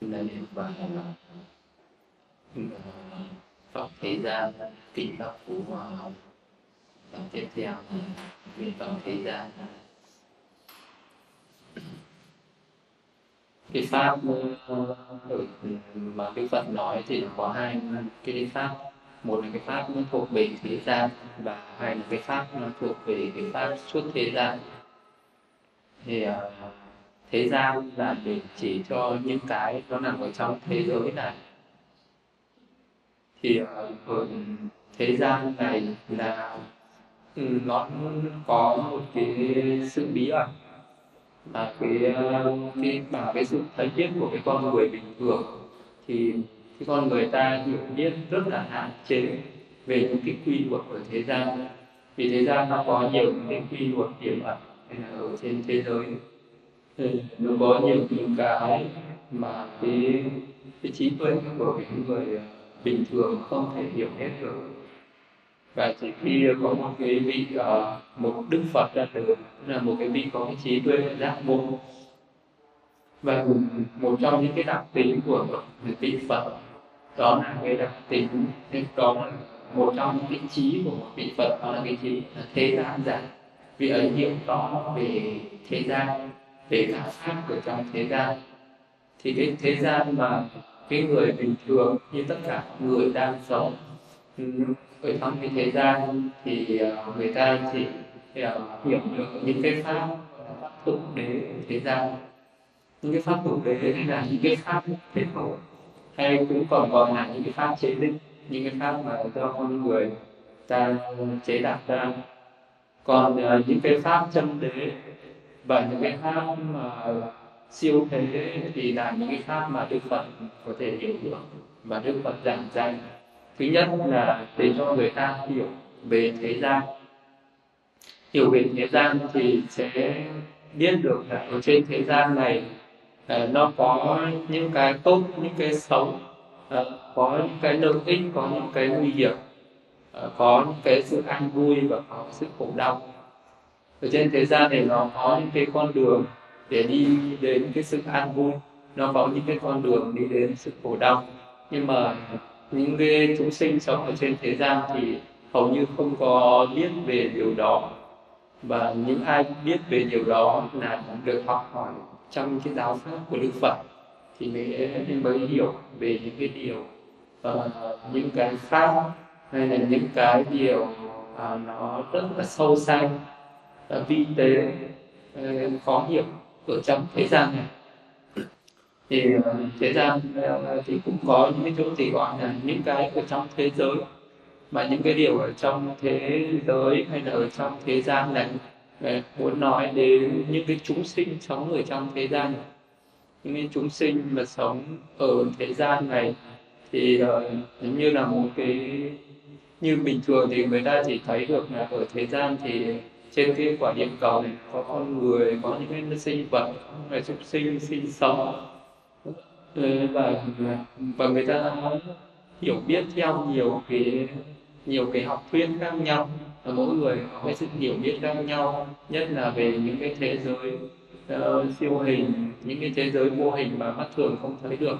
này và phát thế gian kinh pháp phú hòa học và tiếp theo nguyện vọng thế gian cái pháp ờ, ừ, mà đức Phật nói thì có hai cái pháp. Một là cái pháp nó thuộc về thế gian và hai là cái pháp nó thuộc về cái pháp suốt thế gian thì uh, thế gian là để chỉ cho những cái nó nằm ở trong thế giới này. Thì ờ, ở thế gian này là ừ, nó có một cái sự bí ẩn. Ờ, mà cái cái bằng cái sự thấy biết của cái con người bình thường. Thì cái con người ta hiểu biết rất là hạn chế về những cái quy luật của thế gian. Vì thế gian nó có nhiều những cái quy luật tiềm ẩn ở trên thế giới. Ừ, nó có nhiều những cái mà cái cái trí tuệ của những người ờ, bình thường không thể hiểu hết được. Và chỉ khi có một cái vị uh, một đức phật ra đời là một cái vị có cái trí tuệ giác ngộ. Và một trong những cái đặc tính của một vị phật đó là cái đặc tính đó là một trong những cái trí của một vị phật đó là cái trí thế gian giả vị ấy hiểu rõ về thế gian về cả pháp của trong thế gian. Thì cái thế gian mà cái người bình thường như tất cả người đang sống ừ, ở trong cái thế gian thì ờ, người ta chỉ ờ, hiểu được những cái pháp pháp tục đế thế gian. Những cái pháp tục đế hay là những cái pháp thế nối hay cũng còn gọi là những cái pháp chế định những cái pháp mà do con người ta chế đạt ra. Còn uh, những cái pháp chân đế và những cái pháp mà siêu thế thì là những cái pháp mà đức phật có thể hiểu được và đức phật giảng dạy. Thứ nhất là để cho người ta hiểu về thế gian. Hiểu về thế gian thì sẽ biết được là ở trên thế gian này ờ, nó có những cái tốt, những cái xấu ờ, có những cái lợi ích, có những cái nguy hiểm ờ, có những cái sự an vui và có sự khổ đau ở trên thế gian này nó có những cái con đường để đi đến cái sự an vui. Nó có những cái con đường đi đến sự khổ đau. Nhưng mà những cái chúng sinh sống ở trên thế gian thì hầu như không có biết về điều đó. Và những ai biết về điều đó là được học hỏi trong cái giáo pháp của Đức Phật thì mới mới hiểu về những cái điều uh, những cái pháp hay là những cái điều uh, nó rất là sâu xa. Ờ, vi tế ờ, khó hiểu ở trong thế gian này. Thì ờ, thế gian thì cũng có những cái chỗ thì gọi là những cái ở trong thế giới. Mà những cái điều ở trong thế giới hay là ở trong thế gian này muốn nói đến những cái chúng sinh sống ở trong thế gian này. Những cái chúng sinh mà sống ở thế gian này thì giống như là một cái, như bình thường thì người ta chỉ thấy được là ở thế gian thì trên cái quả địa cầu này có con người có những cái sinh vật là súc sinh sinh sống. Và và người ta hiểu biết theo nhiều cái nhiều cái học thuyết khác nhau. Và mỗi người có cái sự hiểu biết khác nhau nhất là về những cái thế giới uh, siêu hình những cái thế giới vô hình mà mắt thường không thấy được.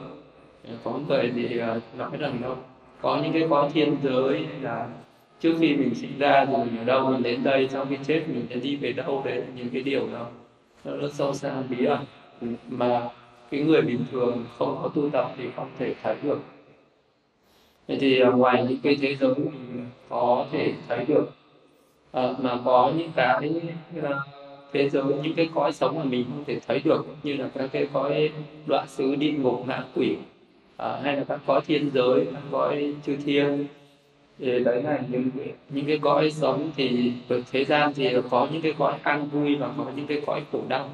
Có người thì uh, nói rằng đâu có những cái có thiên giới là trước khi mình sinh ra thì mình ở đâu mình đến đây sau khi chết mình sẽ đi về đâu đấy là những cái điều đó. Nó rất sâu xa bí ẩn. Mà cái người bình thường không có tu tập thì không thể thấy được. Vậy thì à, ngoài những cái thế giới mình có thể thấy được à, mà có những cái à, thế giới những cái cõi sống mà mình không thể thấy được như là các cái cõi đoạn xứ địa ngục ngã quỷ à, hay là các cõi thiên giới các cõi chư thiên thì đấy là những những cái cõi sống thì ở thế gian thì có những cái cõi an vui và có những cái cõi khổ đau.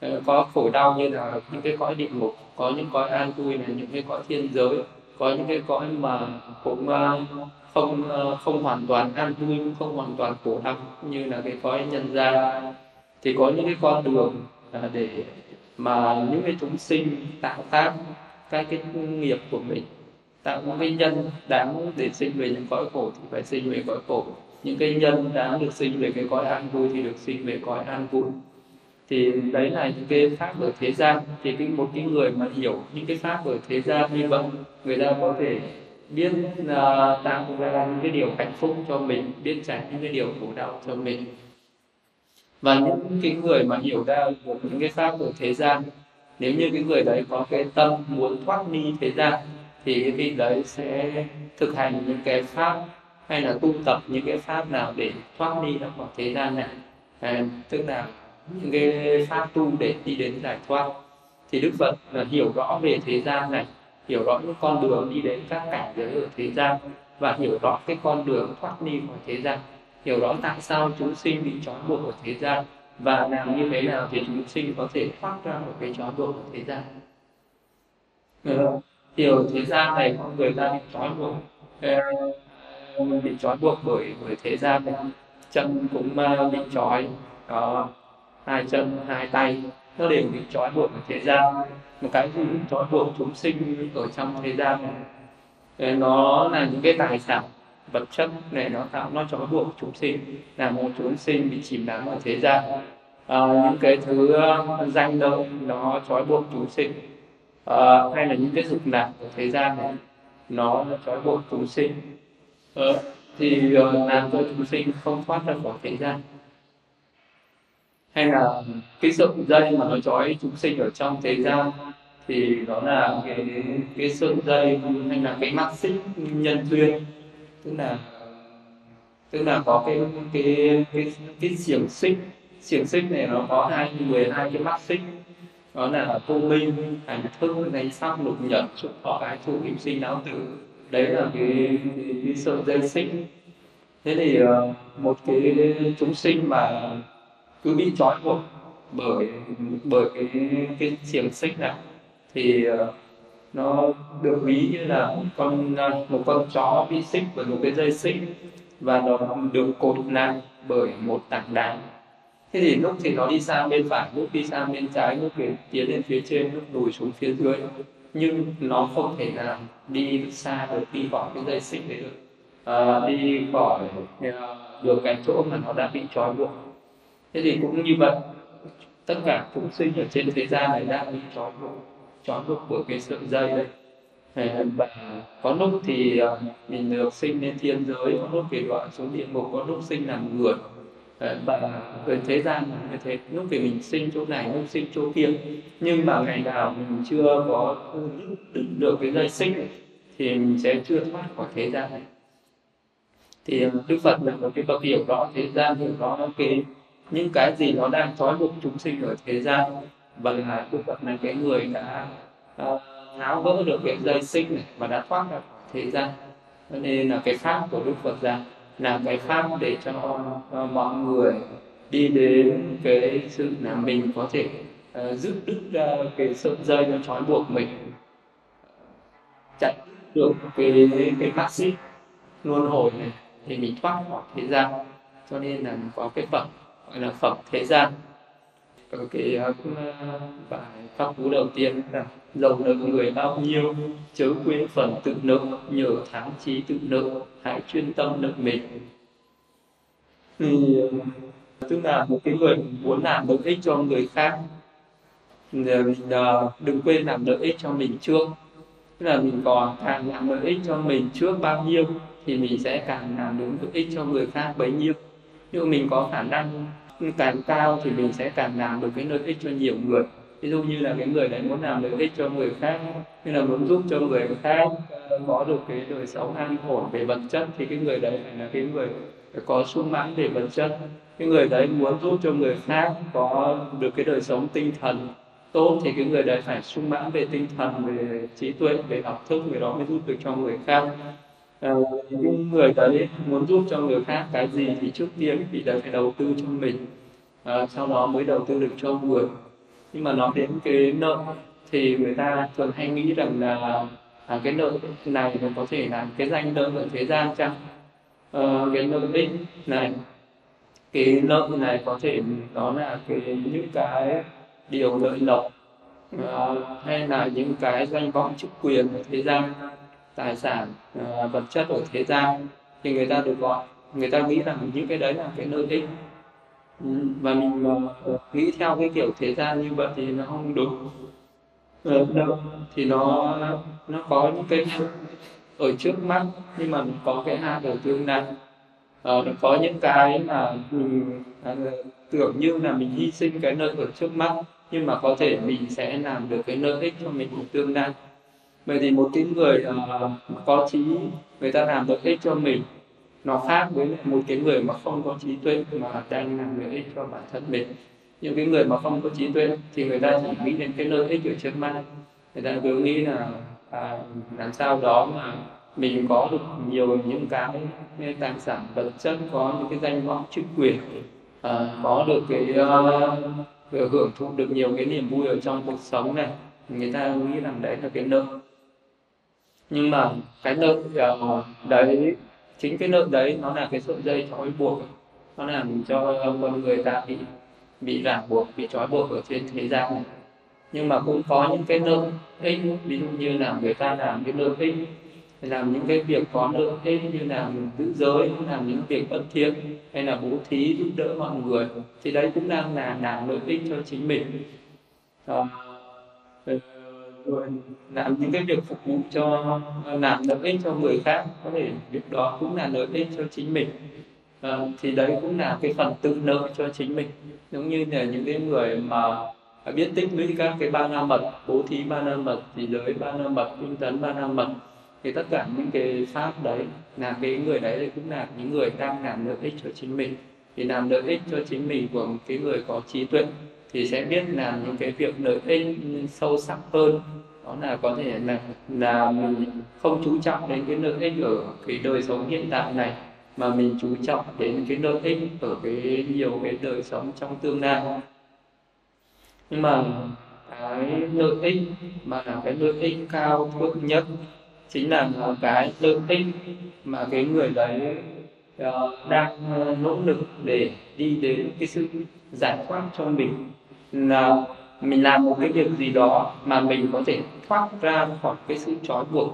Ờ, có khổ đau như là những cái cõi địa ngục, có những cõi an vui là những cái cõi thiên giới, có những cái cõi mà cũng ờ, không ờ, không hoàn toàn an vui cũng không hoàn toàn khổ đau như là cái cõi nhân gian. Thì có những cái con đường để mà những cái chúng sinh tạo tác các cái nghiệp của mình tạo những cái nhân đáng để sinh về những cõi khổ thì phải sinh về cõi khổ. Những cái nhân đáng được sinh về cái cõi an vui thì được sinh về cõi an vui. Thì đấy là những cái pháp ở thế gian. Thì cái một cái người mà hiểu những cái pháp ở thế gian như vậy người ta có thể biết uh, tạo ra những cái điều hạnh phúc cho mình biết tránh những cái điều khổ đau cho mình. Và những cái người mà hiểu ra được những cái pháp của thế gian nếu như cái người đấy có cái tâm muốn thoát ly thế gian thì cái vị đấy sẽ thực hành những cái pháp hay là tu tập những cái pháp nào để thoát đi ra khỏi thế gian này. À, tức là những cái pháp tu để đi đến giải thoát. Thì đức phật là hiểu rõ về thế gian này hiểu rõ những con đường đi đến các cảnh giới ở thế gian và hiểu rõ cái con đường thoát đi khỏi thế gian. Hiểu rõ tại sao chúng sinh bị trói buộc ở thế gian và làm như thế nào thì chúng sinh có thể thoát ra một cái trói buộc ở thế gian tiểu thế gian này con người ta bị trói buộc. Ờ, bị trói buộc bởi bởi thế gian này. Chân cũng ờ, bị trói. Có hai chân hai tay. Nó đều bị trói buộc bởi thế gian. Một cái gì trói buộc chúng sinh ở trong thế gian này. Ờ, nó là những cái tài sản vật chất này nó tạo nó trói buộc chúng sinh. Là một chúng sinh bị chìm đắm ở thế gian. À, những cái thứ danh lợi nó trói buộc chúng sinh à, hay là những cái dục lạc ở thế gian này nó trói buộc chúng sinh. À, thì uh, làm cho chúng sinh không thoát ra khỏi thế gian. Hay là cái sợi dây mà nó trói chúng sinh ở trong thế gian thì đó là cái cái sợi dây hay là cái mắt xích nhân duyên. Tức là tức là có cái cái cái cái xiềng xích. Xiềng xích này nó có hai mười hai cái mắt xích đó là vô minh hành thức danh sắc lục nhật có thọ ái thụ kim sinh não tử. Đấy là cái, cái, cái sợi dây xích thế thì ờ, một cái chúng sinh mà cứ bị trói buộc bởi bởi cái cái xiềng xích này thì ờ, nó được ví như là một con một con chó bị xích bởi một cái dây xích và nó được cột lại bởi một tảng đá thế thì lúc thì nó đi sang bên phải lúc đi sang bên trái lúc thì tiến lên phía trên lúc lùi xuống phía dưới. Nhưng nó không thể nào đi xa được đi khỏi cái dây xích đấy được. À, đi khỏi à, được cái chỗ mà nó đã bị trói buộc. Thế thì cũng như vậy tất cả chúng sinh ở trên thế gian này đang bị trói buộc trói buộc bởi cái sợi dây đấy. Và có lúc thì à, mình được sinh lên thiên giới có lúc thì đoạn xuống địa ngục có lúc sinh làm người. Ờ, ờ, thế gian như thế lúc thì mình sinh chỗ này lúc sinh chỗ kia nhưng mà ngày nào mình chưa có đựng được cái dây sinh thì mình sẽ chưa thoát khỏi thế gian này. Thì đức phật là một cái bậc hiểu rõ thế gian hiểu rõ cái những cái gì nó đang trói buộc chúng sinh ở thế gian. Và là đức phật là cái người đã uh, tháo gỡ được cái dây sinh này và đã thoát ra khỏi thế gian. Cho nên là cái pháp của đức phật ra là cái pháp để cho ờ, mọi người đi đến cái sự là mình có thể uh, dứt đứt ra cái sợi dây nó trói buộc mình. Chặt được cái cái mắt xích luân hồi này thì mình thoát khỏi thế gian. Cho nên là có cái phẩm gọi là phẩm thế gian ở cái bài pháp cú đầu tiên. Là dầu nợ người bao nhiêu chớ quên phần tự nợ. Nhờ thắng trí tự nợ hãy chuyên tâm nợ mình. Thì tức là một cái người muốn làm lợi ích cho người khác mình uh, đừng quên làm lợi ích cho mình trước. Tức là mình còn càng làm lợi ích cho mình trước bao nhiêu thì mình sẽ càng làm được lợi ích cho người khác bấy nhiêu. Nhưng mình có khả năng càng cao thì mình sẽ càng làm được cái lợi ích cho nhiều người. Ví dụ như là cái người đấy muốn làm lợi ích cho người khác như là muốn giúp cho người khác ờ, có được cái đời sống an ổn về vật chất, thì cái người đấy phải là cái người phải có sung mãn về vật chất. Cái người đấy muốn giúp cho người khác có được cái đời sống tinh thần tốt, thì cái người đấy phải sung mãn về tinh thần, về trí tuệ, về học thức người đó mới giúp được cho người khác à, những người đấy muốn giúp cho người khác cái gì thì trước tiên vị đã phải đầu tư cho mình. À, sau đó mới đầu tư được cho người. Nhưng mà nói đến cái nợ thì người ta thường hay nghĩ rằng là à, cái nợ này nó có thể là cái danh nợ ở thế gian chăng? À, cái nợ định này cái nợ này có thể đó là cái những cái điều lợi lộc à, hay là những cái danh vọng chức quyền ở thế gian tài sản uh, vật chất ở thế gian thì người ta được gọi người ta nghĩ rằng những cái đấy là cái nơi ích. Ừ, và mình uh, nghĩ theo cái kiểu thế gian như vậy thì nó không đúng. Ờ, đâu thì nó nó có những cái ở trước mắt nhưng mà có cái hạt ở tương lai. Ờ, nó có những cái mà mình à, tưởng như là mình hy sinh cái nơi ở trước mắt nhưng mà có thể mình sẽ làm được cái nơi ích cho mình ở tương lai vậy thì một cái người uh, có trí người ta làm lợi ích cho mình nó khác với một cái người mà không có trí tuệ mà đang làm lợi ích cho bản thân mình. Những cái người mà không có trí tuệ thì người ta chỉ nghĩ đến cái lợi ích ở trước mắt. Người ta cứ nghĩ là à, làm sao đó mà mình có được nhiều những cái tài sản vật chất có những cái danh vọng chức quyền à, có được cái uh, hưởng thụ được nhiều cái niềm vui ở trong cuộc sống này. Người ta nghĩ rằng đấy là cái nơi nhưng mà cái nợ uh, đấy chính cái nợ đấy nó là cái sợi dây trói buộc. Nó làm cho con người ta bị bị ràng buộc bị trói buộc ở trên thế gian này. Nhưng mà cũng có những cái nợ ích ví dụ như là người ta làm cái nợ ích làm những cái việc có nợ ích như là giữ giới làm những việc bất thiện hay là bố thí giúp đỡ mọi người thì đấy cũng đang là làm lợi ích cho chính mình. À, rồi làm những cái việc phục vụ cho làm lợi ích cho người khác có thể việc đó cũng là lợi ích cho chính mình. À, thì đấy cũng là cái phần tự nợ cho chính mình. Giống như là những cái người mà biết tích lũy các cái ba la mật bố thí ba la mật thì giới ba la mật tinh tấn ba la mật thì tất cả những cái pháp đấy là cái người đấy thì cũng là những người đang làm lợi ích cho chính mình. Thì làm lợi ích cho chính mình của một cái người có trí tuệ thì sẽ biết làm những cái việc lợi ích sâu sắc hơn. Đó là có thể là là mình không chú trọng đến cái lợi ích ở cái đời sống hiện tại này, mà mình chú trọng đến cái lợi ích ở cái nhiều cái đời sống trong tương lai. Nhưng mà cái lợi ích mà là cái lợi ích cao thượng nhất chính là cái lợi ích mà cái người đấy ờ, đang ờ, nỗ lực để đi đến cái sự giải thoát cho mình là mình làm một cái việc gì đó mà mình có thể thoát ra khỏi cái sự trói buộc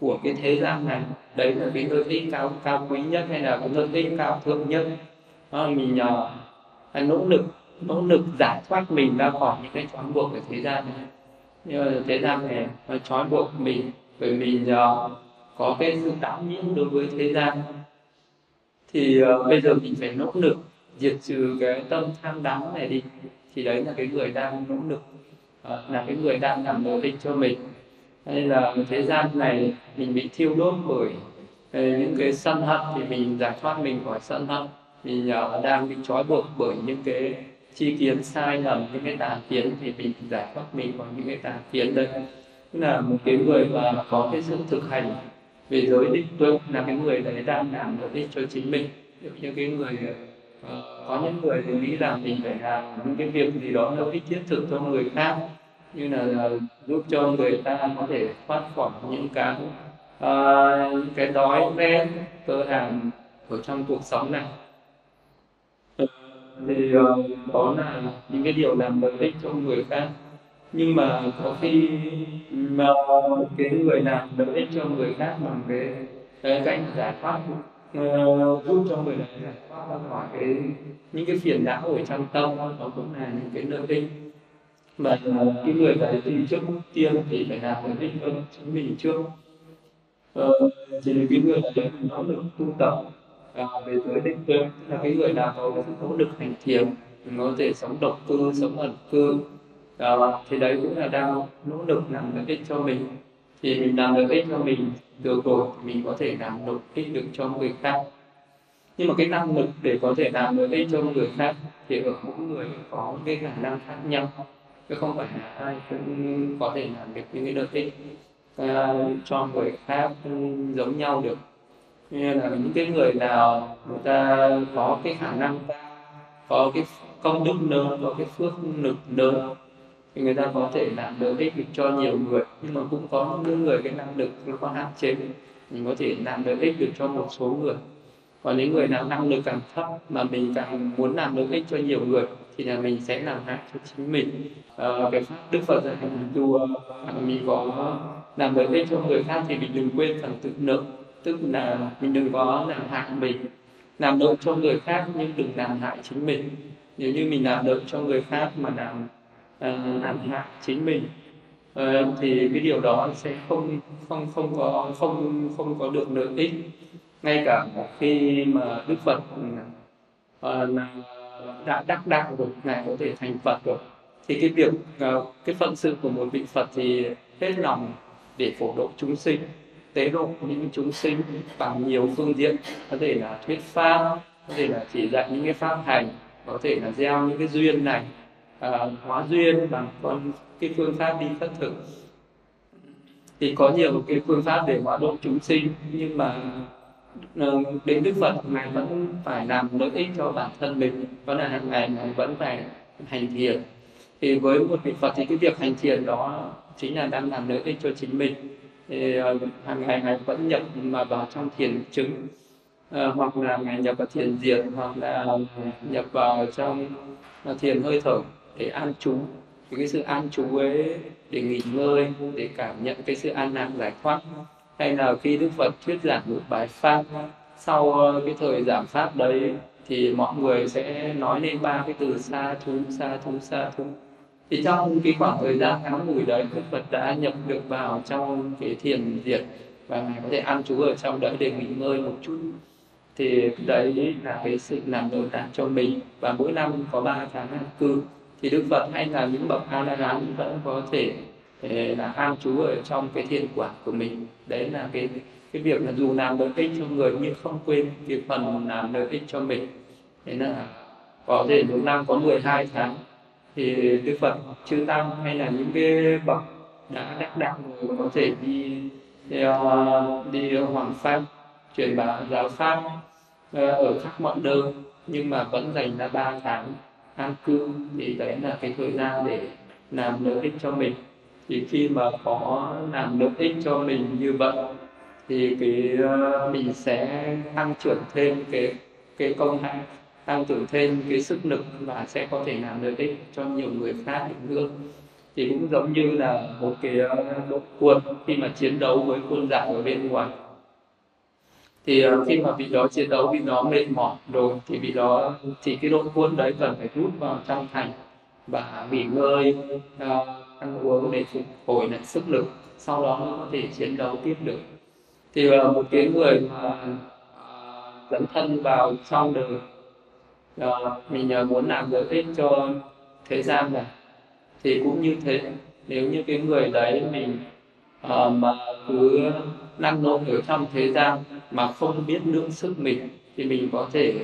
của cái thế gian này. Đấy là cái lợi ích cao cao quý nhất hay là cái lợi ích cao thượng nhất. Đó, mình uh, nỗ lực nỗ lực giải thoát mình ra khỏi những cái trói buộc của thế gian này. Nhưng mà thế gian này nó trói buộc mình bởi mình uh, ờ, có cái sự đắm nhiễm đối với thế gian. Thì uh, bây giờ mình phải nỗ lực diệt trừ cái tâm tham đắm này đi thì đấy là cái người đang nỗ lực à, là cái người đang làm mô ích cho mình. Hay là thế gian này mình bị thiêu đốt bởi à, những cái sân hận thì mình giải thoát mình khỏi sân hận. Mình à, đang bị trói buộc bởi những cái chi kiến sai lầm, những cái tà kiến thì mình giải thoát mình khỏi những cái tà kiến đấy. Tức là một cái người mà có cái sự thực hành về giới định tuệ là cái người đấy đang làm lợi ích cho chính mình. Như cái người Vâng, có những người thì nghĩ rằng mình phải làm những cái việc gì đó nó ích thiết thực cho người khác như là giúp cho người ta có thể thoát khỏi những cái uh, những cái đói đen cơ hàng ở trong cuộc sống này. Ờ, thì uh, đó là những cái điều làm lợi ích cho người khác. Nhưng mà có khi mà cái người làm lợi ích cho người khác bằng cái, cái cách giải thoát uh, giúp cho người này giải thoát ra khỏi cái những cái phiền não ở trong tâm đó cũng là những cái lợi ích. Mà ờ, cái người đấy thì trước tiên thì phải làm lợi ích cho chính mình trước. Ờ, thì cái người đấy nó được tu tập à, về giới định tuệ là cái người nào có cái nỗ lực hành thiền có thể sống độc cư sống ẩn cư. À, thì đấy cũng là đang nỗ lực làm lợi ích cho mình thì mình làm lợi ích cho mình được rồi mình có thể làm lợi ích được cho người khác. Nhưng mà cái năng lực để có thể làm lợi ích cho người khác thì ở mỗi người có cái khả năng khác nhau. Chứ không phải là ai cũng có thể làm được những cái lợi ích uh, cho người khác giống nhau được. Như là những cái người nào người ta có cái khả năng có cái công đức lớn có cái phước lực lớn thì người ta có thể làm lợi ích được cho nhiều người nhưng mà cũng có những người cái năng lực nó có hạn chế. Mình có thể làm lợi ích được cho một số người. Còn những người nào năng lực càng thấp mà mình càng muốn làm lợi ích cho nhiều người thì là mình sẽ làm hại cho chính mình. À, cái pháp đức phật dạy dù ờ, mình có làm lợi ích cho người khác thì mình đừng quên phần tự nợ. Tức là mình đừng có làm hại mình làm lợi cho người khác nhưng đừng làm hại chính mình. Nếu như mình làm lợi cho người khác mà làm làm hại chính mình. Uh, thì cái điều đó sẽ không không không có không không có được lợi ích. Ngay cả khi mà đức phật uh, đã đắc đạo rồi ngài có thể thành phật rồi thì cái việc cái phận sự của một vị phật thì hết lòng để phổ độ chúng sinh. Tế độ những chúng sinh bằng nhiều phương diện có thể là thuyết pháp có thể là chỉ dạy những cái pháp hành có thể là gieo những cái duyên này uh, hóa duyên bằng con cái phương pháp đi khất thực. Thì có nhiều cái phương pháp để hóa độ chúng sinh nhưng mà uh, đến đức phật ngài vẫn phải làm lợi ích cho bản thân mình đó là hàng ngày ngài vẫn phải hành thiền. Thì với một vị phật thì cái việc hành thiền đó chính là đang làm lợi ích cho chính mình. Thì uh, hàng ngày ngài vẫn nhập mà vào trong thiền chứng uh, hoặc là ngài nhập vào thiền diệt hoặc là nhập vào trong thiền hơi thở để an trú, thì cái sự an trú ấy để nghỉ ngơi, để cảm nhận cái sự an lạc giải thoát. Hay là khi đức phật thuyết giảng một bài pháp, sau ờ, cái thời giảng pháp đấy, thì mọi người sẽ nói lên ba cái từ xa thú xa thú xa thú thì trong cái khoảng thời gian ngắn ngủi đấy, đức phật đã nhập được vào trong cái thiền diệt và ngài có thể an trú ở trong đấy để nghỉ ngơi một chút. Thì đấy là cái sự làm nội tạng cho mình. Và mỗi năm có ba tháng an cư thì đức phật hay là những bậc a la hán vẫn có thể ờ, là an trú ở trong cái thiên quả của mình. Đấy là cái cái việc là dù làm lợi ích cho người nhưng không quên cái phần làm lợi ích cho mình. Thế là có thể một năm có 12 tháng thì đức phật chư tăng hay là những cái bậc đã đắc đạo có thể đi đi, ờ, đi hoàng pháp truyền bá giáo pháp ờ, ở khắp mọi nơi nhưng mà vẫn dành ra ba tháng an cư thì đấy là cái thời gian để làm lợi ích cho mình. Thì khi mà có làm lợi ích cho mình như vậy thì cái uh, mình sẽ tăng trưởng thêm cái cái công hạnh tăng trưởng thêm cái sức lực và sẽ có thể làm lợi ích cho nhiều người khác nữa. Thì cũng giống như là một cái ờ, đội quân khi mà chiến đấu với quân giặc ở bên ngoài thì ờ, khi mà vị đó chiến đấu vị đó mệt mỏi rồi thì vị đó thì cái đội quân đấy cần phải rút vào trong thành và nghỉ ngơi uh, ăn uống để phục hồi lại sức lực sau đó mới có thể chiến đấu tiếp được. Thì uh, một cái người mà uh, dẫn thân vào trong đời uh, mình uh, muốn làm lợi ích cho thế gian này thì cũng như thế nếu như cái người đấy mình uh, mà cứ năng nổ ở trong thế gian mà không biết nương sức mình thì mình có thể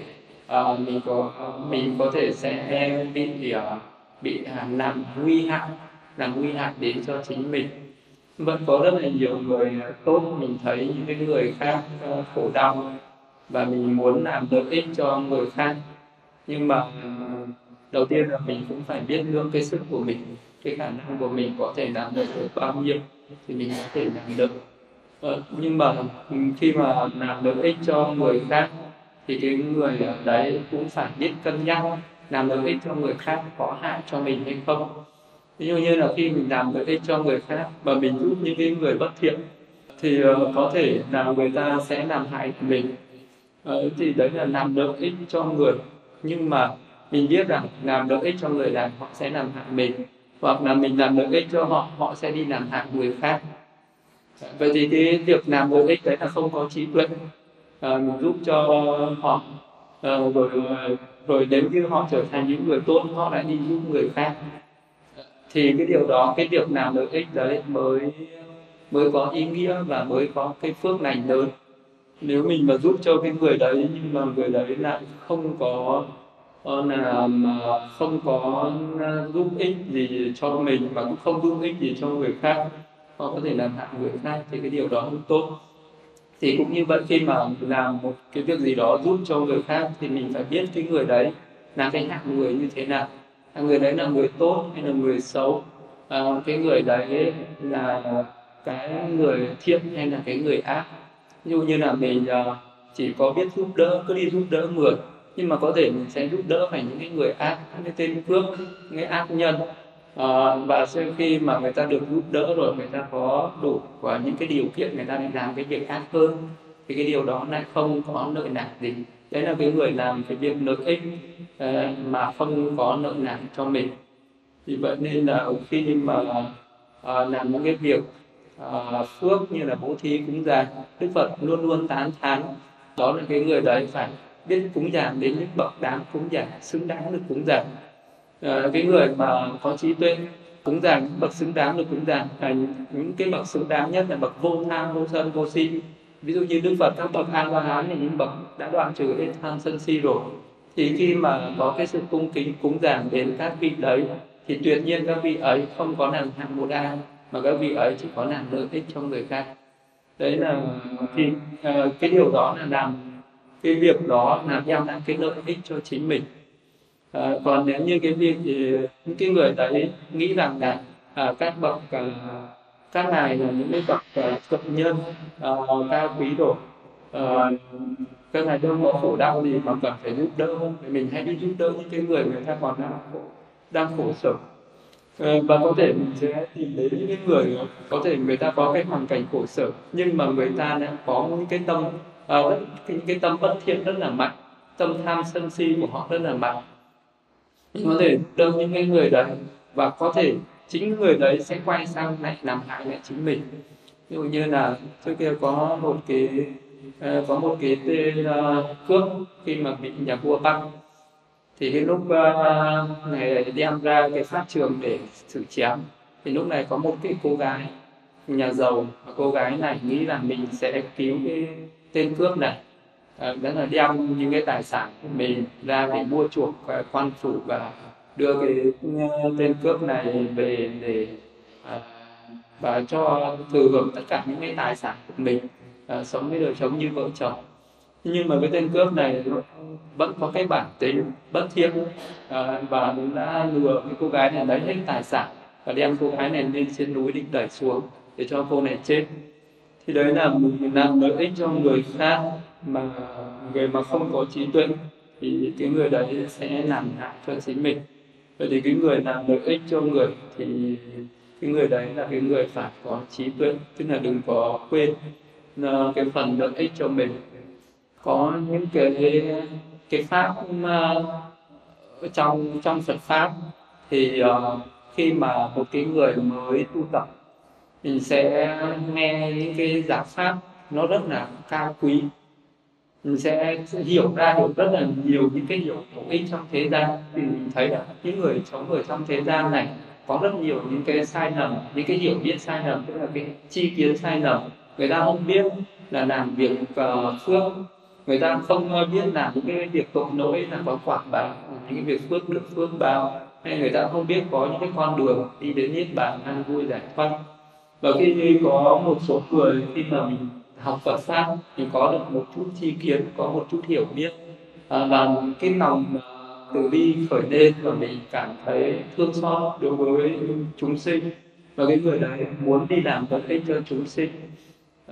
uh, mình có mình có thể sẽ à, bị uh, bị uh, làm nguy hại làm nguy hại đến cho chính mình. Vẫn có rất là nhiều người à, tốt mình thấy những cái người khác uh, khổ đau và mình muốn làm lợi ích cho người khác. Nhưng mà đầu tiên là mình cũng phải biết nương cái sức của mình cái khả năng của mình có thể làm được bao nhiêu thì mình có thể làm được. Vâng, nhưng mà khi mà làm lợi ích cho người khác thì cái người đấy cũng phải biết cân nhắc làm lợi ích cho người khác có hại cho mình hay không. Ví dụ như là khi mình làm lợi ích cho người khác và mình giúp những cái người bất thiện thì ờ, có thể là người ta sẽ làm hại mình. Ờ, thì đấy là làm lợi ích cho người. Nhưng mà mình biết rằng làm lợi ích cho người là họ sẽ làm hại mình, hoặc là mình làm lợi ích cho họ họ sẽ đi làm hại người khác vậy thì cái việc làm lợi ích đấy là không có trí tuệ à, mình giúp cho họ à, rồi rồi nếu như họ trở thành những người tốt họ lại đi giúp người khác. Thì cái điều đó cái việc làm lợi ích đấy mới mới có ý nghĩa và mới có cái phước lành lớn. Nếu mình mà giúp cho cái người đấy nhưng mà người đấy lại không có ờ, là mà không có giúp ích gì cho mình và cũng không giúp ích gì cho người khác họ có thể làm hại người khác thì cái điều đó không tốt. Thì cũng như vậy khi mà làm một cái việc gì đó giúp cho người khác thì mình phải biết cái người đấy là cái hạng người như thế nào. Hạng người đấy là người tốt hay là người xấu? À, cái người đấy là cái người thiện hay là cái người ác? Ví dụ như là mình à, chỉ có biết giúp đỡ cứ đi giúp đỡ người nhưng mà có thể mình sẽ giúp đỡ phải những cái người ác những cái tên cướp những cái ác nhân à, và sau khi mà người ta được giúp đỡ rồi người ta có đủ và những cái điều kiện người ta để làm cái việc khác hơn thì cái điều đó lại không có lợi nặng gì. Đấy là cái người làm cái việc lợi ích ờ, mà không có nợ nần cho mình. Vì vậy nên là khi mà ờ, làm những cái việc uh, phước như là bố thí cúng dường đức phật luôn luôn tán thán đó là cái người đấy phải biết cúng dường đến những bậc đáng cúng dường xứng đáng được cúng dường. Ờ, cái người mà có trí tuệ cúng dường những bậc xứng đáng được cúng dường là những, cái bậc xứng đáng nhất là bậc vô tham vô sân vô si. Ví dụ như đức phật các bậc a la hán là những bậc đã đoạn trừ hết tham sân si rồi. Thì khi mà có cái sự cung kính cúng dường đến các vị đấy thì tuyệt nhiên các vị ấy không có làm hạng một ai mà các vị ấy chỉ có làm lợi ích cho người khác. Đấy là thì uh, ờ, cái điều đó là làm cái việc đó là đem lại cái lợi ích cho chính mình à, còn nếu như cái việc thì những cái người đấy nghĩ rằng là à, các bậc à, các ngài là những cái bậc à, thuận nhân à, cao quý rồi à, các ngài đâu có khổ đau gì mà cần phải giúp đỡ thì mình hãy đi giúp đỡ những cái người người ta còn đang khổ đang khổ sở. Và có thể mình sẽ tìm đến những cái người có thể người ta có cái hoàn cảnh khổ sở nhưng mà người ta đã có những cái tâm uh, cái, cái tâm bất thiện rất là mạnh tâm tham sân si của họ rất là mạnh có thể đâm những cái người đấy và có thể chính người đấy sẽ quay sang lại làm hại lại chính mình. Ví dụ như là trước kia có một cái ờ, có một cái tên ờ, cướp khi mà bị nhà vua bắt. Thì cái lúc ờ, này đem ra cái pháp trường để xử chém. Thì lúc này có một cái cô gái, nhà giàu, và cô gái này nghĩ là mình sẽ cứu cái tên cướp này. Ờ, đó là đem những cái tài sản của mình ra để mua chuộc ờ, quan phủ và đưa cái ờ, tên cướp này về để và cho thừa hưởng tất cả những cái tài sản của mình sống với đời sống như vợ chồng. Nhưng mà cái tên cướp này vẫn có cái bản tính bất thiện à, và đã lừa cái cô gái này lấy hết tài sản và đem cô gái này lên trên núi định đẩy xuống để cho cô này chết. Thì đấy là mình làm lợi ích cho người khác mà người mà không có trí tuệ thì cái người đấy sẽ làm hại cho chính mình. Vậy thì cái người làm lợi ích cho người thì cái người đấy là cái người phải có trí tuệ tức là đừng có quên ờ, cái phần lợi ích cho mình. Có những cái cái pháp ờ, trong trong Phật pháp thì uh, khi mà một cái người mới tu tập mình sẽ nghe những cái giáo pháp nó rất là cao quý sẽ, sẽ hiểu ra được rất là nhiều những cái điều bổ ích trong thế gian. Thì mình thấy là những người sống ở trong thế gian này có rất nhiều những cái sai lầm những cái hiểu biết sai lầm tức là cái chi kiến sai lầm. Người ta không biết là làm việc uh, phước. Người ta không ờ, biết làm những cái việc tội lỗi là có quả báo những cái việc phước đức phước báo. Hay người ta không biết có những cái con đường đi đến niết bàn an vui giải thoát. Và khi có một số người khi mà mình học Phật pháp thì có được một chút chi kiến có một chút hiểu biết. À, và cái lòng à, từ bi khởi lên và mình cảm thấy thương xót đối với chúng sinh. Và cái người đấy muốn đi làm lợi ích cho chúng sinh.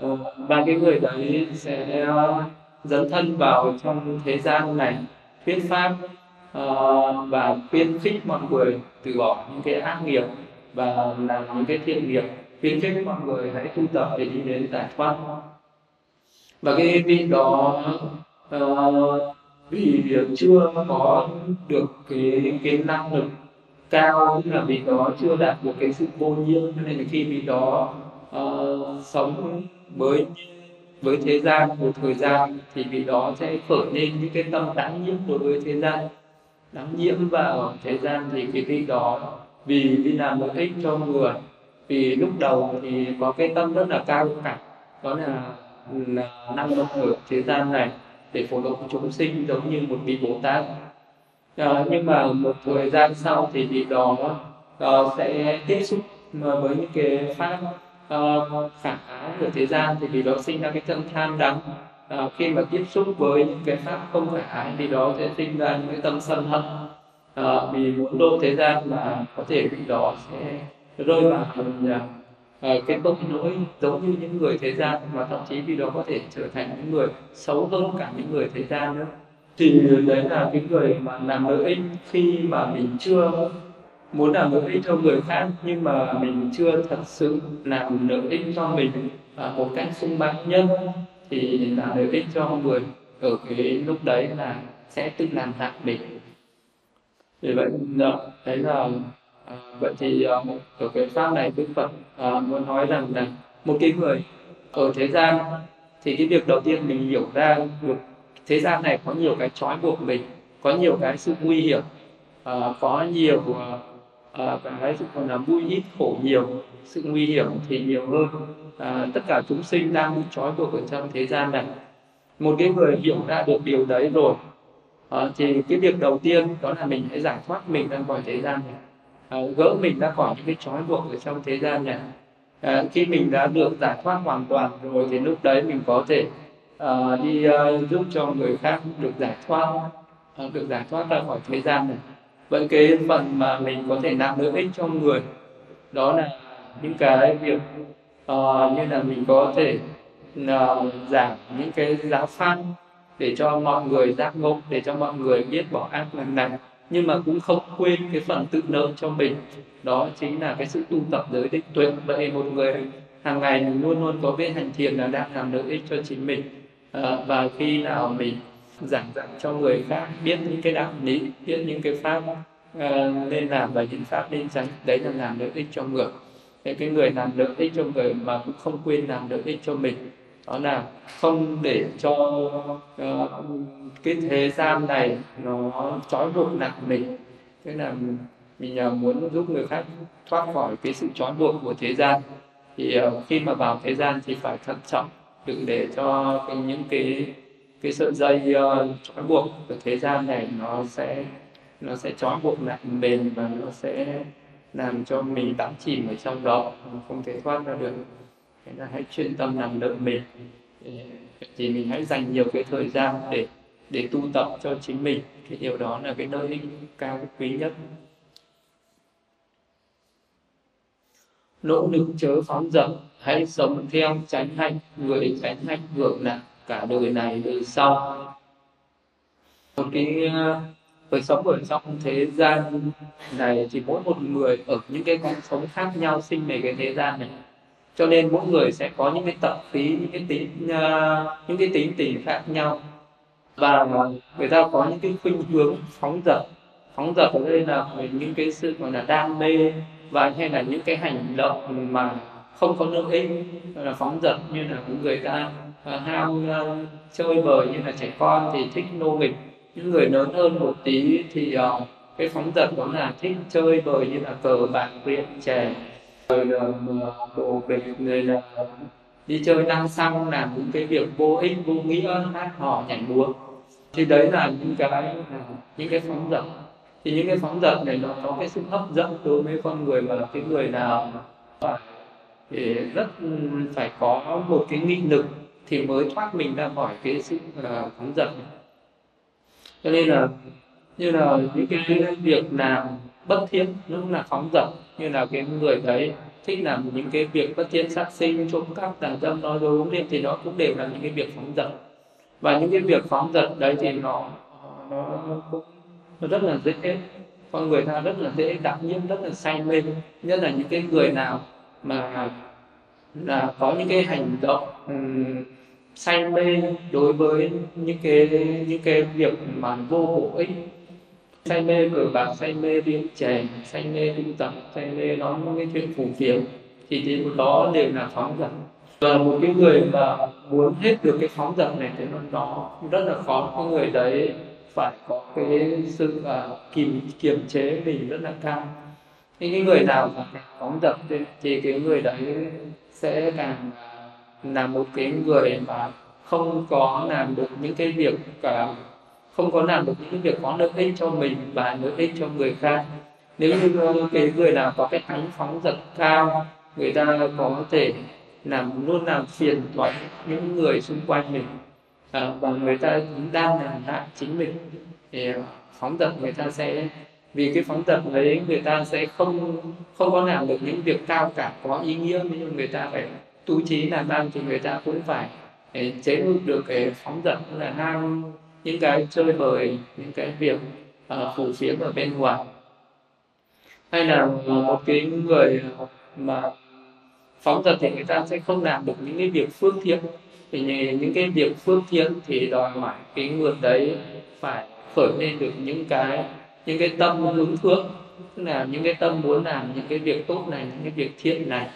À, và cái người đấy sẽ à, dấn thân vào trong thế gian này thuyết pháp uh, và khuyên khích mọi người từ bỏ những cái ác nghiệp và làm những cái thiện nghiệp. Khuyến khích mọi người hãy tu tập để đi đến giải thoát và cái vị đó uh, vì chưa có được cái cái năng lực cao là vì đó chưa đạt được cái sự vô nhiễm. Nên là khi vị đó uh, sống với với thế gian một thời gian thì vì đó sẽ khởi lên những cái tâm đáng nhiễm đối với thế gian. Đáng nhiễm vào thế gian thì cái vị đó vì đi làm lợi ích cho người vì lúc đầu thì có cái tâm rất là cao cả. Đó là năng lực ở thế gian này để phổ độ chúng sinh giống như một vị bồ tát. À, nhưng mà một thời gian sau thì vị đó à, sẽ tiếp xúc với những cái pháp à, khả ái của thế gian thì vị đó sinh ra cái tâm tham đắm. À, khi mà tiếp xúc với những cái pháp không khả ái thì đó sẽ sinh ra những cái tâm sân hận. À, vì muốn độ thế gian mà có thể vị đó sẽ rơi vào à, Ờ, cái bông nỗi giống như những người thế gian mà thậm chí vì đó có thể trở thành những người xấu hơn cả những người thế gian nữa. Thì đấy là cái người mà làm lợi ích khi mà mình chưa muốn làm lợi ích cho người khác nhưng mà mình chưa thật sự làm lợi ích cho mình. À, một cách sung mãn nhất thì làm lợi ích cho người ở cái lúc đấy là sẽ tự làm hại mình. Vì vậy đó, đấy là à, vậy thì ờ, à, ở cái pháp này đức phật à, muốn nói rằng là một cái người ở thế gian thì cái việc đầu tiên mình hiểu ra được thế gian này có nhiều cái trói buộc mình có nhiều cái sự nguy hiểm uh, có nhiều uh, cái sự còn là vui ít khổ nhiều sự nguy hiểm thì nhiều hơn uh, tất cả chúng sinh đang bị trói buộc ở trong thế gian này. Một cái người hiểu ra được điều đấy rồi uh, thì cái việc đầu tiên đó là mình hãy giải thoát mình ra khỏi thế gian này à, gỡ mình ra khỏi những cái trói buộc ở trong thế gian này. À, khi mình đã được giải thoát hoàn toàn rồi thì lúc đấy mình có thể à, đi à, giúp cho người khác được giải thoát à, được giải thoát ra khỏi thế gian này. Vậy cái phần mà mình có thể làm lợi ích cho người đó là những cái việc uh, như là mình có thể uh, giảm những cái giáo phan để cho mọi người giác ngộ để cho mọi người biết bỏ ác lần này nhưng mà cũng không quên cái phần tự nợ cho mình. Đó chính là cái sự tu tập giới định tuệ. Vậy một người hàng ngày mình luôn luôn có biết hành thiền là đang làm lợi ích cho chính mình. À, và khi nào mình giảng dạy cho người khác biết những cái đạo lý biết những cái pháp à, nên làm và những pháp nên tránh đấy là làm lợi ích cho người. Thế cái người làm lợi ích cho người mà cũng không quên làm lợi ích cho mình đó là không để cho uh, cái thế gian này nó trói buộc nặng mình. Tức là mình uh, muốn giúp người khác thoát khỏi cái sự trói buộc của thế gian. Thì uh, khi mà vào thế gian thì phải thận trọng đừng để cho cái, những cái cái sợi dây uh, trói buộc của thế gian này nó sẽ nó sẽ trói buộc nặng bền và nó sẽ làm cho mình đắm chìm ở trong đó không thể thoát ra được thế là hãy chuyên tâm làm đợi mình. Thì mình hãy dành nhiều cái thời gian để để tu tập cho chính mình. Cái điều đó là cái nơi cao quý nhất. Nỗ lực chớ phóng dật hãy sống theo tránh hạnh. Người tránh hạnh hưởng lạc cả đời này, đời sau. Một cái ờ, cuộc sống ở trong thế gian này thì mỗi một người ở những cái con sống khác nhau sinh về cái thế gian này cho nên mỗi người sẽ có những cái tập khí những cái tính uh, những cái tính tình khác nhau. Và người ta có những cái khuynh hướng phóng dật. Phóng dật ở đây là những cái sự gọi là đam mê và hay là những cái hành động mà không có lợi ích là phóng dật như là những người ta uh, ham uh, chơi bời như là trẻ con thì thích nô nghịch. Những người lớn hơn một tí thì uh, cái phóng dật đó là thích chơi bời như là cờ bạc rượu chè rồi um, đồ người là um, đi chơi năng xăng làm những cái việc vô ích, vô nghĩa, hát hò, nhảy múa. Thì đấy là những cái những cái phóng dật. Thì những cái phóng dật này nó có cái sức hấp dẫn đối với con người và cái người nào phải, thì rất ừ, phải có một cái nghị lực thì mới thoát mình ra khỏi cái sự ờ, phóng dật cho nên là, như là những cái việc làm bất thiện nó cũng là phóng dật như là cái người đấy thích làm những cái việc bất thiện sát sinh trộm cắp tà dâm nói dối uống điện thì nó cũng đều là những cái việc phóng dật. Và những cái việc phóng dật đấy thì nó nó, cũng nó rất là dễ con người ta rất là dễ đặc nhiễm rất là say mê. Nhất là những cái người nào mà là có những cái hành động um, say mê đối với những cái những cái việc mà vô bổ ích say mê cờ bạc say mê rượu chè say mê tu tập say mê nói những cái chuyện phù phiếm thì thì đó đều là phóng dật. Và một cái người mà muốn hết được cái phóng dật này thì nó rất là khó. Cái người đấy phải có cái sự uh, kiềm kiềm chế mình rất là cao. Những cái người nào mà phóng dật thì, thì cái người đấy sẽ càng à, là một cái người mà không có làm được những cái việc cả không có làm được những việc có lợi ích cho mình và lợi ích cho người khác. Nếu như ờ, cái người nào có cái thắng phóng dật cao người ta có thể làm luôn làm phiền toái những người xung quanh mình à, và người ta đang làm hại chính mình thì ờ, phóng dật người ta sẽ vì cái phóng dật đấy, người ta sẽ không không có làm được những việc cao cả có ý nghĩa nhưng người ta phải tu trí làm ăn thì người ta cũng phải chế ngự được cái phóng dật là ham những cái chơi bời những cái việc uh, phù phiếm ở bên ngoài. Hay là một cái người mà phóng dật thì người ta sẽ không làm được những cái việc phương thiện. Thì những cái việc phương thiện thì đòi hỏi cái người đấy phải khởi lên được những cái những cái tâm hướng thượng. Tức là những cái tâm muốn làm những cái việc tốt này những cái việc thiện này.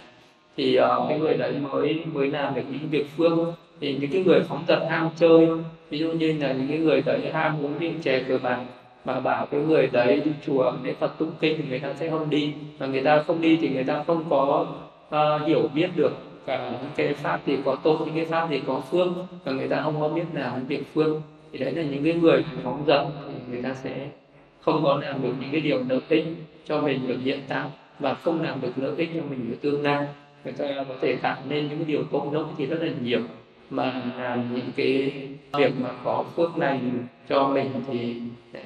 Thì uh, cái người đấy mới mới làm được những việc phương thì những cái người phóng tật ham chơi ví dụ như là những cái người đấy ham uống rượu chè cờ bạc mà bảo cái người đấy đi chùa lễ Phật tụng kinh thì người ta sẽ không đi. Mà người ta không đi thì người ta không có uh, hiểu biết được cả những cái pháp thì có tốt những cái pháp thì có phước và người ta không có biết nào những việc phước thì đấy là những cái người phóng dật thì người ta sẽ không có làm được những cái điều lợi ích cho mình được hiện tại và không làm được lợi ích cho mình ở tương lai. Người ta có thể tạo nên những điều tốt nhất thì rất là nhiều mà làm những cái việc mà có phước này cho mình thì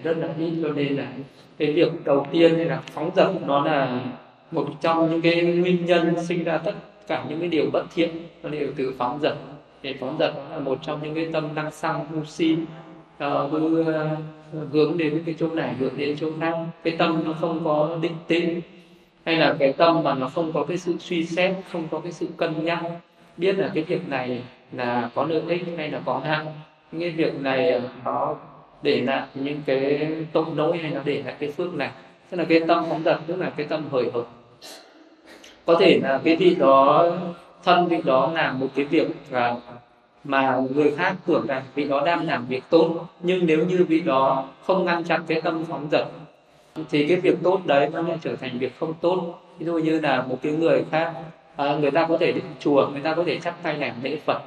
rất là ít. Cho nên là cái việc đầu tiên là phóng dật nó là một trong những cái nguyên nhân sinh ra tất cả những cái điều bất thiện. Nó đều từ phóng dật. Để phóng dật là một trong những cái tâm năng sang ngu si uh, hướng đến cái chỗ này hướng đến chỗ khác. Cái tâm nó không có định tĩnh hay là cái tâm mà nó không có cái sự suy xét không có cái sự cân nhắc. Biết là cái việc này là có lợi ích hay là có hại. Những cái việc này à, nó để lại những cái tội lỗi hay nó để lại cái phước này. Tức là cái tâm phóng dật tức là cái tâm hời hợt. Có thể là cái vị đó thân vị đó làm một cái việc và mà người khác tưởng rằng vị đó đang làm việc tốt. Nhưng nếu như vị đó không ngăn chặn cái tâm phóng dật thì cái việc tốt đấy nó lại trở thành việc không tốt. Ví dụ như là một cái người khác à, người ta có thể đến chùa người ta có thể chắp tay làm lễ phật.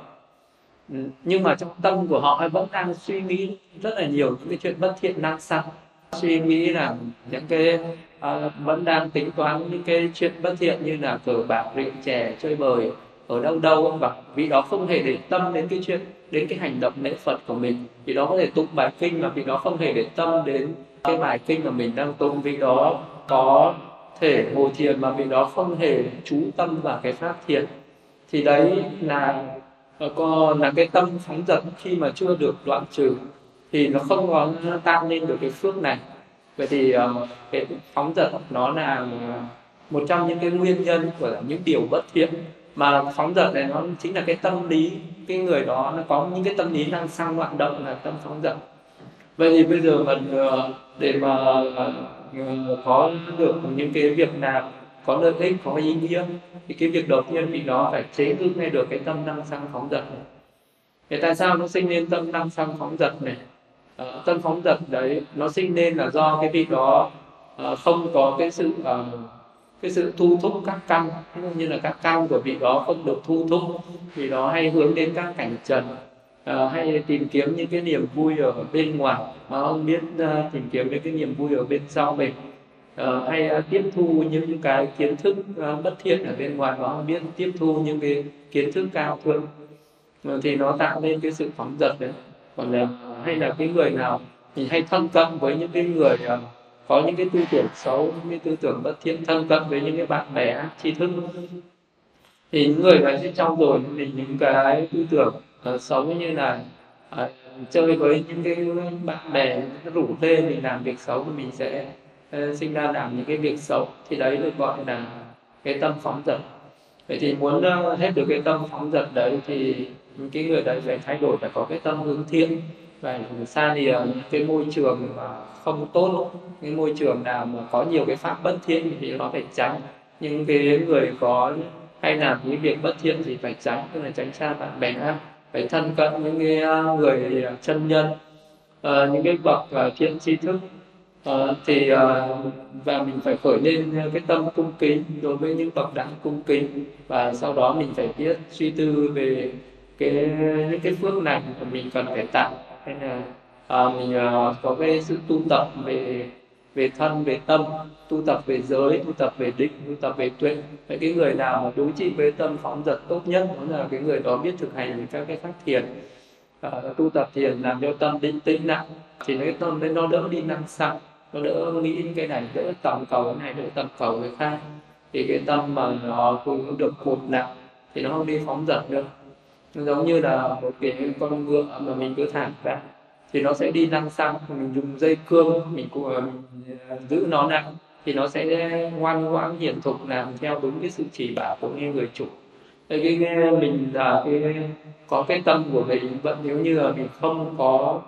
Ừ, nhưng mà trong tâm của họ vẫn đang suy nghĩ rất là nhiều những cái chuyện bất thiện năng sang suy nghĩ là những cái uh, vẫn đang tính toán những cái chuyện bất thiện như là cờ bạc rượu chè chơi bời ở đâu đâu và vị đó không hề để tâm đến cái chuyện đến cái hành động lễ phật của mình. Vì đó có thể tụng bài kinh mà vì đó không hề để tâm đến cái bài kinh mà mình đang tụng. Vì đó có thể ngồi thiền mà vì đó không hề chú tâm vào cái pháp thiền. Thì đấy là còn là cái tâm phóng dật khi mà chưa được đoạn trừ, thì nó không có tan lên được cái phước này. Vậy thì ờ, cái phóng dật nó là một trong những cái nguyên nhân của những điều bất thiện. Mà phóng dật này nó chính là cái tâm lý, cái người đó nó có những cái tâm lý đang sang loạn động là tâm phóng dật. Vậy thì bây giờ mình ờ, để mà ờ, có được những cái việc nào có lợi ích có ý nghĩa thì cái việc đầu tiên vì nó phải chế ngự ngay được cái tâm năng sang phóng dật này. Thì tại sao nó sinh nên tâm năng sang phóng dật này? Uh, tâm phóng dật đấy nó sinh nên là do cái vị đó uh, không có cái sự uh, cái sự thu thúc các căn như là các căn của vị đó không được thu thúc vì đó hay hướng đến các cảnh trần à, hay tìm kiếm những cái niềm vui ở bên ngoài. Mà không biết uh, tìm kiếm những cái niềm vui ở bên sau mình uh, hay uh, tiếp thu những cái kiến thức uh, bất thiện ở bên ngoài đó, biết tiếp thu những cái kiến thức cao thượng uh, thì nó tạo nên cái sự phóng dật đấy. Còn là hay là cái người nào thì hay thân cận với những cái người uh, có những cái tư tưởng xấu những cái tư tưởng bất thiện thân cận với những cái bạn bè tri thức. Thì những người này sẽ trau dồi mình những cái tư tưởng uh, xấu như là uh, chơi với những cái bạn bè rủ lên mình làm việc xấu thì mình sẽ sinh ra làm những cái việc xấu, thì đấy được gọi là cái tâm phóng dật. Vậy thì muốn ờ, hết được cái tâm phóng dật đấy thì cái người đấy phải thay đổi phải có cái tâm hướng thiện. Và xa lìa những ờ, cái môi trường mà không tốt, cái môi trường nào mà có nhiều cái pháp bất thiện thì nó phải tránh. Nhưng cái người có hay làm những việc bất thiện thì phải tránh, tức là tránh xa bạn bè, phải thân cận những cái ờ, người chân nhân. Những cái bậc thiện tri thức à, thì à, và mình phải khởi lên ờ, cái tâm cung kính đối với những bậc đẳng cung kính. Và sau đó mình phải biết suy tư về cái những cái phước lành mà mình cần phải tạo. Hay là à, mình à, có cái sự tu tập về về thân về tâm tu tập về giới tu tập về định tu tập về tuệ. Vậy cái người nào mà đối trị với tâm phóng dật tốt nhất đó là cái người đó biết thực hành các cái pháp thiền. À, tu tập thiền làm cho tâm định tĩnh nặng thì cái tâm đấy nó đỡ đi năng sang nó đỡ nghĩ cái này đỡ tầm cầu cái này đỡ tầm cầu cái khác. Thì cái tâm mà nó cũng được cột nặng thì nó không đi phóng dật được. Giống như là một cái con ngựa mà mình cứ thả ra thì nó sẽ đi năng xăng mình dùng dây cương mình cũng à, mình giữ nó nặng thì nó sẽ ngoan ngoãn hiển thục làm theo đúng cái sự chỉ bảo của người chủ. Cái, cái mình là cái có cái tâm của mình vẫn nếu như là mình không có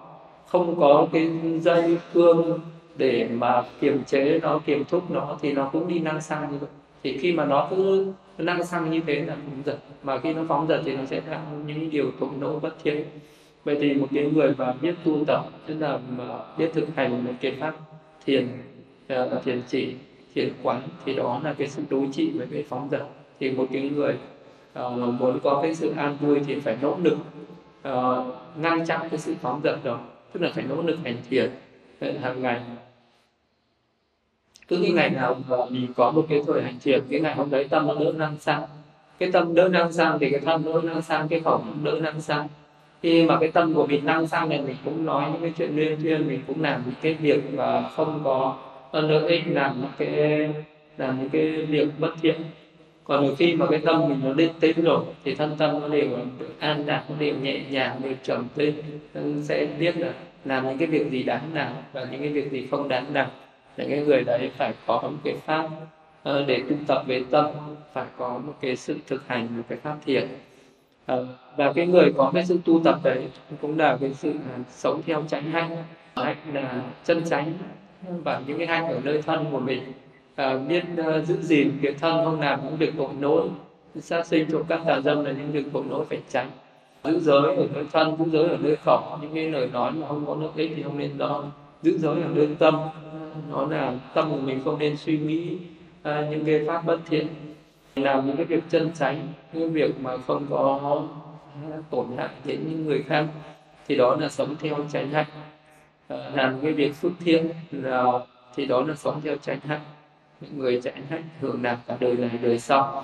không có cái dây cương để mà kiềm chế nó kiềm thúc nó thì nó cũng đi năng sang như vậy. Thì khi mà nó cứ năng sang như thế là phóng dật. Mà khi nó phóng dật thì nó sẽ ra những điều tội lỗi bất thiện. Vậy thì một cái người mà biết tu tập tức là mà biết thực hành một cái pháp thiền à, thiền chỉ thiền quán thì đó là cái sự đối trị với cái phóng dật. Thì một cái người uh, muốn có cái sự an vui thì phải nỗ lực uh, ngăn chặn cái sự phóng dật đó. Tức là phải nỗ lực hành thiền hàng ngày cứ cái ngày nào mà mình có một cái thời hành thiền cái ngày hôm đấy tâm nó đỡ năng sang. Cái tâm đỡ năng sang thì cái thân đỡ năng sang, cái khẩu đỡ năng sang. Khi mà cái tâm của mình năng sang này mình cũng nói những cái chuyện liên thuyên, mình cũng làm những cái việc mà không có lợi ích, làm những cái, làm những cái việc bất thiện. Còn khi mà cái tâm mình nó lên tĩnh rồi, thì thân tâm nó đều an lạc, nó đều nhẹ nhàng, đều trầm lên sẽ biết là làm những cái việc gì đáng làm và những cái việc gì không đáng làm thì cái người đấy phải có một cái pháp uh, để tu tập về tâm phải có một cái sự thực hành một cái pháp thiền. Uh, và cái người có cái sự tu tập đấy cũng là cái sự à, sống theo chánh hạnh. Hạnh là chân chánh và những cái hạnh ở nơi thân của mình ờ, biết uh, giữ gìn cái thân không làm những việc tội lỗi. Sát sinh trộm cắp tà dâm là những việc tội lỗi phải tránh. Giữ giới ở nơi thân giữ giới ở nơi khẩu những cái lời nói mà không có lợi ích thì không nên nói giữ giới ở nơi tâm nó là tâm của mình không nên suy nghĩ à, những cái pháp bất thiện. Làm những cái việc chân chánh những việc mà không có tổn hại đến những người khác thì đó là sống theo chánh hạnh. À, làm cái việc phước thiện là thì đó là sống theo chánh hạnh. Những người chánh hạnh hưởng lạc cả đời này đời sau.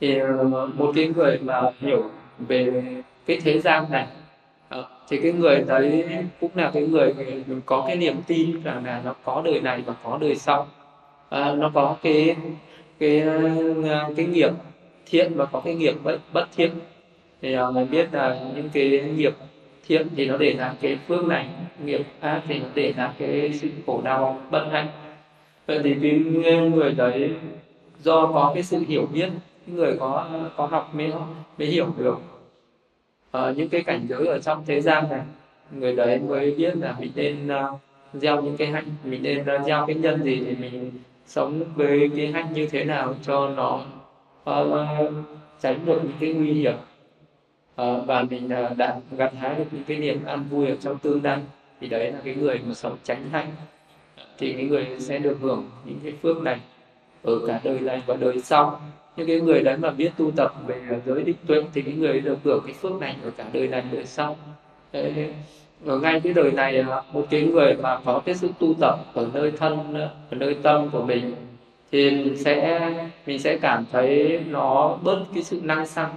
Thì à, một cái người mà hiểu về cái thế gian này Ờ, thì cái người đấy cũng là cái người có cái niềm tin rằng là nó có đời này và có đời sau. À, nó có cái cái ờ, cái nghiệp thiện và có cái nghiệp bất, bất thiện. Thì uh, mình biết là những cái nghiệp thiện thì nó để lại cái phước này nghiệp ác thì nó để lại cái sự khổ đau bất hạnh. Vậy thì cái người đấy do có cái sự hiểu biết người có có học mới mới hiểu được ở những cái cảnh giới ở trong thế gian này người đấy mới biết là mình nên uh, gieo những cái hạnh mình nên uh, gieo cái nhân gì thì mình sống với cái hạnh như thế nào cho nó uh, tránh được những cái nguy hiểm. Uh, và mình uh, đã gặt hái được những cái niềm an vui ở trong tương lai thì đấy là cái người mà sống tránh hạnh. Thì cái người sẽ được hưởng những cái phước này ở cả đời này và đời sau những cái người đấy mà biết tu tập về giới định tuệ thì cái người được hưởng cái phước này ở cả đời này đời sau. Ở ngay cái đời này à, một cái người mà có cái sự tu tập ở nơi thân ở nơi tâm của mình thì mình sẽ mình sẽ cảm thấy nó bớt cái sự năng xăng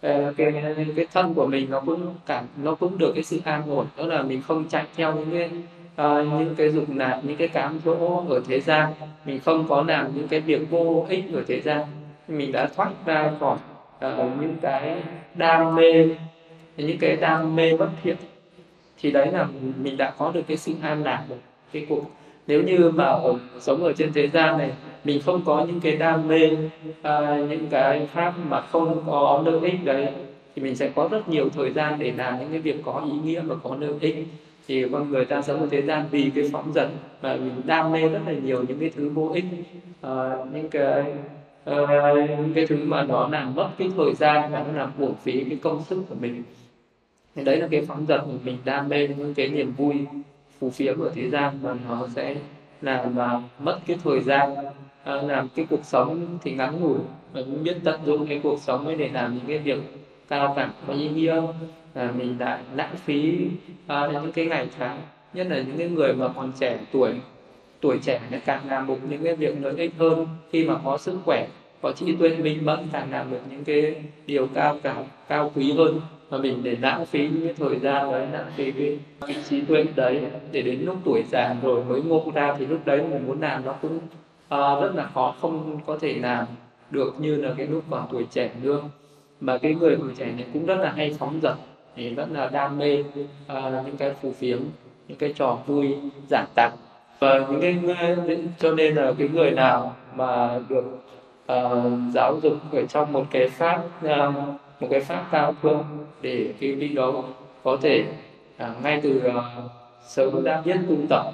ờ, cái, cái thân của mình nó cũng cảm nó cũng được cái sự an ổn đó là mình không chạy theo những cái uh, những cái dục lạc những cái cám dỗ ở thế gian. Mình không có làm những cái việc vô ích ở thế gian mình đã thoát ra khỏi uh, những cái đam mê những cái đam mê bất thiện. Thì đấy là mình đã có được cái sự an lạc rồi cái cuộc. Nếu như mà ở, sống ở trên thế gian này mình không có những cái đam mê à, những cái pháp mà không có lợi ích đấy thì mình sẽ có rất nhiều thời gian để làm những cái việc có ý nghĩa và có lợi ích. Thì con người ta sống ở thế gian vì cái phóng dật và mình đam mê rất là nhiều những cái thứ vô ích à, những cái uh, cái thứ mà nó làm mất cái thời gian và nó làm uổng phí cái công sức của mình. Thì đấy là cái phóng dật mà mình đam mê những cái niềm vui phù phiếm ở thế gian mà nó sẽ làm mà mất cái thời gian uh, làm cái cuộc sống thì ngắn ngủi. Và cũng biết tận dụng cái cuộc sống ấy để làm những cái việc cao cả có ý nghĩa là mình đã lãng phí uh, những cái ngày tháng. Nhất là những cái người mà còn trẻ tuổi tuổi trẻ nó càng làm được những cái việc lợi ích hơn khi mà có sức khỏe có trí tuệ minh mẫn càng làm được những cái điều cao cả cao quý hơn. Mà mình để lãng phí những cái thời gian đấy lãng phí cái, cái trí tuệ đấy để đến lúc tuổi già rồi mới ngộ ra thì lúc đấy mình muốn làm nó cũng à, rất là khó không có thể làm được như là cái lúc còn tuổi trẻ nữa. Mà cái người tuổi trẻ này cũng rất là hay phóng dật thì rất là đam mê à, những cái phù phiếm những cái trò vui giả tặng và những cái cho nên là cái người nào mà được uh, giáo dục ở trong một cái pháp uh, một cái pháp cao thượng để cái vị đó có thể uh, ngay từ uh, sớm đã biết tu tập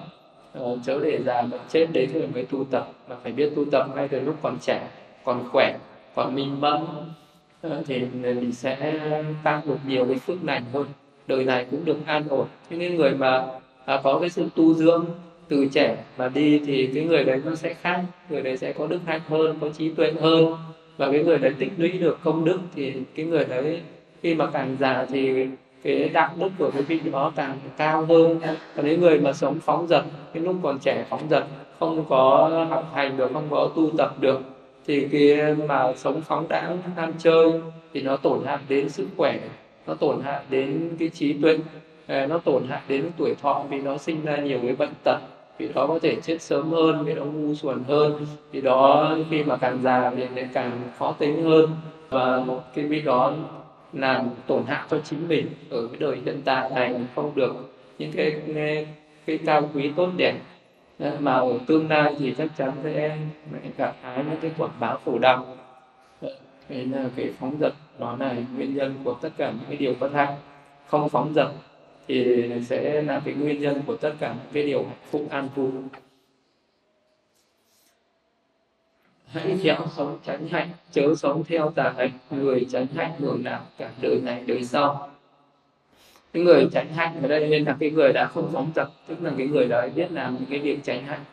uh, chớ để già mà chết đến rồi mới tu tập mà phải biết tu tập ngay từ lúc còn trẻ còn khỏe còn minh mẫn. Uh, thì mình sẽ tăng được nhiều cái phước lành hơn đời này cũng được an ổn. Những người mà uh, có cái sự tu dưỡng từ trẻ mà đi thì cái người đấy nó sẽ khác. Người đấy sẽ có đức hạnh hơn, có trí tuệ hơn. Và cái người đấy tích lũy được công đức thì cái người đấy khi mà càng già thì cái đạo đức của cái vị đó càng cao hơn còn những người mà sống phóng dật, cái lúc còn trẻ phóng dật, không có học hành được, không có tu tập được, thì cái mà sống phóng đãng, ham chơi thì nó tổn hại đến sức khỏe, nó tổn hại đến cái trí tuệ à, nó tổn hại đến tuổi thọ vì nó sinh ra nhiều cái bệnh tật vì đó có thể chết sớm hơn vì đó ngu xuẩn hơn vì đó khi mà càng già thì lại càng khó tính hơn. Và một cái vị đó làm tổn hại cho chính mình ở cái đời hiện tại này không được. Những cái cái, cái cao quý tốt đẹp ờ, mà ở tương lai thì chắc chắn sẽ gặp hái những cái quả báo khổ đau ờ, nên là cái phóng dật đó là nguyên nhân của tất cả những cái điều bất hạnh. Không phóng dật thì sẽ là cái nguyên nhân của tất cả cái điều hạnh phúc an vui hãy khéo sống tránh hạnh, chớ sống theo tà hạnh. Người tránh hạnh hưởng nào cả đời này, đời sau. Cái người tránh hạnh ở đây nên là cái người đã không phóng dật tức là cái người đấy biết làm những cái việc tránh hạnh.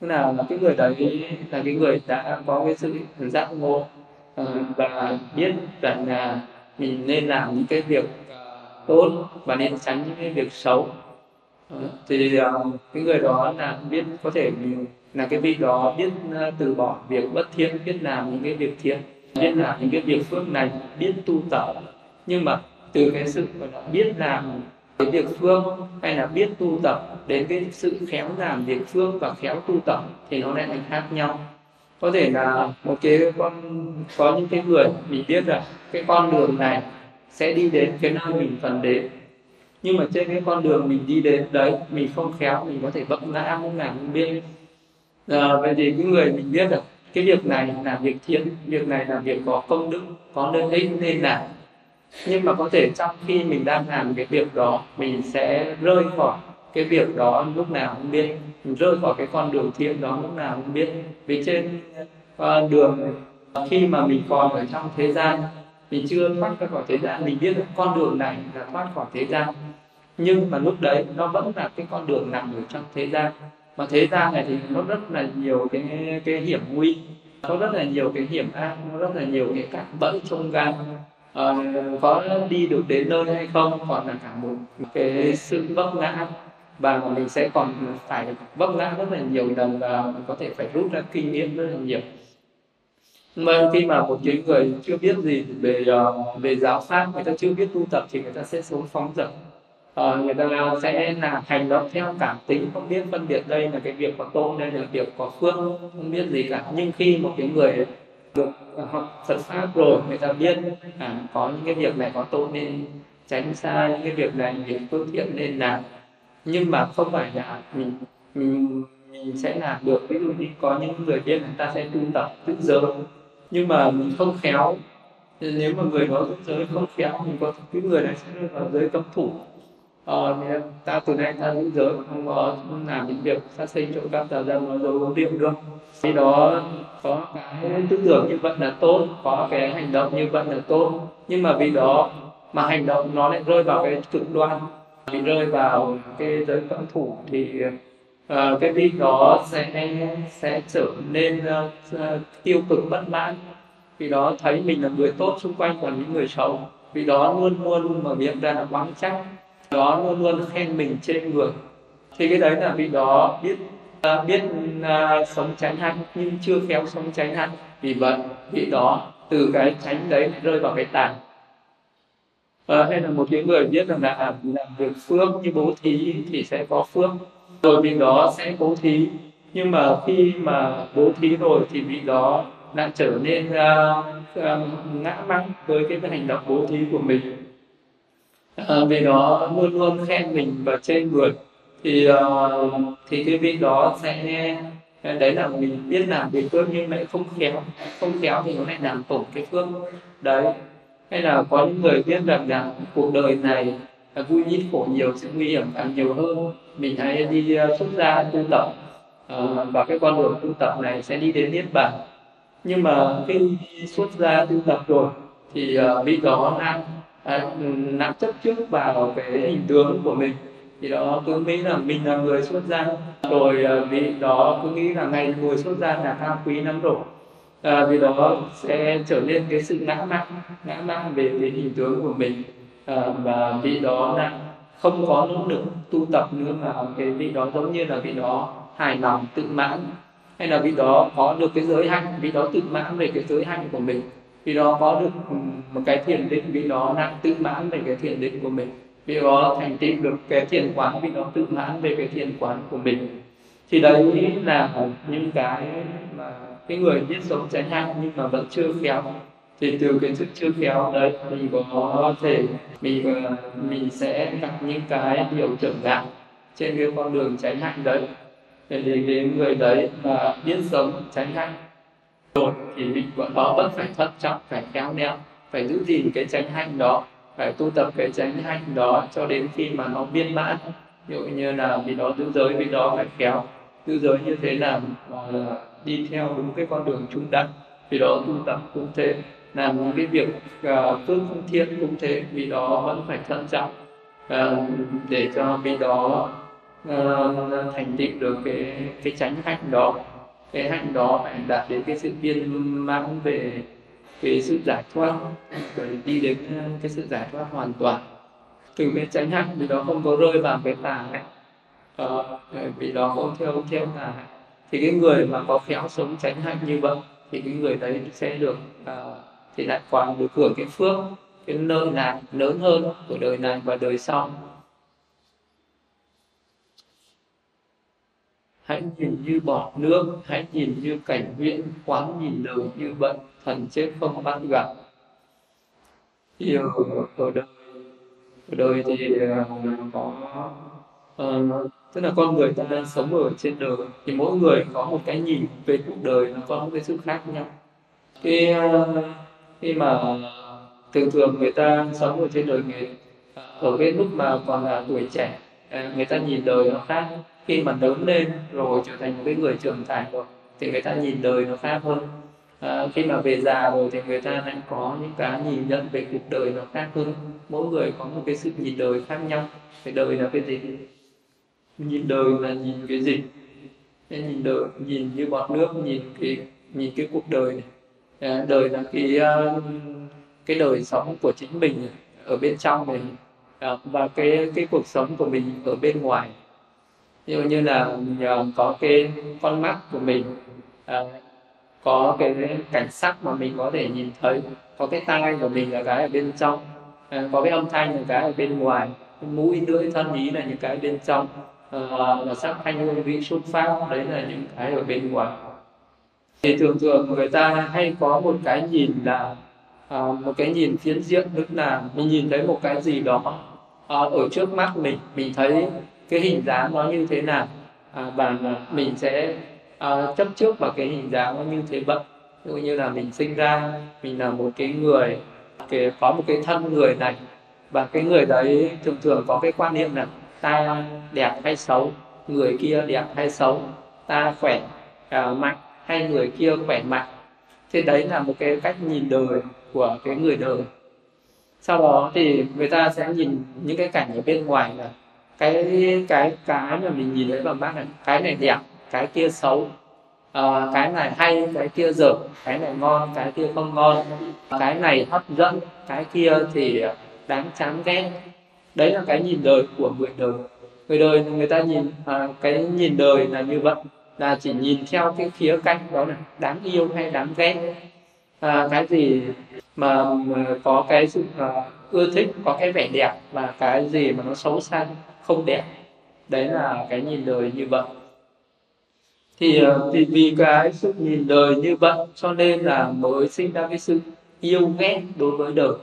Tức là cái người đấy là cái người đã có cái sự giác ngộ ờ, và biết rằng là mình nên làm những cái việc tốt và nên tránh những cái việc xấu. Ờ, thì ờ, cái người đó là biết, có thể là cái vị đó biết ờ, từ bỏ việc bất thiện, biết làm những cái việc thiện, biết làm những cái việc phước này biết tu tập. Nhưng mà từ cái sự biết làm cái việc phương hay là biết tu tập đến cái sự khéo làm việc phương và khéo tu tập thì nó lại thành khác nhau. Có thể là một cái con, có những cái người mình biết là cái con đường này sẽ đi đến cái nơi mình cần đến. Nhưng mà trên cái con đường mình đi đến đấy mình không khéo mình có thể vấp ngã không làm không biết à, ờ, vậy thì cái người mình biết được cái việc này là việc thiện việc này là việc có công đức có lợi ích nên làm. Nhưng mà có thể trong khi mình đang làm cái việc đó mình sẽ rơi khỏi cái việc đó lúc nào không biết. Mình rơi khỏi cái con đường thiện đó lúc nào không biết. Vì trên uh, đường khi mà mình còn ở trong thế gian mình chưa thoát ra khỏi thế gian. Mình biết được con đường này là thoát khỏi thế gian. Nhưng mà lúc đấy nó vẫn là cái con đường nằm ở trong thế gian. Mà thế gian này thì nó rất là nhiều cái cái hiểm nguy. Nó rất là nhiều cái hiểm ác. Nó rất là nhiều cái cạm bẫy trong gan. À, có đi được đến nơi hay không? Còn là cả một cái sự vấp ngã. Và mình sẽ còn phải vấp ngã rất là nhiều lần và mình có thể phải rút ra kinh nghiệm rất là nhiều mà khi mà một cái người chưa biết gì về ờ, về giáo pháp người ta chưa biết tu tập thì người ta sẽ sống phóng dật. Uh, người ta sẽ là hành động theo cảm tính không biết phân biệt đây là cái việc có tôn đây là việc có phước không biết gì cả. Nhưng khi một cái người được học Phật pháp rồi người ta biết à, có những cái việc này có tôn nên tránh xa những cái việc này việc phước thiện nên làm. Nhưng mà không phải là mình mình mình sẽ làm được. Ví dụ như có những người biết người ta sẽ tu tập tự giới nhưng mà mình không khéo. Nếu mà người đó giữ giới không khéo mình có cái người này sẽ rơi vào giới cấm thủ. Ờ, ta từ nay ta giữ giới không có làm những việc sát sinh trộm cắp tà dâm nó dấu uống được. Khi đó có cái tư tưởng như vậy là tốt có cái hành động như vậy là tốt. Nhưng mà vì đó mà hành động nó lại rơi vào cái cực đoan. Bị rơi vào cái giới cấm thủ thì uh, cái vị đó sẽ sẽ trở nên uh, tiêu cực bất mãn. Vì đó thấy mình là người tốt xung quanh còn những người xấu. Vì đó luôn luôn mà miệng ra là oán trách. Đó luôn luôn khen mình trên người thì cái đấy là vì đó biết uh, biết uh, sống tránh hạnh nhưng chưa khéo sống tránh hạnh vì vậy vị đó từ cái tránh đấy rơi vào cái tàn. À, hay là một cái người biết rằng là làm, làm việc phước như bố thí thì sẽ có phước rồi vị đó sẽ bố thí. Nhưng mà khi mà bố thí rồi thì vị đó lại trở nên uh, uh, ngã măng với cái hành động bố thí của mình. À, uh, vì đó luôn luôn khen mình và chê người thì uh, thì cái vị đó sẽ đấy là mình biết làm việc phước nhưng lại không khéo. Không khéo thì nó lại làm tổn cái phước đấy. Hay là có những người biết rằng là cuộc đời này vui ít khổ nhiều sẽ nguy hiểm càng nhiều hơn. Mình hãy đi ờ, xuất gia tu tập. Ờ, và cái con đường tu tập này sẽ đi đến niết bàn. Nhưng mà khi xuất gia tu tập rồi thì ờ, uh, vị đó đang à, nắm chấp trước vào cái hình tướng của mình. Thì đó cứ nghĩ là mình là người xuất gia. Rồi vì đó cứ nghĩ là ngày ngồi xuất gia là cao quý lắm rồi. À, vì đó sẽ trở nên cái sự ngã mạn ngã mạn về cái hình tướng của mình. Ờ, và vị đó là không có nỗ lực tu tập nữa mà cái vị đó giống như là vị đó hài lòng, tự mãn. Hay là vị đó có được cái giới hạnh, vị đó tự mãn về cái giới hạnh của mình. Vì đó có được ừ, một cái thiền định vì đó đang tự mãn về cái thiền định của mình. Vì đó thành tựu được cái thiền quán vì đó tự mãn về cái thiền quán của mình. Thì đấy là những cái mà cái người biết sống tránh hạnh nhưng mà vẫn chưa khéo. Thì từ cái sự chưa khéo đấy thì có thể mình mình sẽ gặp những cái điều trở ngại trên cái con đường tránh hạnh đấy. Để cái người đấy mà biết sống tránh hạnh rồi thì mình bọn đó vẫn phải thận trọng, phải khéo léo, phải giữ gìn cái tránh hạnh đó, phải tu tập cái tránh hạnh đó cho đến khi mà nó viên mãn. Ví dụ như là vì đó giữ giới, vì đó phải khéo giữ giới như thế là ờ, đi theo đúng cái con đường trung đẳng, vì đó tu tập cũng thế làm cái việc ờ, uh, phước thiện cũng thế vì đó vẫn phải thận trọng uh, để cho vì đó uh, thành tựu được cái cái tránh hạnh đó. Cái hạnh đó phải đạt đến cái sự viên mãn về cái sự giải thoát để đi đến cái sự giải thoát hoàn toàn. Từ cái tránh hạnh vì đó không có rơi vào cái tà hạnh vì đó không theo không theo tà hạnh. Thì cái người mà có khéo sống tránh hạnh như vậy thì cái người đấy sẽ được uh, thì lại còn được hưởng cái phước cái nơi này lớn hơn của đời này và đời sau. Hãy nhìn như bọt nước hãy nhìn như cảnh viễn quán nhìn đời như bận thần chết không bắt gặp. Thì ở, ở đời ở đời thì ờ, có uh, tức là con người ta đang sống ở trên đời thì mỗi người có một cái nhìn về cuộc đời nó có một cái sự khác nhau. Cái uh, khi mà thường thường người ta sống ở trên đời người ở cái lúc mà còn là tuổi trẻ người ta nhìn đời nó khác. Khi mà lớn lên rồi trở thành một cái người trưởng thành rồi thì người ta nhìn đời nó khác hơn. À, khi mà về già rồi thì người ta lại có những cái nhìn nhận về cuộc đời nó khác hơn. Mỗi người có một cái sự nhìn đời khác nhau. Cái đời là cái gì? Nhìn đời là nhìn cái gì? Nhìn đời nhìn như bọt nước nhìn cái nhìn cái cuộc đời này. Ờ, đời là cái ờ, cái đời sống của chính mình ở bên trong mình ờ, và cái cái cuộc sống của mình ở bên ngoài. Ví dụ như là nhờ có cái con mắt của mình có cái cảnh sắc mà mình có thể nhìn thấy, có cái tai của mình là cái ở bên trong có cái âm thanh là cái ở bên ngoài mũi, lưỡi, thân ý là những cái bên trong và sắc thanh hương vị xuất phát, đấy là những cái ở bên ngoài thì thường thường người ta hay có một cái nhìn là à, một cái nhìn phiến diện tức là mình nhìn thấy một cái gì đó à, ở trước mắt mình mình thấy cái hình dáng nó như thế nào à, và mình sẽ à, chấp trước vào cái hình dáng nó như thế vậy ví dụ như là mình sinh ra mình là một cái người cái, có một cái thân người này và cái người đấy thường thường có cái quan niệm là ta đẹp hay xấu người kia đẹp hay xấu ta khỏe à, mạnh hay người kia khỏe mạnh. Thế đấy là một cái cách nhìn đời của cái người đời. Sau đó thì người ta sẽ nhìn những cái cảnh ở bên ngoài là cái cái cái mà mình nhìn thấy bằng mắt này cái này đẹp cái kia xấu. À, cái này hay cái kia dở cái này ngon cái kia không ngon. Cái này hấp dẫn cái kia thì đáng chán ghét. Đấy là cái nhìn đời của người đời. Người đời người ta nhìn à, cái nhìn đời là như vậy là chỉ nhìn theo cái khía cạnh đó là đáng yêu hay đáng ghét. À, cái gì mà, mà có cái sự uh, ưa thích có cái vẻ đẹp và cái gì mà nó xấu xa không đẹp đấy là cái nhìn đời như vậy. Thì, à, thì vì cái sự nhìn đời như vậy cho nên là mới sinh ra cái sự yêu ghét đối với đời.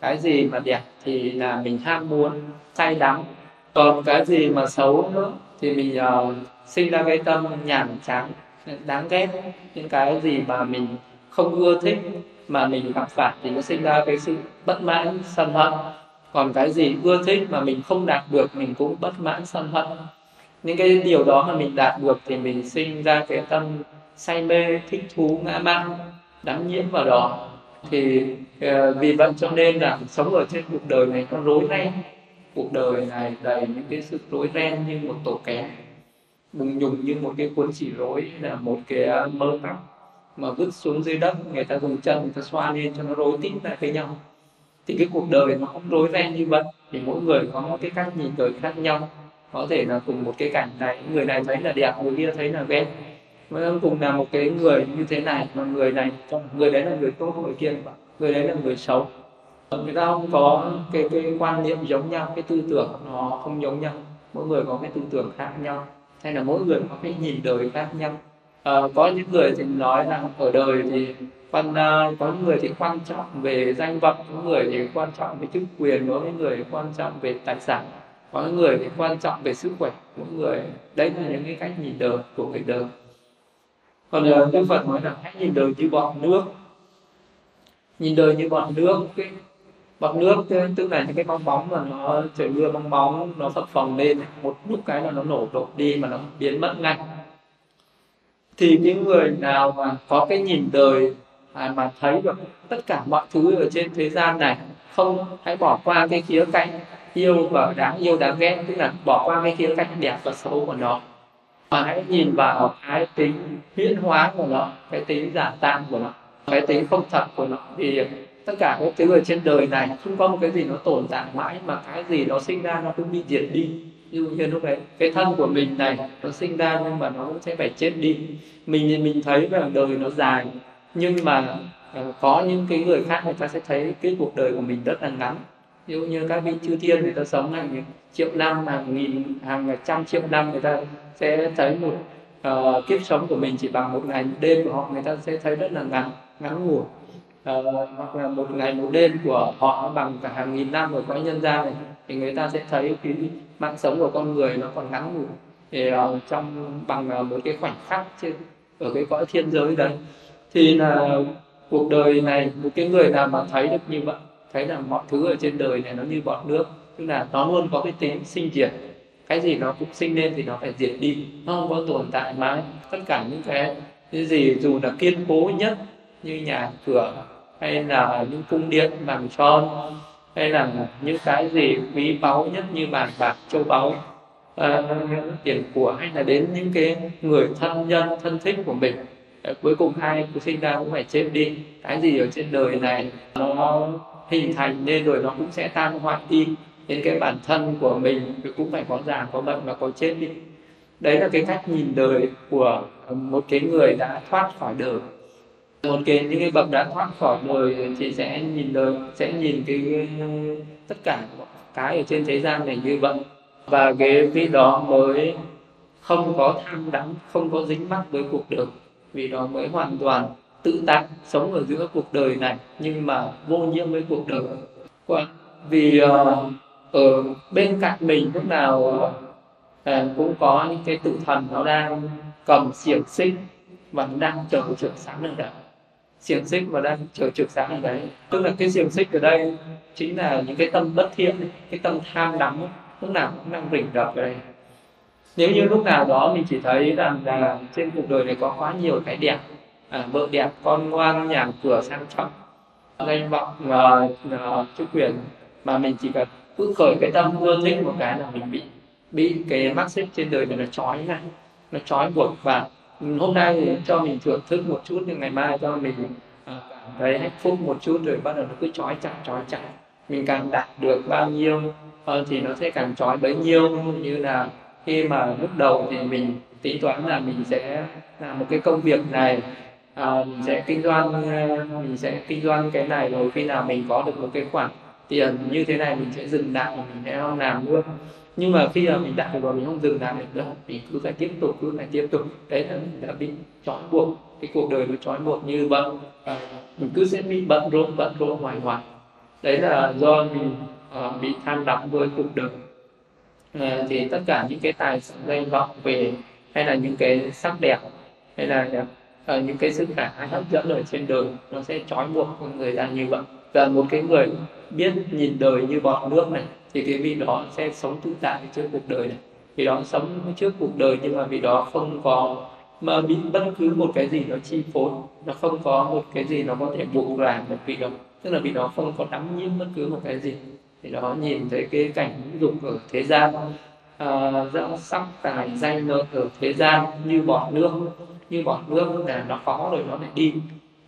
Cái gì mà đẹp thì là mình ham muốn cay đắng còn cái gì mà xấu nữa thì mình uh, sinh ra cái tâm nhàm chán đáng ghét những cái gì mà mình không ưa thích mà mình gặp phải thì nó sinh ra cái sự bất mãn sân hận. Còn cái gì ưa thích mà mình không đạt được mình cũng bất mãn sân hận. Những cái điều đó mà mình đạt được thì mình sinh ra cái tâm say mê thích thú ngã mạn đắm nhiễm vào đó. Thì uh, vì vậy cho nên là sống ở trên cuộc đời này nó rối ren cuộc đời này đầy những cái sự rối ren như một tổ kén bùng nhùng như một cái cuốn chỉ rối là một cái à, mơ tóc mà vứt xuống dưới đất. Người ta dùng chân, người ta xoa lên cho nó rối tít lại với nhau. Thì cái cuộc đời nó không rối ren như vậy. Thì mỗi người có một cái cách nhìn đời khác nhau. Có thể là cùng một cái cảnh này, người này thấy là đẹp, người kia thấy là ghét. Mà cùng là một cái người như thế này, mà người này người đấy là người tốt, người kia người đấy là người xấu người ta không có cái cái quan niệm giống nhau cái tư tưởng nó không giống nhau. Mỗi người có cái tư tưởng khác nhau hay là mỗi người có cái nhìn đời khác nhau. À, có những người thì nói rằng ở đời thì quan ờ, có những người thì quan trọng về danh vọng có người thì quan trọng về chức quyền có những người quan trọng về tài sản có những người thì quan trọng về sức khỏe. Mỗi người đấy là những cái cách nhìn đời của người đời. Còn ờ, đức phật nói là hãy nhìn đời như bọt nước. Nhìn đời như bọt nước cái bọt nước tức là những cái bong bóng mà nó trời mưa bong bóng nó phập phồng lên một lúc cái là nó nổ đột đi mà nó biến mất ngay. Thì những người nào mà có cái nhìn đời à, mà thấy được tất cả mọi thứ ở trên thế gian này không hãy bỏ qua cái khía cạnh yêu và đáng yêu đáng ghét tức là bỏ qua cái khía cạnh đẹp và xấu của nó. Mà hãy nhìn vào cái tính huyễn hóa của nó cái tính giả tan của nó cái tính không thật của nó thì tất cả các cái người trên đời này không có một cái gì nó tồn tại mãi mà cái gì nó sinh ra nó cũng bị diệt đi. Như như lúc đấy cái thân của mình này nó sinh ra nhưng mà nó cũng sẽ phải chết đi. Mình thì mình thấy là đời nó dài nhưng mà ờ, có những cái người khác người ta sẽ thấy cái cuộc đời của mình rất là ngắn. Ví dụ như các vị chư thiên người ta sống hàng triệu năm hàng nghìn hàng trăm triệu năm người ta sẽ thấy một uh, kiếp sống của mình chỉ bằng một ngày một đêm của họ người ta sẽ thấy rất là ngắn ngắn ngủi uh, hoặc là một ngày một đêm của họ bằng cả hàng nghìn năm ở cõi nhân gian này thì người ta sẽ thấy cái mạng sống của con người nó còn ngắn ngủi. Thì uh, trong bằng uh, một cái khoảnh khắc trên ở cái cõi thiên giới đấy thì là cuộc đời này một cái người nào mà thấy được như vậy thấy là mọi thứ ở trên đời này nó như bọt nước tức là nó luôn có cái tính sinh diệt. Cái gì nó cũng sinh lên thì nó phải diệt đi nó không có tồn tại mãi. Tất cả những cái cái gì dù là kiên cố nhất như nhà cửa hay là những cung điện bằng son, hay là những cái gì quý báu nhất như vàng bạc châu báu uh, tiền của hay là đến những cái người thân nhân thân thích của mình. Ờ, cuối cùng hai cũng sinh ra cũng phải chết đi. Cái gì ở trên đời này nó hình thành nên rồi nó cũng sẽ tan hoại đi. Nên cái bản thân của mình cũng phải có già có bệnh và có chết đi. Đấy là cái cách nhìn đời của một cái người đã thoát khỏi đời một cái những cái bậc đã thoát khỏi rồi thì sẽ nhìn đời sẽ nhìn cái tất cả cái ở trên thế gian này như vậy. Và cái vị đó mới không có tham đắm không có dính mắc với cuộc đời. Vì đó mới hoàn toàn tự tại sống ở giữa cuộc đời này nhưng mà vô nhiễm với cuộc đời. Vì uh, ở bên cạnh mình lúc nào uh, cũng có những cái tự thần nó đang cầm xiềng xích và nó đang chờ trưởng sáng lên đời xiềng xích mà đang chờ trực sáng ở đấy. Tức là cái xiềng xích ở đây chính là những cái tâm bất thiện cái tâm tham đắm lúc nào cũng đang rình rập ở đây. Nếu như lúc nào đó mình chỉ thấy rằng là trên cuộc đời này có quá nhiều cái đẹp à, vợ đẹp con ngoan nhà cửa sang trọng danh vọng và uh, chức quyền mà mình chỉ cần cứ khởi cái tâm ưa thích một cái là mình bị bị cái mắc xích trên đời này nó trói này nó trói buộc và hôm nay thì cho mình thưởng thức một chút nhưng ngày mai cho mình cảm thấy hạnh phúc một chút rồi bắt đầu nó cứ trói chặt trói chặt. Mình càng đạt được bao nhiêu ờ, thì nó sẽ càng trói bấy nhiêu. Như là khi mà lúc đầu thì mình tính toán là mình sẽ làm một cái công việc này à, mình sẽ kinh doanh mình sẽ kinh doanh cái này. Rồi khi nào mình có được một cái khoản tiền như thế này mình sẽ dừng lại mình sẽ không làm luôn nhưng mà khi mà mình đạt rồi mình không dừng lại được nữa mình cứ phải tiếp tục cứ phải tiếp tục. Đấy là mình đã bị trói buộc. Cái cuộc đời nó trói buộc như vậy à, mình cứ sẽ bị bận rộn bận rộn hoài hoài. Đấy là do mình uh, bị tham đắm với cuộc đời. À, thì tất cả những cái tài sản danh vọng về hay là những cái sắc đẹp hay là uh, những cái sức khả ái hấp dẫn ở trên đời nó sẽ trói buộc con người ra như vậy. Và một cái người biết nhìn đời như bọt nước này thì cái vị đó sẽ sống tự tại trước cuộc đời này. Vì đó sống trước cuộc đời nhưng mà vì đó không có mà bị bất cứ một cái gì nó chi phối. Nó không có một cái gì nó có thể buộc ràng được vị đó. Tức là vì đó không có đắm nhiễm bất cứ một cái gì. Thì đó nhìn thấy cái cảnh dục ở thế gian à, dẫu sắc tài danh lợi ở thế gian như bọt nước. Như bọt nước là nó khó rồi nó lại đi.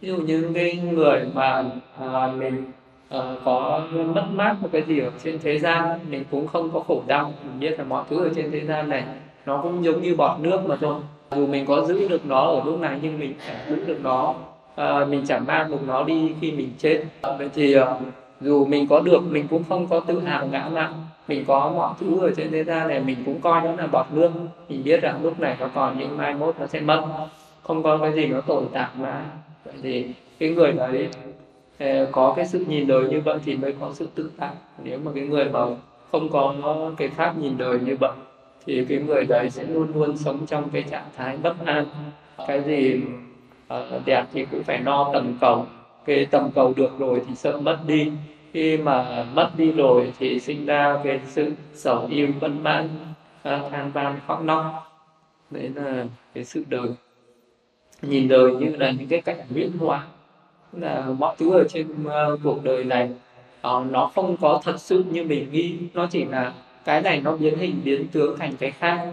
Ví dụ như cái người mà à, mình Ờ, có mất mát một cái gì ở trên thế gian mình cũng không có khổ đau mình biết là mọi thứ ở trên thế gian này nó cũng giống như bọt nước mà thôi. Dù mình có giữ được nó ở lúc này nhưng mình chẳng giữ được nó. À, mình chẳng mang được nó đi khi mình chết. Vậy thì ờ, dù mình có được mình cũng không có tự hào ngã mạn. Mình có mọi thứ ở trên thế gian này mình cũng coi nó là bọt nước. Mình biết rằng lúc này nó còn nhưng mai mốt nó sẽ mất. Không có cái gì nó tồn tại mà vậy thì cái người đấy có cái sự nhìn đời như vậy thì mới có sự tự tại. Nếu mà cái người mà không có cái pháp nhìn đời như vậy thì cái người đấy sẽ luôn luôn sống trong cái trạng thái bất an. Cái gì uh, đẹp thì cũng phải no tầm cầu. Cái tầm cầu được rồi thì sợ mất đi. Khi mà mất đi rồi thì sinh ra cái sự sầu yêu bất mãn ờ, than van khóc nóc đấy là cái sự đời. Nhìn đời như là những cái cảnh biến hóa là mọi thứ ở trên uh, cuộc đời này uh, nó không có thật sự như mình nghĩ. Nó chỉ là cái này nó biến hình biến tướng thành cái khác.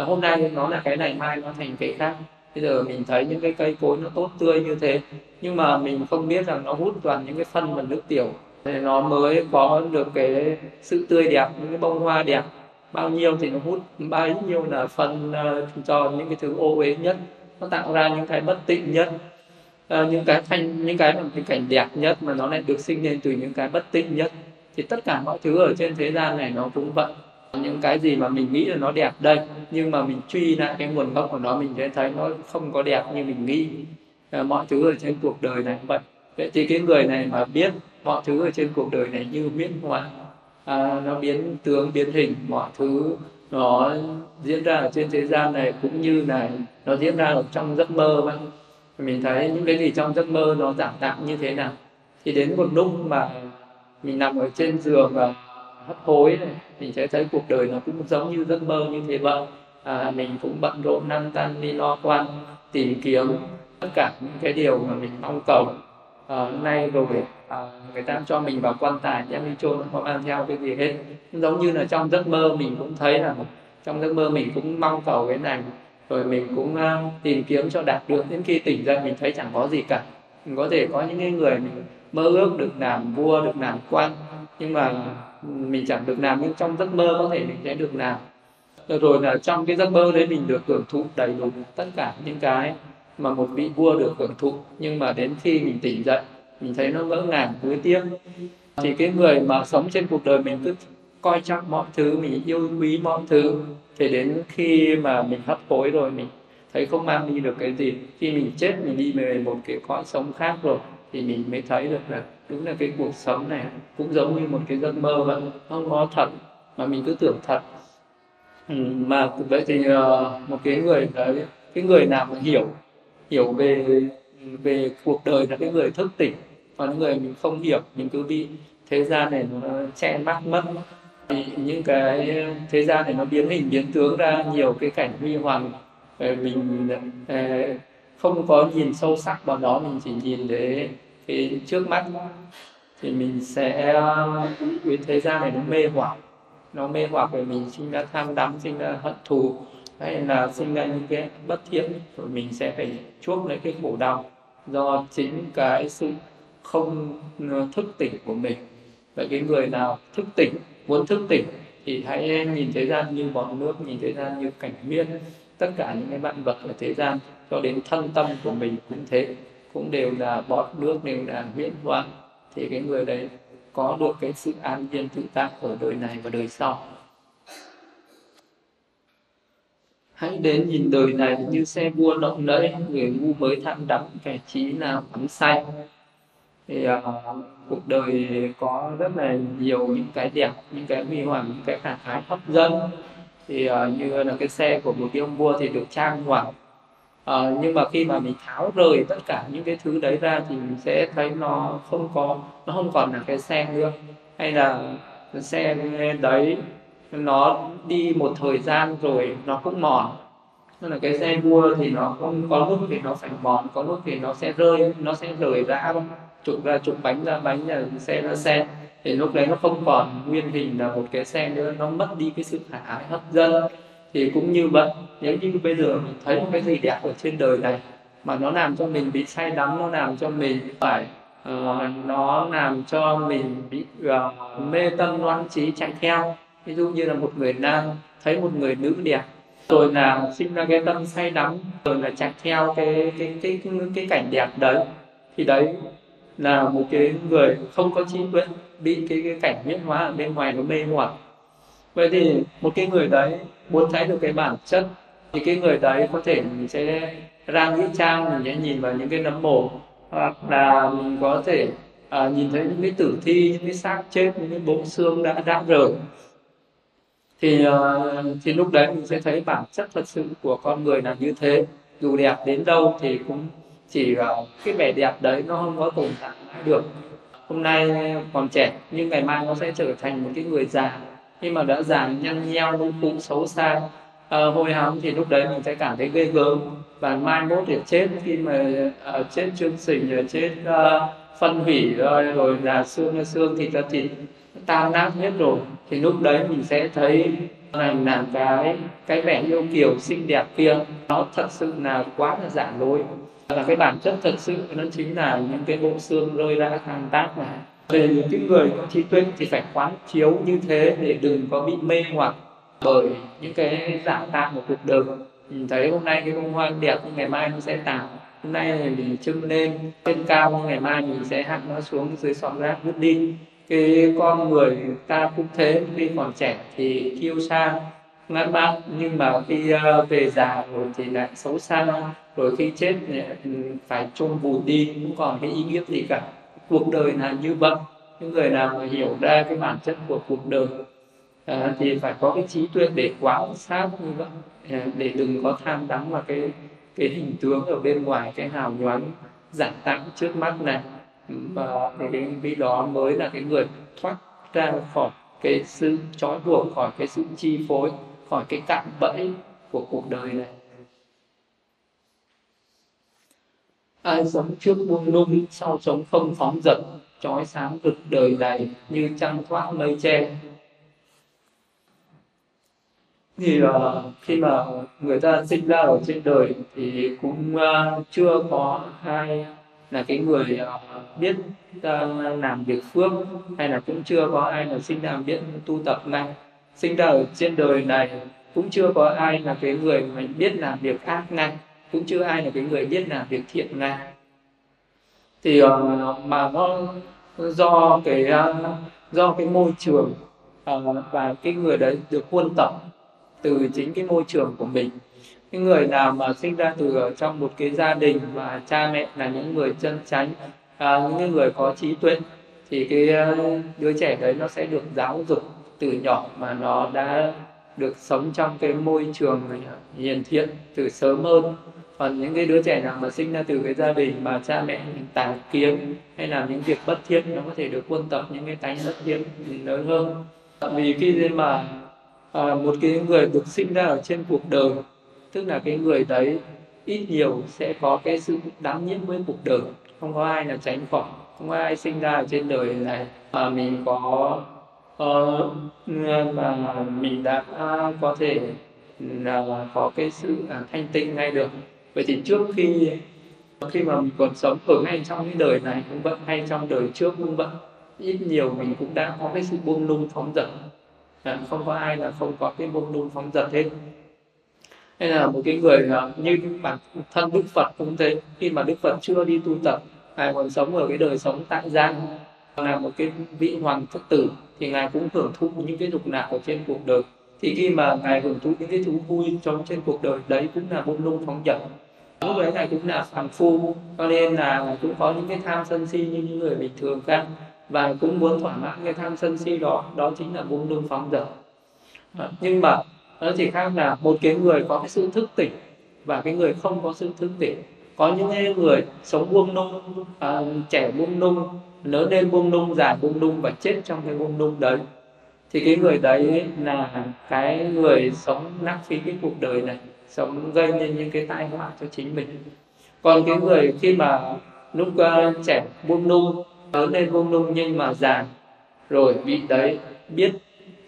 Uh, hôm nay nó là cái này mai nó thành cái khác. Bây giờ mình thấy những cái cây cối nó tốt tươi như thế nhưng mà mình không biết rằng nó hút toàn những cái phân và nước tiểu. Thì nó mới có được cái sự tươi đẹp những cái bông hoa đẹp. Bao nhiêu thì nó hút bao nhiêu là phân uh, cho những cái thứ ô uế nhất. Nó tạo ra những cái bất tịnh nhất uh, những cái thanh những cái cái cảnh đẹp nhất mà nó lại được sinh lên từ những cái bất tịnh nhất. Thì tất cả mọi thứ ở trên thế gian này nó cũng vậy. Những cái gì mà mình nghĩ là nó đẹp đây nhưng mà mình truy lại cái nguồn gốc của nó mình sẽ thấy nó không có đẹp như mình nghĩ. Ờ, mọi thứ ở trên cuộc đời này cũng vậy. Vậy thì cái người này mà biết mọi thứ ở trên cuộc đời này như biến hóa à, nó biến tướng biến hình mọi thứ nó diễn ra ở trên thế gian này cũng như là nó diễn ra ở trong giấc mơ vậy mình thấy những cái gì trong giấc mơ nó giảm tạm như thế nào? Thì đến một lúc mà mình nằm ở trên giường và hấp hối này mình sẽ thấy cuộc đời nó cũng giống như giấc mơ như thế vậy. À, mình cũng bận rộn năng tan đi lo quan tìm kiếm tất cả những cái điều mà mình mong cầu. À, nay rồi à, người ta cho mình vào quan tài đem đi chôn không mang theo cái gì hết. Giống như là trong giấc mơ mình cũng thấy là trong giấc mơ mình cũng mong cầu cái này rồi mình cũng uh, tìm kiếm cho đạt được. Đến khi tỉnh dậy mình thấy chẳng có gì cả. Mình có thể có những người mình mơ ước được làm vua được làm quan. Nhưng mà mình chẳng được làm nhưng trong giấc mơ có thể mình sẽ được làm. Rồi là trong cái giấc mơ đấy mình được hưởng thụ đầy đủ tất cả những cái mà một vị vua được hưởng thụ. Nhưng mà đến khi mình tỉnh dậy mình thấy nó ngỡ ngàng cuối tiếc. Thì cái người mà sống trên cuộc đời mình cứ coi trọng mọi thứ mình yêu quý mọi thứ thì đến khi mà mình hấp hối rồi mình thấy không mang đi được cái gì khi mình chết mình đi về một cái cõi sống khác rồi thì mình mới thấy được là đúng là cái cuộc sống này cũng giống như một cái giấc mơ vậy. Không có thật mà mình cứ tưởng thật. Ừ, mà vậy thì uh, một cái người đấy cái người nào mà hiểu hiểu về về cuộc đời là cái người thức tỉnh còn người mình không hiểu mình cứ bị thế gian này nó che mắt mất những cái ờ, thế gian này nó biến hình, biến tướng ra nhiều cái cảnh huy hoàng. Ờ, mình ờ, không có nhìn sâu sắc vào đó, mình chỉ nhìn để cái trước mắt. Thì mình sẽ cái thế gian này nó mê hoặc. Nó mê hoặc về mình sinh ra tham đắm, sinh ra hận thù, hay là sinh ra những cái bất thiện. Rồi mình sẽ phải chuốc lấy cái khổ đau do chính cái sự không thức tỉnh của mình. Vậy cái người nào thức tỉnh muốn thức tỉnh thì hãy nhìn thế gian như bọt nước nhìn thế gian như cảnh miên tất cả những cái vạn vật ở thế gian cho đến thân tâm của mình cũng thế cũng đều là bọt nước đều là huyễn hoang. Thì cái người đấy có được cái sự an nhiên tự tại ở đời này và đời sau. Hãy đến nhìn đời này như xe vua lộng lẫy người ngu mới tham đắm kẻ trí nào ấm say. Thì uh, cuộc đời có rất là nhiều những cái đẹp những cái huy hoàng những cái khả ái hấp dẫn. Thì uh, như là cái xe của một cái ông vua thì được trang hoàng. Uh, nhưng mà khi mà mình tháo rời tất cả những cái thứ đấy ra thì mình sẽ thấy nó không có nó không còn là cái xe nữa. Hay là xe đấy nó đi một thời gian rồi nó cũng mòn nên là cái xe đua thì nó không có lúc thì nó phải mòn có lúc thì nó sẽ rơi nó sẽ rời ra trục ra trục bánh ra bánh là xe ra xe. Thì lúc đấy nó không còn nguyên hình là một cái xe nữa nó mất đi cái sự khả ái hấp dẫn. Thì cũng như vậy nếu như bây giờ mình thấy một cái gì đẹp ở trên đời này mà nó làm cho mình bị say đắm nó làm cho mình phải uh, nó làm cho mình bị uh, mê tâm loan trí chạy theo. Ví dụ như là một người nam thấy một người nữ đẹp rồi là sinh ra cái tâm say đắm rồi là chạy theo cái cái cái cái, cái cảnh đẹp đấy. Thì đấy là một cái người không có trí tuệ bị cái, cái cảnh huyễn hóa ở bên ngoài nó mê hoặc vậy thì một cái người đấy muốn thấy được cái bản chất thì cái người đấy có thể mình sẽ ra nghĩa trang mình sẽ nhìn vào những cái nấm mồ hoặc là mình có thể à, nhìn thấy những cái tử thi những cái xác chết những cái bộ xương đã đã rời thì ờ, thì lúc đấy mình sẽ thấy bản chất thật sự của con người là như thế. Dù đẹp đến đâu thì cũng chỉ ờ, cái vẻ đẹp đấy nó không có tồn tại được. Hôm nay còn trẻ nhưng ngày mai nó sẽ trở thành một cái người già. Nhưng mà đã già nhăn nheo lung cũ xấu xa à, hôi hám thì lúc đấy mình sẽ cảm thấy ghê gớm. Và mai mốt thì chết khi mà uh, chết trương sình rồi chết uh, phân hủy rồi rồi là xương xương thịt ta thịt tan nát hết rồi. Thì lúc đấy mình sẽ thấy rằng là cái cái vẻ yêu kiều xinh đẹp kia, nó thật sự là quá là giả dối là cái bản chất thật sự nó chính là những cái bộ xương rơi ra hàng tác mà. Về những cái người có trí tuệ thì phải quán chiếu như thế để đừng có bị mê hoặc bởi những cái giả tạo của cuộc đời. Mình thấy hôm nay cái bông hoa đẹp nhưng ngày mai nó sẽ tàn hôm nay mình trưng lên, trên cao, ngày mai mình sẽ hạ nó xuống dưới sọt rác vứt đi cái con người ta cũng thế khi còn trẻ thì kiêu sa ngăn bác nhưng mà khi uh, về già rồi thì lại xấu xa rồi khi chết ừ, phải chôn vùi đi cũng còn cái ý nghĩa gì cả. Cuộc đời là như vậy. Những người nào mà hiểu ra cái bản chất của cuộc đời à, thì phải có cái trí tuệ để quán sát như vậy. À, để đừng có tham đắm vào cái cái hình tướng ở bên ngoài cái hào nhoáng giả tạo trước mắt này và cái vị đó mới là cái người thoát ra khỏi cái sự trói buộc khỏi cái sự chi phối khỏi cái cạm bẫy của cuộc đời này. Ai sống trước buông lung sau sống không phóng dật trói sáng cực đời này như trăng thoát mây che. Thì uh, khi mà người ta sinh ra ở trên đời thì cũng uh, chưa có hai là cái người ờ, biết ờ, làm việc phước hay là cũng chưa có ai là sinh ra biết tu tập này sinh ra ở trên đời này cũng chưa có ai là cái người mình biết làm việc ác ngay, cũng chưa ai là cái người biết làm việc thiện ngay. Thì ờ, mà nó do cái do cái môi trường và cái người đấy được huân tập từ chính cái môi trường của mình cái người nào mà sinh ra từ ở trong một cái gia đình và cha mẹ là những người chân chánh à, những người có trí tuệ thì cái à, đứa trẻ đấy nó sẽ được giáo dục từ nhỏ mà nó đã được sống trong cái môi trường à, hiền thiện từ sớm hơn. Còn những cái đứa trẻ nào mà sinh ra từ cái gia đình mà cha mẹ tà kiến hay làm những việc bất thiện nó có thể được quân tập những cái tánh bất thiện lớn hơn. Vì khi mà à, một cái người được sinh ra ở trên cuộc đời tức là cái người đấy ít nhiều sẽ có cái sự đáng nhiễm với cuộc đời. Không có ai là tránh khỏi không có ai sinh ra ở trên đời này mà mình có uh, mà mình đã có thể là có cái sự à, thanh tinh ngay được. Vậy thì trước khi khi mà mình còn sống ở ngay trong cái đời này cũng vẫn hay trong đời trước cũng vẫn ít nhiều mình cũng đã có cái sự buông lung phóng dật. À, không có ai là không có cái buông lung phóng dật hết hay là một cái người à, như bản thân đức phật cũng thế, khi mà đức phật chưa đi tu tập, ngài còn sống ở cái đời sống tại gian là một cái vị hoàng phật tử, thì ngài cũng hưởng thụ những cái dục lạc ở trên cuộc đời. Thì khi mà ngài hưởng thụ những cái thú vui trong trên cuộc đời, đấy cũng là bông lung phóng dật lúc đấy ngài cũng là phàm phu, cho nên là cũng có những cái tham sân si như những người bình thường khác, và cũng muốn thỏa mãn cái tham sân si đó đó chính là bông lung phóng dật ờ, nhưng mà nó chỉ khác là một cái người có cái sự thức tỉnh và cái người không có sự thức tỉnh. Có những người sống buông nung à, trẻ buông nung lớn lên buông nung già buông nung và chết trong cái buông nung đấy. Thì cái người đấy là cái người sống lãng phí cái cuộc đời này sống gây nên những cái tai họa cho chính mình. Còn cái người khi mà lúc uh, trẻ buông nung lớn lên buông nung nhưng mà già rồi bị đấy biết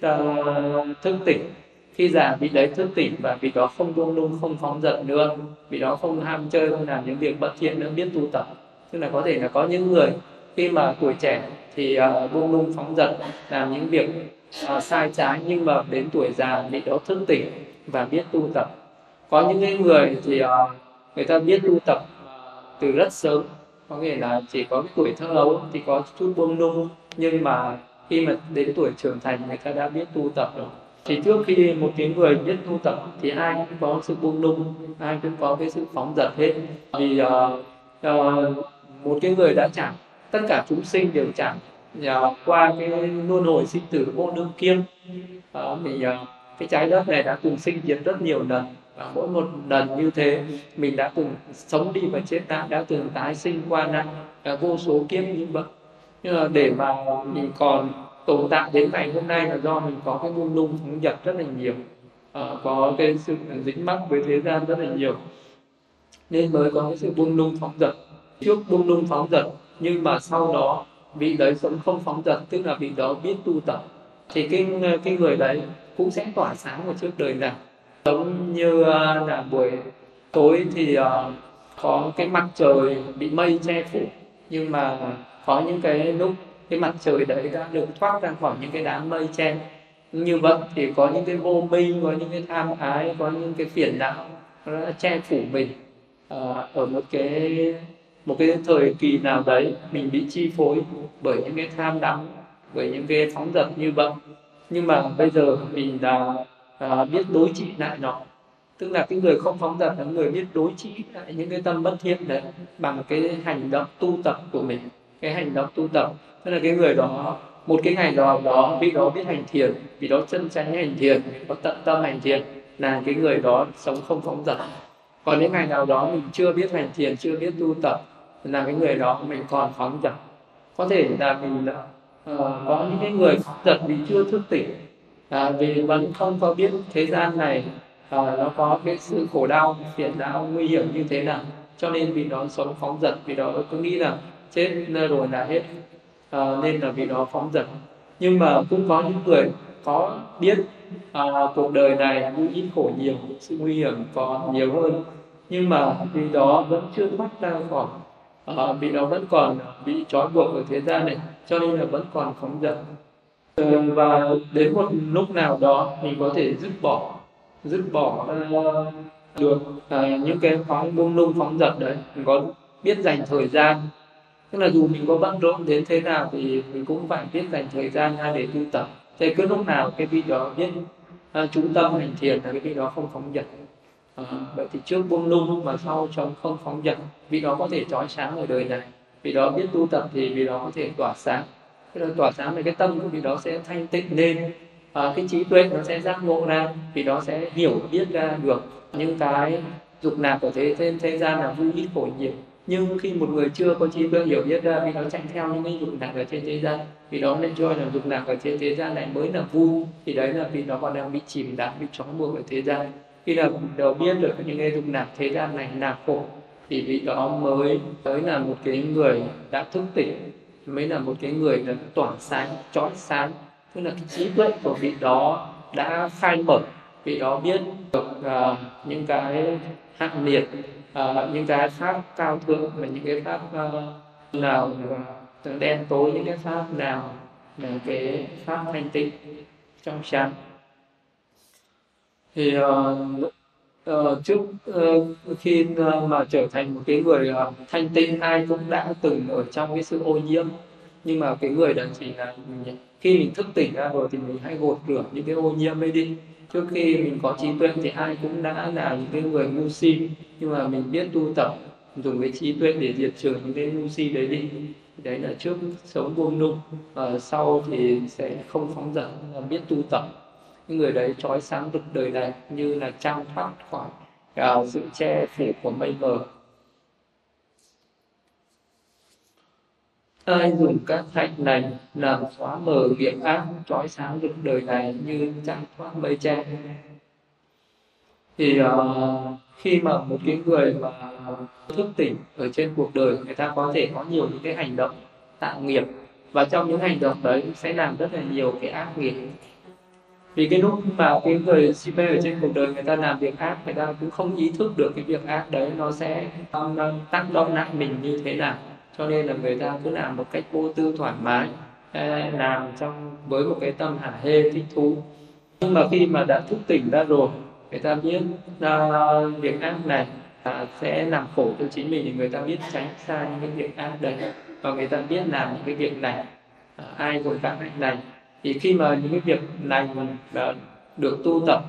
uh, thức tỉnh khi già bị đấy thức tỉnh và vì đó không buông nung không phóng dật nữa vị đó không ham chơi không làm những việc bất thiện nữa biết tu tập. Tức là có thể là có những người khi mà tuổi trẻ thì uh, buông nung phóng dật làm những việc uh, sai trái nhưng mà đến tuổi già bị đó thức tỉnh và biết tu tập. Có những người thì uh, người ta biết tu tập từ rất sớm. Có nghĩa là chỉ có cái tuổi thơ ấu thì có chút buông nung nhưng mà khi mà đến tuổi trưởng thành người ta đã biết tu tập rồi thì trước khi một cái người biết tu tập thì ai cũng có sự buông lung ai cũng có cái sự phóng dật hết. Vì uh, uh, một cái người đã chẳng tất cả chúng sinh đều chẳng uh, qua cái luân hồi sinh tử vô đương kiêm uh, mình ờ, uh, cái trái đất này đã từng sinh diệt rất nhiều lần. Và mỗi một lần như thế mình đã từng sống đi và chết đã đã từng tái sinh qua nạn vô số kiếp như vậy nhưng mà để mà mình còn tồn tại đến ngày hôm nay là do mình có cái buông lung phóng dật rất là nhiều. À, có cái sự dính mắc với thế gian rất là nhiều. Nên mới có cái sự buông lung phóng dật trước buông lung phóng dật nhưng mà sau đó vị đấy sống không phóng dật tức là vị đó biết tu tập. Thì cái cái người đấy cũng sẽ tỏa sáng vào trước đời này giống như ờ, là buổi tối thì uh, có cái mặt trời bị mây che phủ. Nhưng mà có những cái lúc cái mặt trời đấy đã được thoát ra khỏi những cái đám mây che như vậy thì có những cái vô minh có những cái tham ái có những cái phiền não nó đã che phủ mình. À, ở một cái một cái thời kỳ nào đấy mình bị chi phối bởi những cái tham đắm bởi những cái phóng dật như vậy. Nhưng mà bây giờ mình đã à, biết đối trị lại nó. Tức là cái người không phóng dật là người biết đối trị lại những cái tâm bất thiện đấy bằng cái hành động tu tập của mình. Cái hành động tu tập tức là cái người đó một cái ngày nào đó vị đó biết hành thiền vị đó chân chánh hành thiền có tận tâm hành thiền là cái người đó sống không phóng dật. Còn những ngày nào đó mình chưa biết hành thiền chưa biết tu tập là cái người đó mình còn phóng dật. Có thể là mình uh, có những cái người phóng dật vì chưa thức tỉnh à, vì vẫn không có biết thế gian này à, nó có cái sự khổ đau phiền não nguy hiểm như thế nào. Cho nên vì đó sống phóng dật vì đó cứ nghĩ là chết rồi là hết à, nên là vì đó phóng dật. Nhưng mà cũng có những người có biết à, cuộc đời này vui ít khổ nhiều sự nguy hiểm còn nhiều hơn. Nhưng mà vì đó vẫn chưa thoát ra khỏi à, vì đó vẫn còn bị trói buộc ở thế gian này cho nên là vẫn còn phóng dật. Ờ, và đến một lúc nào đó mình có thể dứt bỏ dứt bỏ ờ, được à, những cái phóng buông lung phóng dật đấy. Mình có biết dành thời gian tức là dù mình có bận rộn đến thế nào thì mình cũng phải biết dành thời gian ra để tu tập. Thế cứ lúc nào cái vị đó biết uh, chú tâm hành thiền là cái vị đó không phóng dật. Uh, vậy thì trước buông lung mà sau trong không phóng dật vị đó có thể trói sáng ở đời này. Vị đó biết tu tập thì vị đó có thể tỏa sáng. Cái đó tỏa sáng thì cái tâm của vị đó sẽ thanh tịnh lên à, cái trí tuệ nó sẽ giác ngộ ra vị đó sẽ hiểu biết ra được những cái dục nạp của thế thế, thế gian là vui ít khổ nhiều nhưng khi một người chưa có trí tuệ hiểu biết ra vì nó chạy theo những cái dục nạp ở trên thế gian vì đó nên cho là dục nạp ở trên thế gian này mới là vui thì đấy là vì nó còn đang bị chìm đắm bị trói buộc ở thế gian. Khi là đầu biết được những cái dục nạp thế gian này là khổ thì vị đó mới mới là một cái người đã thức tỉnh mới là một cái người đã tỏa sáng chói sáng. Tức là cái trí tuệ của vị đó đã khai mở vị đó biết được uh, những cái hạng liệt Ờ, uh, những cái pháp cao thượng và những cái pháp uh, ờ, nào từ đen tối những cái pháp nào là cái pháp thanh tịnh trong sáng thì uh, uh, trước uh, khi uh, mà trở thành một cái người uh, thanh tịnh ai cũng đã từng ở trong cái sự ô nhiễm. Nhưng mà cái người đó chỉ là khi mình thức tỉnh ra rồi thì mình hãy gột rửa những cái ô nhiễm ấy đi trước khi mình có trí tuệ thì ai cũng đã là những cái người ngu si. Nhưng mà mình biết tu tập dùng cái trí tuệ để diệt trừ những cái ngu si đấy đi. Đấy là trước sống buông lung và sau thì sẽ không phóng dật là biết tu tập. Những người đấy trói sáng được đời này như là trao thoát khỏi uh, à, sự che phủ của mây mờ. Ai dùng các hạnh này làm xóa mờ nghiệp ác trói sáng được đời này như trăng thoát mây che? Thì uh, khi mà một cái người mà thức tỉnh ở trên cuộc đời người ta có thể có nhiều những cái hành động tạo nghiệp và trong những hành động đấy sẽ làm rất là nhiều cái ác nghiệp. Vì cái lúc mà cái người si mê ở trên cuộc đời người ta làm việc ác người ta cũng không ý thức được cái việc ác đấy nó sẽ tác động nặng mình như thế nào cho nên là người ta cứ làm một cách vô tư thoải mái làm trong với một cái tâm hả hê thích thú. Nhưng mà khi mà đã thức tỉnh ra rồi người ta biết uh, việc ác này uh, sẽ làm khổ cho chính mình thì người ta biết tránh xa những cái việc ác đấy. Và người ta biết làm những cái việc này uh, ai rồi các hạnh này. Thì khi mà những cái việc này uh, được tu tập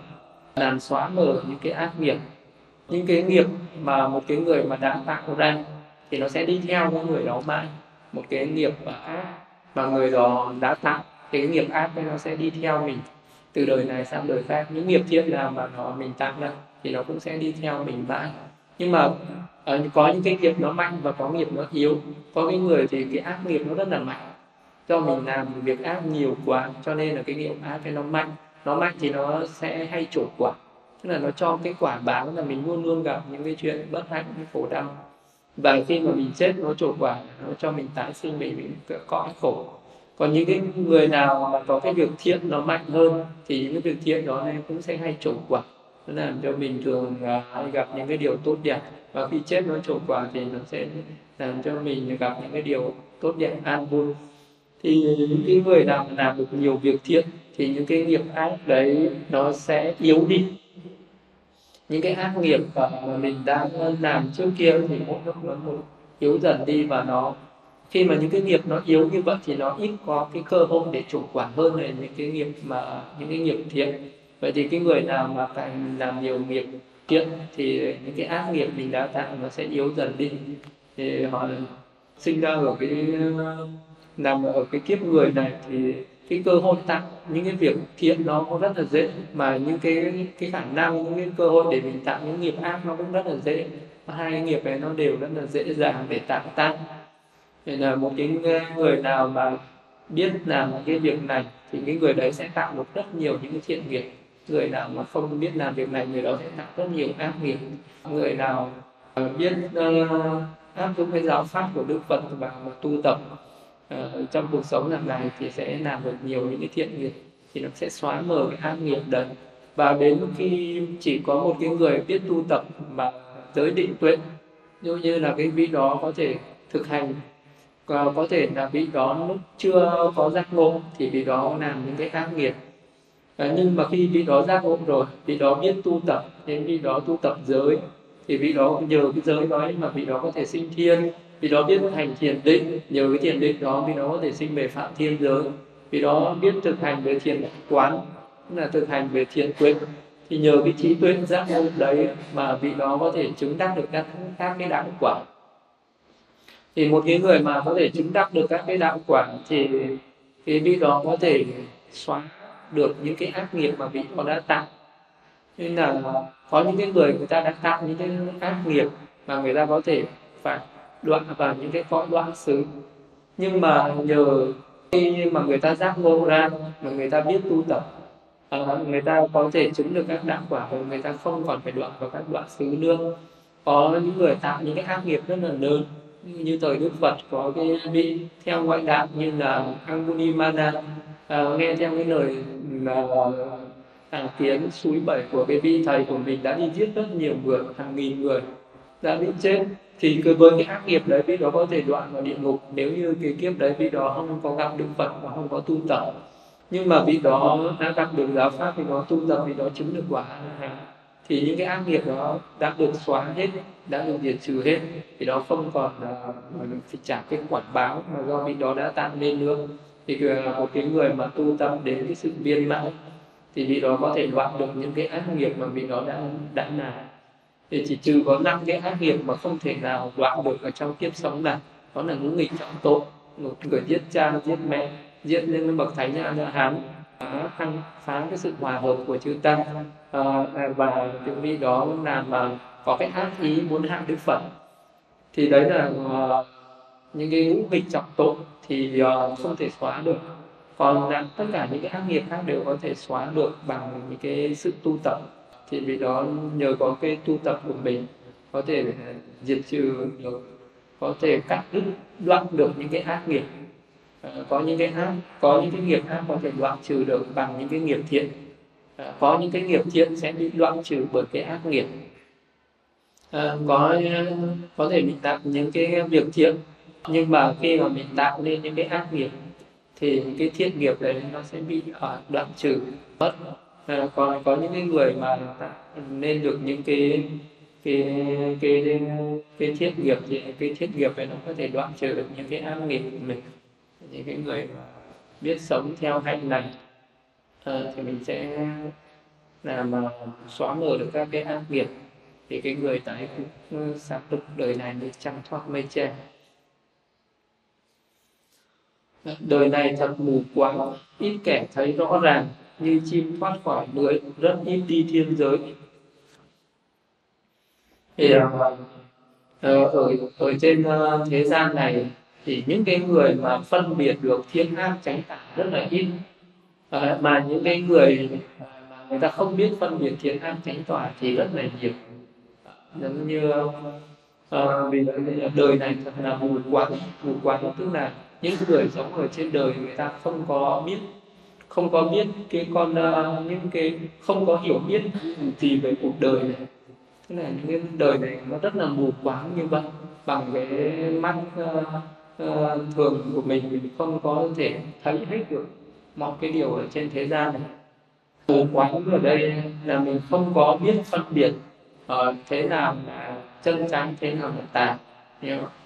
làm xóa mở những cái ác nghiệp những cái nghiệp mà một cái người mà đã tạo ra thì nó sẽ đi theo con người đó mãi. Một cái nghiệp ác mà người đó đã tạo cái nghiệp ác ấy nó sẽ đi theo mình. Từ đời này sang đời khác những nghiệp thiện nào mà nó mình tạo ra thì nó cũng sẽ đi theo mình mãi. Nhưng mà uh, có những cái nghiệp nó mạnh và có nghiệp nó yếu. Có cái người thì cái ác nghiệp nó rất là mạnh. Do mình làm việc ác nhiều quá cho nên là cái nghiệp ác cái nó mạnh. Nó mạnh thì nó sẽ hay trổ quả. Tức là nó cho cái quả báo là mình luôn luôn gặp những cái chuyện bất hạnh khổ đau và khi mà mình chết, nó trổ quả nó cho mình tái sinh mình bị cõi khổ. Còn những cái người nào mà có cái việc thiện nó mạnh hơn, thì những cái việc thiện đó nên cũng sẽ hay trổ quả nó làm cho mình thường à, hay gặp những cái điều tốt đẹp. Và khi chết nó trổ quả thì nó sẽ làm cho mình gặp những cái điều tốt đẹp, an vui. Thì những cái người nào mà làm được nhiều việc thiện, thì những cái nghiệp ác đấy nó sẽ yếu đi những cái ác nghiệp mà mình đang ờ, làm trước kia thì mỗi lúc nó yếu dần đi và nó, khi mà những cái nghiệp nó yếu như vậy thì nó ít có cái cơ hội để chủ quản hơn là những cái nghiệp mà, những cái nghiệp thiện. Vậy thì cái người nào mà phải làm nhiều nghiệp thiện thì những cái ác nghiệp mình đã tạo nó sẽ yếu dần đi. Thì họ sinh ra ở cái ờ, nằm ở cái kiếp người này thì cái cơ hội tạo những cái việc thiện nó cũng rất là dễ mà những cái cái khả năng những cái cơ hội để mình tạo những nghiệp ác nó cũng rất là dễ. Hai cái nghiệp này nó đều rất là dễ dàng để tạo tăng nên là một cái người nào mà biết làm cái việc này thì cái người đấy sẽ tạo được rất nhiều những cái thiện nghiệp. Người nào mà không biết làm việc này người đó sẽ tạo rất nhiều ác nghiệp. Người nào biết uh, áp dụng cái giáo pháp của đức phật và tu tập uh, trong cuộc sống hàng ngày thì sẽ làm được nhiều những cái thiện nghiệp thì nó sẽ xóa mờ cái ác nghiệp đấy. Và đến khi chỉ có một cái người biết tu tập mà giới định tuệ như như là cái vị đó có thể thực hành có, có thể là vị đó lúc chưa có giác ngộ thì vị đó làm những cái ác nghiệp. À, nhưng mà khi vị đó giác ngộ rồi vị đó biết tu tập đến vị đó tu tập giới thì vị đó nhờ cái giới đó mà vị đó có thể sinh thiên vì đó biết hành thiền định, nhờ cái thiền định đó vì đó có thể sinh về phạm thiên giới. Vì đó biết thực hành về thiền quán tức là thực hành về thiền tuệ. Thì nhờ cái trí tuệ giác ngộ đấy mà vị đó có thể chứng đắc được các các cái đạo quả. Thì một cái người mà có thể chứng đắc được các cái đạo quả thì cái vị đó có thể xóa được những cái ác nghiệp mà vị đó đã tạo. Nên là có những cái người người ta đã tạo những cái ác nghiệp mà người ta có thể phải đoạn vào những cái cõi đoạn xứ. Nhưng mà nhờ khi mà người ta giác ngộ ra mà người ta biết tu tập à, người ta có thể chứng được các đạo quả và người ta không còn phải đoạn vào các đoạn xứ nữa. Có những người tạo những cái ác nghiệp rất là lớn. Như thời đức phật có cái vị theo ngoại đạo như là Angunimana à, nghe theo cái lời là à, tiếng suối bảy của cái vị thầy của mình đã đi giết rất nhiều người hàng nghìn người đã bị chết thì cứ với cái ác nghiệp đấy vị đó có thể đoạn vào địa ngục. Nếu như cái kiếp đấy vị đó không có gặp đức phật và không có tu tập. Nhưng mà vị đó đã gặp được giáo pháp thì nó tu tập thì đó chứng được quả thì những cái ác nghiệp đó đã được xóa hết đã được diệt trừ hết. Thì đó không còn uh, phải trả cái quả báo mà do vị đó đã tạo nên nữa. Thì ờ, một cái người mà tu tập đến cái sự viên mãn thì vị đó có thể đoạn được những cái ác nghiệp mà vị đó đã đã làm thì chỉ trừ có năm cái ác nghiệp mà không thể nào đoạn được ở trong kiếp sống này đó là ngũ nghịch trọng tội. Một người giết cha giết mẹ giết lên bậc thánh a la hán phá phá cái sự hòa hợp của chư tăng ờ, à, và những vị đó làm mà có cái ác ý muốn hại đức phật. Thì đấy là uh, những cái ngũ nghịch trọng tội thì uh, không thể xóa được. Còn là tất cả những cái ác nghiệp khác đều có thể xóa được bằng những cái sự tu tập thì vì đó nhờ có cái tu tập của mình có thể ờ, diệt trừ được có thể cắt đứt đoạn được những cái ác nghiệp. Ờ, có những cái ác có những cái nghiệp ác có thể đoạn trừ được bằng những cái nghiệp thiện. Ờ, có những cái nghiệp thiện sẽ bị đoạn trừ bởi cái ác nghiệp. À, có có thể mình tạo những cái việc thiện nhưng mà khi mà mình tạo nên những cái ác nghiệp thì cái thiện nghiệp đấy nó sẽ bị đoạn trừ mất. Ờ, à, còn có những cái người mà nên được những cái cái cái cái thiết nghiệp thì cái thiết nghiệp này nó có thể đoạn trừ được những cái ác nghiệp của mình. Những cái người mà biết sống theo hạnh lành. À, thì mình sẽ làm mà xóa mở được các cái ác nghiệp. Thì cái người tại cũng ừ, sáng tục đời này được chẳng thoát mây che đời này thật mù quáng ít kẻ thấy rõ ràng như chim bắt khỏi lưới rất ít đi thiên giới. Thì uh, ở ở trên uh, thế gian này thì những cái người mà phân biệt được thiên ác tránh tả rất là ít. Uh, mà những cái người mà người ta không biết phân biệt thiên ác tránh tỏa thì rất là nhiều. Giống như uh, vì đời này thật là mù quáng mù quáng tức là những người sống ở trên đời người ta không có biết không có biết cái con uh, những cái không có hiểu biết gì về cuộc đời này. Thế là cái đời này nó rất là mù quáng như vậy bằng cái mắt uh, uh, thường của mình mình không có thể thấy hết được mọi cái điều ở trên thế gian này. Mù quáng ở đây là mình không có biết phân biệt uh, thế nào là chân trắng thế nào là tà.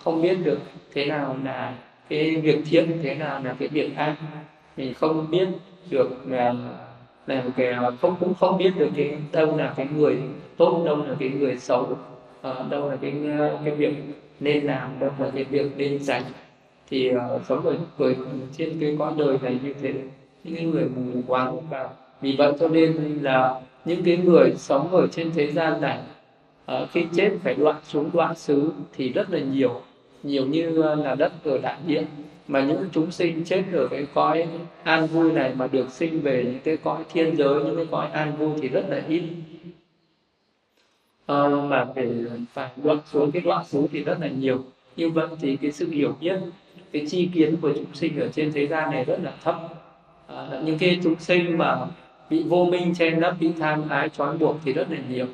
Không biết được thế nào là cái việc thiện thế nào là cái việc ác mình không biết được à, làm là cái không cũng không biết được cái đâu là cái người tốt đâu là cái người xấu à, đâu là cái à, cái việc nên làm đâu là cái việc nên tránh thì uh, sống ở người trên cái con đời này như thế những cái người mù quáng và vì vậy cho nên là những cái người sống ở trên thế gian này uh, khi chết phải đoạn xuống đoạn xứ thì rất là nhiều nhiều như là đất ở đại địa mà những chúng sinh chết ở cái cõi an vui này mà được sinh về những cái cõi thiên giới những cái cõi an vui thì rất là ít. À, mà phải phải luận xuống cái đoạn xuống thì rất là nhiều. Như vậy thì cái sự hiểu biết cái chi kiến của chúng sinh ở trên thế gian này rất là thấp. À, những cái chúng sinh mà bị vô minh che lấp bị tham ái trói buộc thì rất là nhiều.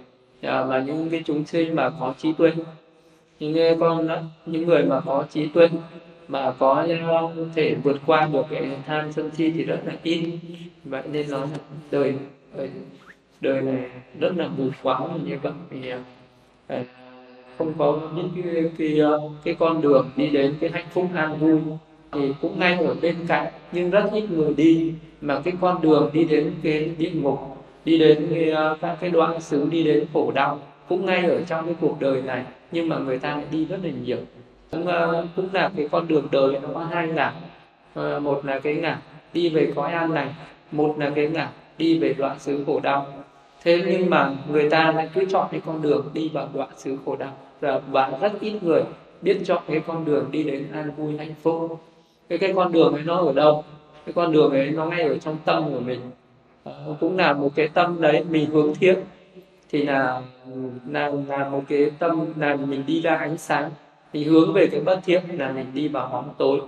À, và những cái chúng sinh mà có trí tuệ những con những người mà có trí tuệ mà có ờ, thể vượt qua được cái tham sân si thì rất là ít. Vậy nên nó đời đời, đời này rất là mù quáng như vậy. Thì ờ, ờ, không có những cái, cái cái con đường đi đến cái hạnh phúc an vui thì cũng ngay ở bên cạnh. Nhưng rất ít người đi mà cái con đường đi đến cái địa ngục đi đến cái, các cái đoạn xứ đi đến khổ đau cũng ngay ở trong cái cuộc đời này. Nhưng mà người ta lại đi rất là nhiều cũng, ờ, cũng là cái con đường đời nó có hai ngả. Ờ, một là cái ngả đi về cõi an này một là cái ngả đi về đoạn xứ khổ đau. Thế nhưng mà người ta lại cứ chọn cái con đường đi vào đoạn xứ khổ đau. Và, và rất ít người biết chọn cái con đường đi đến an vui hạnh phúc. Cái cái con đường ấy nó ở đâu? Cái con đường ấy nó ngay ở trong tâm của mình. À, cũng là một cái tâm đấy mình hướng thiện. Thì là là là một cái tâm là mình đi ra ánh sáng thì hướng về cái bất thiện là mình đi vào bóng tối.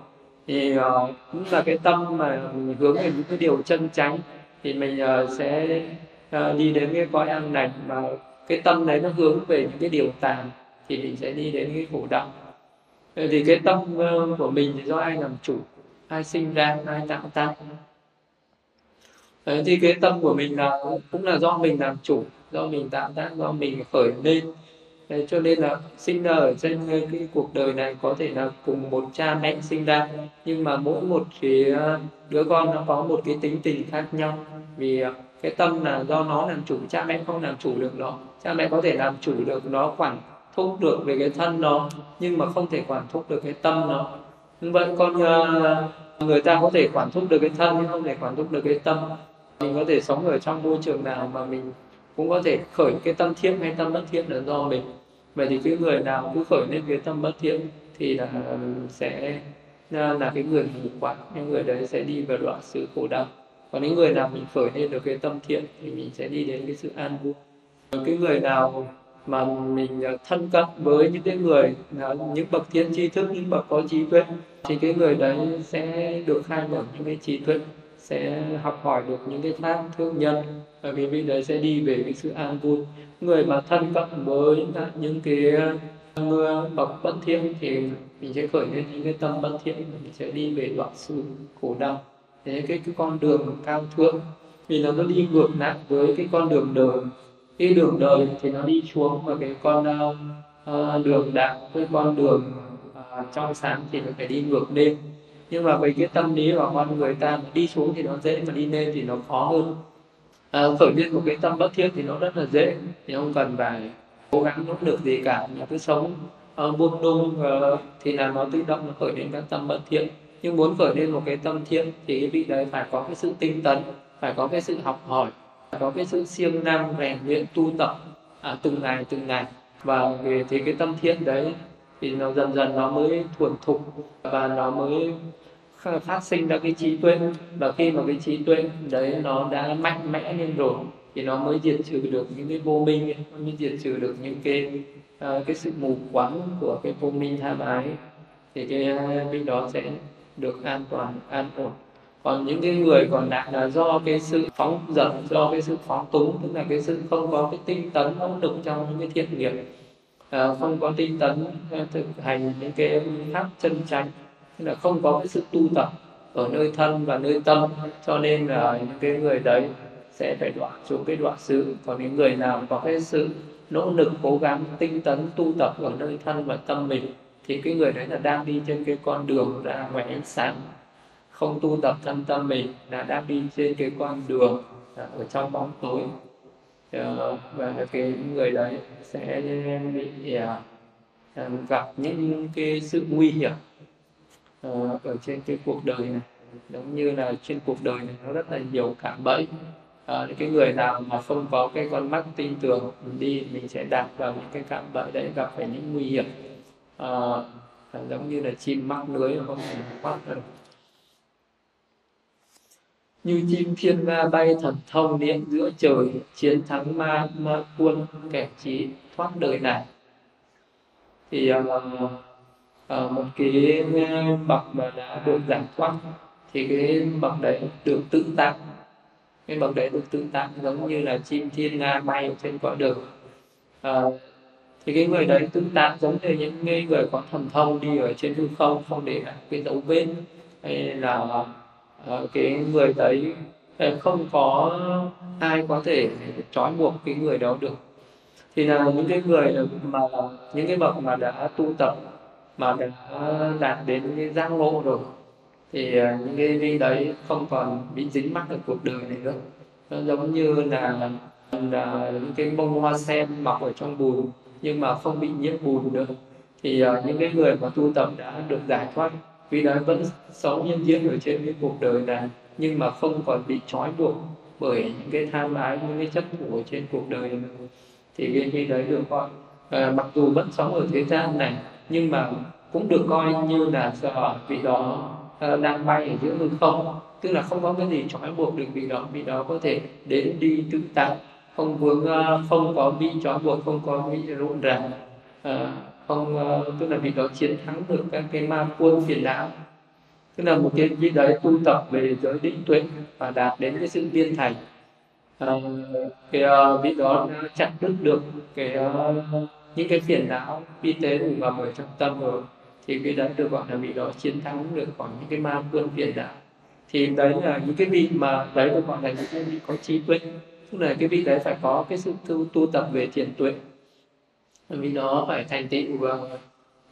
Thì uh, cũng là cái tâm mà mình hướng về những cái điều chân chánh. Thì mình uh, sẽ uh, đi đến cái cõi an lành mà cái tâm đấy nó hướng về những cái điều tàn thì mình sẽ đi đến cái khổ đau. Thì cái tâm uh, của mình thì do ai làm chủ? Ai sinh ra ai tạo ta thì cái tâm của mình là cũng là do mình làm chủ do mình tạo tác do mình khởi lên. Đấy, cho nên là sinh ra ở trên ờ, cái cuộc đời này có thể là cùng một cha mẹ sinh ra. Nhưng mà mỗi một cái ờ, đứa con nó có một cái tính tình khác nhau. Vì ờ, cái tâm là do nó làm chủ cha mẹ không làm chủ được nó. Cha mẹ có thể làm chủ được nó quản thúc được về cái thân nó nhưng mà không thể quản thúc được cái tâm nó. Như vậy con người ta có thể quản thúc được cái thân nhưng không thể quản thúc được cái tâm. Mình có thể sống ở trong môi trường nào mà mình cũng có thể khởi cái tâm thiện hay tâm bất thiện là do mình. Vậy thì cái người nào cứ khởi lên cái tâm bất thiện thì là sẽ à, là cái người mù quáng những người đấy sẽ đi vào đoạn sự khổ đau. Còn những người nào mình khởi lên được cái tâm thiện thì mình sẽ đi đến cái sự an vui. Cái người nào mà mình à, thân cận với những cái người à, những bậc thiên tri thức, những bậc có trí tuệ thì cái người đấy sẽ được khai mở những cái trí tuệ sẽ học hỏi được những cái pháp thương nhân và vì vị đấy sẽ đi về cái sự an vui. Người mà thân cận với những cái ờ, người bậc bất thiện thì mình sẽ khởi lên những cái tâm bất thiện mình sẽ đi về đoạn sự khổ đau thế cái, cái con đường cao thượng vì nó nó đi ngược lại với cái con đường đời. Cái đường đời thì nó đi xuống và cái con uh, đường đạo cái con đường uh, trong sáng thì nó phải đi ngược lên nhưng mà với cái tâm lý của con người ta mà đi xuống thì nó dễ mà đi lên thì nó khó hơn. À, khởi lên một cái tâm bất thiết thì nó rất là dễ. Thì không cần phải cố gắng nỗ lực gì cả mà cứ sống uh, buông lung uh, thì là nó tự động nó khởi lên các tâm bất thiện. Nhưng muốn khởi lên một cái tâm thiện thì cái vị đấy phải có cái sự tinh tấn phải có cái sự học hỏi phải có cái sự siêng năng rèn luyện tu tập à, từng ngày từng ngày. Và thì cái tâm thiện đấy thì nó dần dần nó mới thuần thục và nó mới phát sinh ra cái trí tuệ. Và khi mà cái trí tuệ đấy nó đã mạnh mẽ lên rồi thì nó mới diệt trừ được những cái vô minh nó mới diệt trừ được những cái uh, cái sự mù quáng của cái vô minh tham ái. Thì cái ờ, minh đó sẽ được an toàn an ổn. Còn những cái người còn lại là do cái sự phóng dật do cái sự phóng túng tức là cái sự không có cái tinh tấn nỗ lực trong những cái thiện nghiệp Ờ, không có tinh tấn ờ, thực hành những cái pháp chân chánh. Tức là không có cái sự tu tập ở nơi thân và nơi tâm, cho nên là những cái người đấy sẽ phải đoạn xuống cái đoạn sự còn những người nào có cái sự nỗ lực, cố gắng, tinh tấn, tu tập ở nơi thân và tâm mình, thì cái người đấy là đang đi trên cái con đường ra ngoài ánh sáng. Không tu tập thân tâm mình là đang đi trên cái con đường ờ, ở trong bóng tối. Ờ, và cái người đấy sẽ bị à, à, gặp những cái sự nguy hiểm ờ, ở trên cái cuộc đời này. Giống như là trên cuộc đời này nó rất là nhiều cạm bẫy. À, cái người nào mà không có cái con mắt tin tưởng đi mình sẽ đạp vào những cái cạm bẫy đấy gặp phải những nguy hiểm. À, giống như là chim mắc lưới không? Mắc được như chim thiên nga bay thần thông điện giữa trời chiến thắng ma ma quân kẻ trí thoát đời này. Thì uh, uh, một cái ờ, bậc mà đã được giải thoát thì cái bậc đấy được tự tăng cái bậc đấy được tự tăng giống như là chim thiên nga bay trên cõi đường uh, thì cái người đấy tự tại giống như những người có thần thông đi ở trên hư không không để lại cái dấu vết hay là Ờ, cái người đấy ờ, không có ai có thể trói buộc cái người đó được. Thì là những cái người mà những cái bậc mà đã tu tập mà đã đạt đến cái giác ngộ rồi thì ờ, những cái vị đấy không còn bị dính mắc ở cuộc đời này nữa. Nó giống như là, là những cái bông hoa sen mọc ở trong bùn nhưng mà không bị nhiễm bùn nữa. Thì những cái người mà tu tập đã được giải thoát vì đấy vẫn sống nhân diễn ở trên cái cuộc đời này nhưng mà không còn bị trói buộc bởi những cái tham ái những cái chấp thủ ở trên cuộc đời này. Thì cái khi đấy được gọi à, mặc dù vẫn sống ở thế gian này nhưng mà cũng được coi như là giờ vị đó à, đang bay ở giữa hư không. Tức là không có cái gì trói buộc được vị đó. Vị đó có thể đến đi tự tại không vướng ờ, không có bị trói buộc không có bị rộn ràng à, không ờ, tức là vị đó chiến thắng được các cái ma quân phiền não. Tức là một cái vị đấy tu tập về giới định tuệ và đạt đến cái sự viên thành. À, cái ờ, vị đó chặn đứt được cái những cái phiền não vi tế đủ vào ở trong tâm rồi. Thì cái đấy được gọi là vị đó chiến thắng được khỏi những cái ma quân phiền não. Thì đấy là những cái vị mà đấy được gọi là những cái vị có trí tuệ. Tức là cái vị đấy phải có cái sự tu, tu tập về thiền tuệ vì nó phải thành tựu ờ,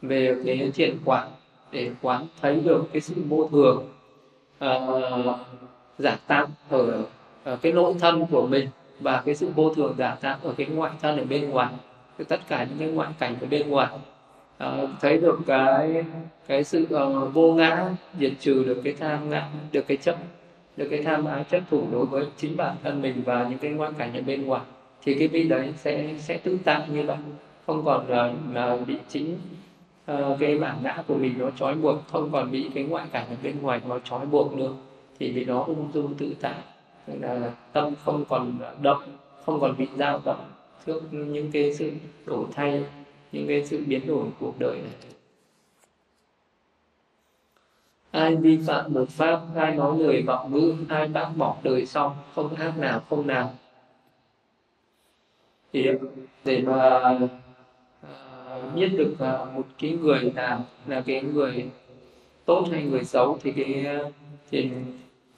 về cái thiện quán để quán thấy được cái sự vô thường uh, giả tạm ở, ở cái nội thân của mình và cái sự vô thường giả tạm ở cái ngoại thân ở bên ngoài. Tất cả những cái ngoại cảnh ở bên ngoài uh, thấy được cái cái sự uh, vô ngã diệt trừ được cái tham ngã được cái chấp được cái tham ái chấp thủ đối với chính bản thân mình và những cái ngoại cảnh ở bên ngoài thì cái vị đấy sẽ sẽ tự tại như vậy không còn uh, bị chính uh, cái bản ngã của mình nó trói buộc không còn bị cái ngoại cảnh ở bên ngoài nó trói buộc nữa thì vì đó ung dung tự tại. Là tâm không còn động không còn bị dao động trước những cái sự đổi thay những cái sự biến đổi cuộc đời này. Ai vi phạm một pháp ai nói lời vọng ngữ ai bác bỏ đời xong không ác nào không nào. Thì để mà biết được uh, một cái người nào là cái người tốt hay người xấu thì cái à, thì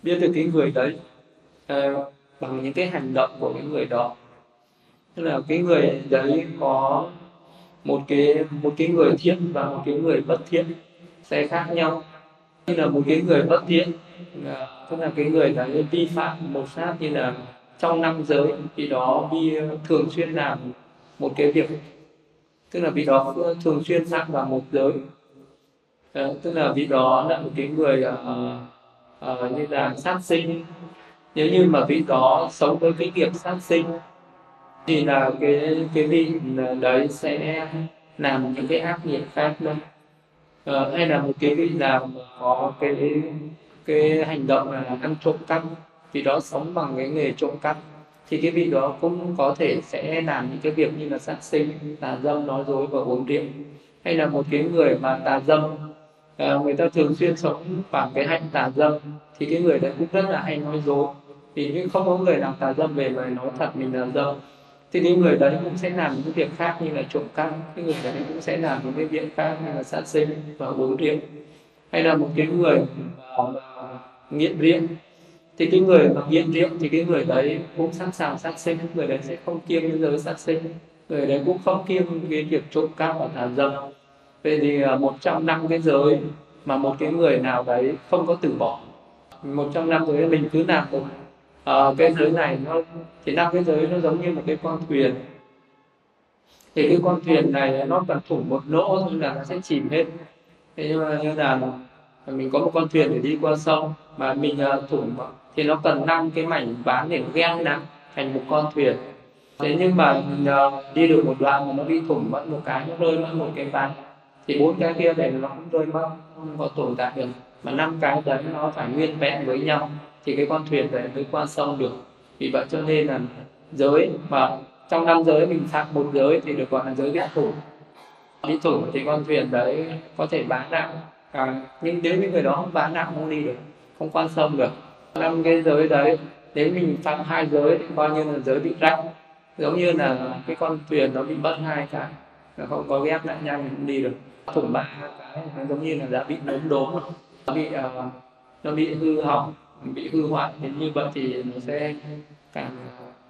biết được cái người đấy uh, bằng những cái hành động của cái người đó. Tức là cái người đấy có một cái một cái người thiện và một cái người bất thiện sẽ khác nhau. Như là một cái người bất thiện tức là cái người đấy vi phạm một sát như là trong năm giới thì đó vi thường xuyên làm một cái việc tức là vì đó thường xuyên phạm vào một giới. À, tức là vì đó là một cái người à, à, như là sát sinh. Nếu như mà vị đó sống với cái nghiệp sát sinh thì là cái cái vị đấy sẽ làm những cái ác nghiệp khác đâu à, hay là một cái vị nào có cái cái hành động là ăn trộm cắp vì đó sống bằng cái nghề trộm cắp thì cái vị đó cũng có thể sẽ làm những cái việc như là sát sinh tà dâm nói dối và uống rượu. Hay là một cái người mà tà dâm à, người ta thường xuyên sống bằng cái hạnh tà dâm thì cái người đấy cũng rất là hay nói dối. Thì nhưng không có người nào tà dâm về mà nói thật mình là dâm. Thì những người đấy cũng sẽ làm những việc khác như là trộm cắp cái người đấy cũng sẽ làm những cái việc khác như là sát sinh và uống rượu. Hay là một cái người nghiện rượu thì cái người mà nghiện rượu thì cái người đấy cũng sẵn sàng sát sinh người đấy sẽ không kiêng những giới sát sinh người đấy cũng không kiêng cái việc trộm cắp và tà dâm. Vậy thì à, một trong năm cái giới mà một cái người nào đấy không có từ bỏ một trong năm giới mình cứ làm được à, cái giới này nó thì năm cái giới nó giống như một cái con thuyền. Thì cái con thuyền này nó cần thủng một lỗ thôi là nó sẽ chìm hết. Thế nhưng mà như là mình có một con thuyền để đi qua sông. Mà mình à, uh, thủng thì nó cần năm cái mảnh ván để ghen nặng thành một con thuyền. Thế nhưng mà uh, đi được một đoạn mà nó bị thủng mất một cái nó rơi mất một cái ván. Thì bốn cái kia này nó cũng rơi mất không có tồn tại được. Mà năm cái đấy nó phải nguyên vẹn với nhau thì cái con thuyền đấy mới qua sông được. Vì vậy cho nên là giới mà trong năm giới mình sạc một giới thì được gọi là giới bị thủ. Bị thủ thì con thuyền đấy có thể bán nặng à, nhưng nếu những người đó không bán nặng không đi được không quan tâm được. Năm cái giới đấy nếu mình phạm hai giới thì coi như là giới bị rách. Giống như là cái con thuyền nó bị mất hai cái nó không có ghép lại nhau mình không đi được. Thủng ba cái nó giống như là đã bị nấm đốm nó bị uh, nó bị hư hỏng bị hư hoại. Thì như vậy thì nó sẽ càng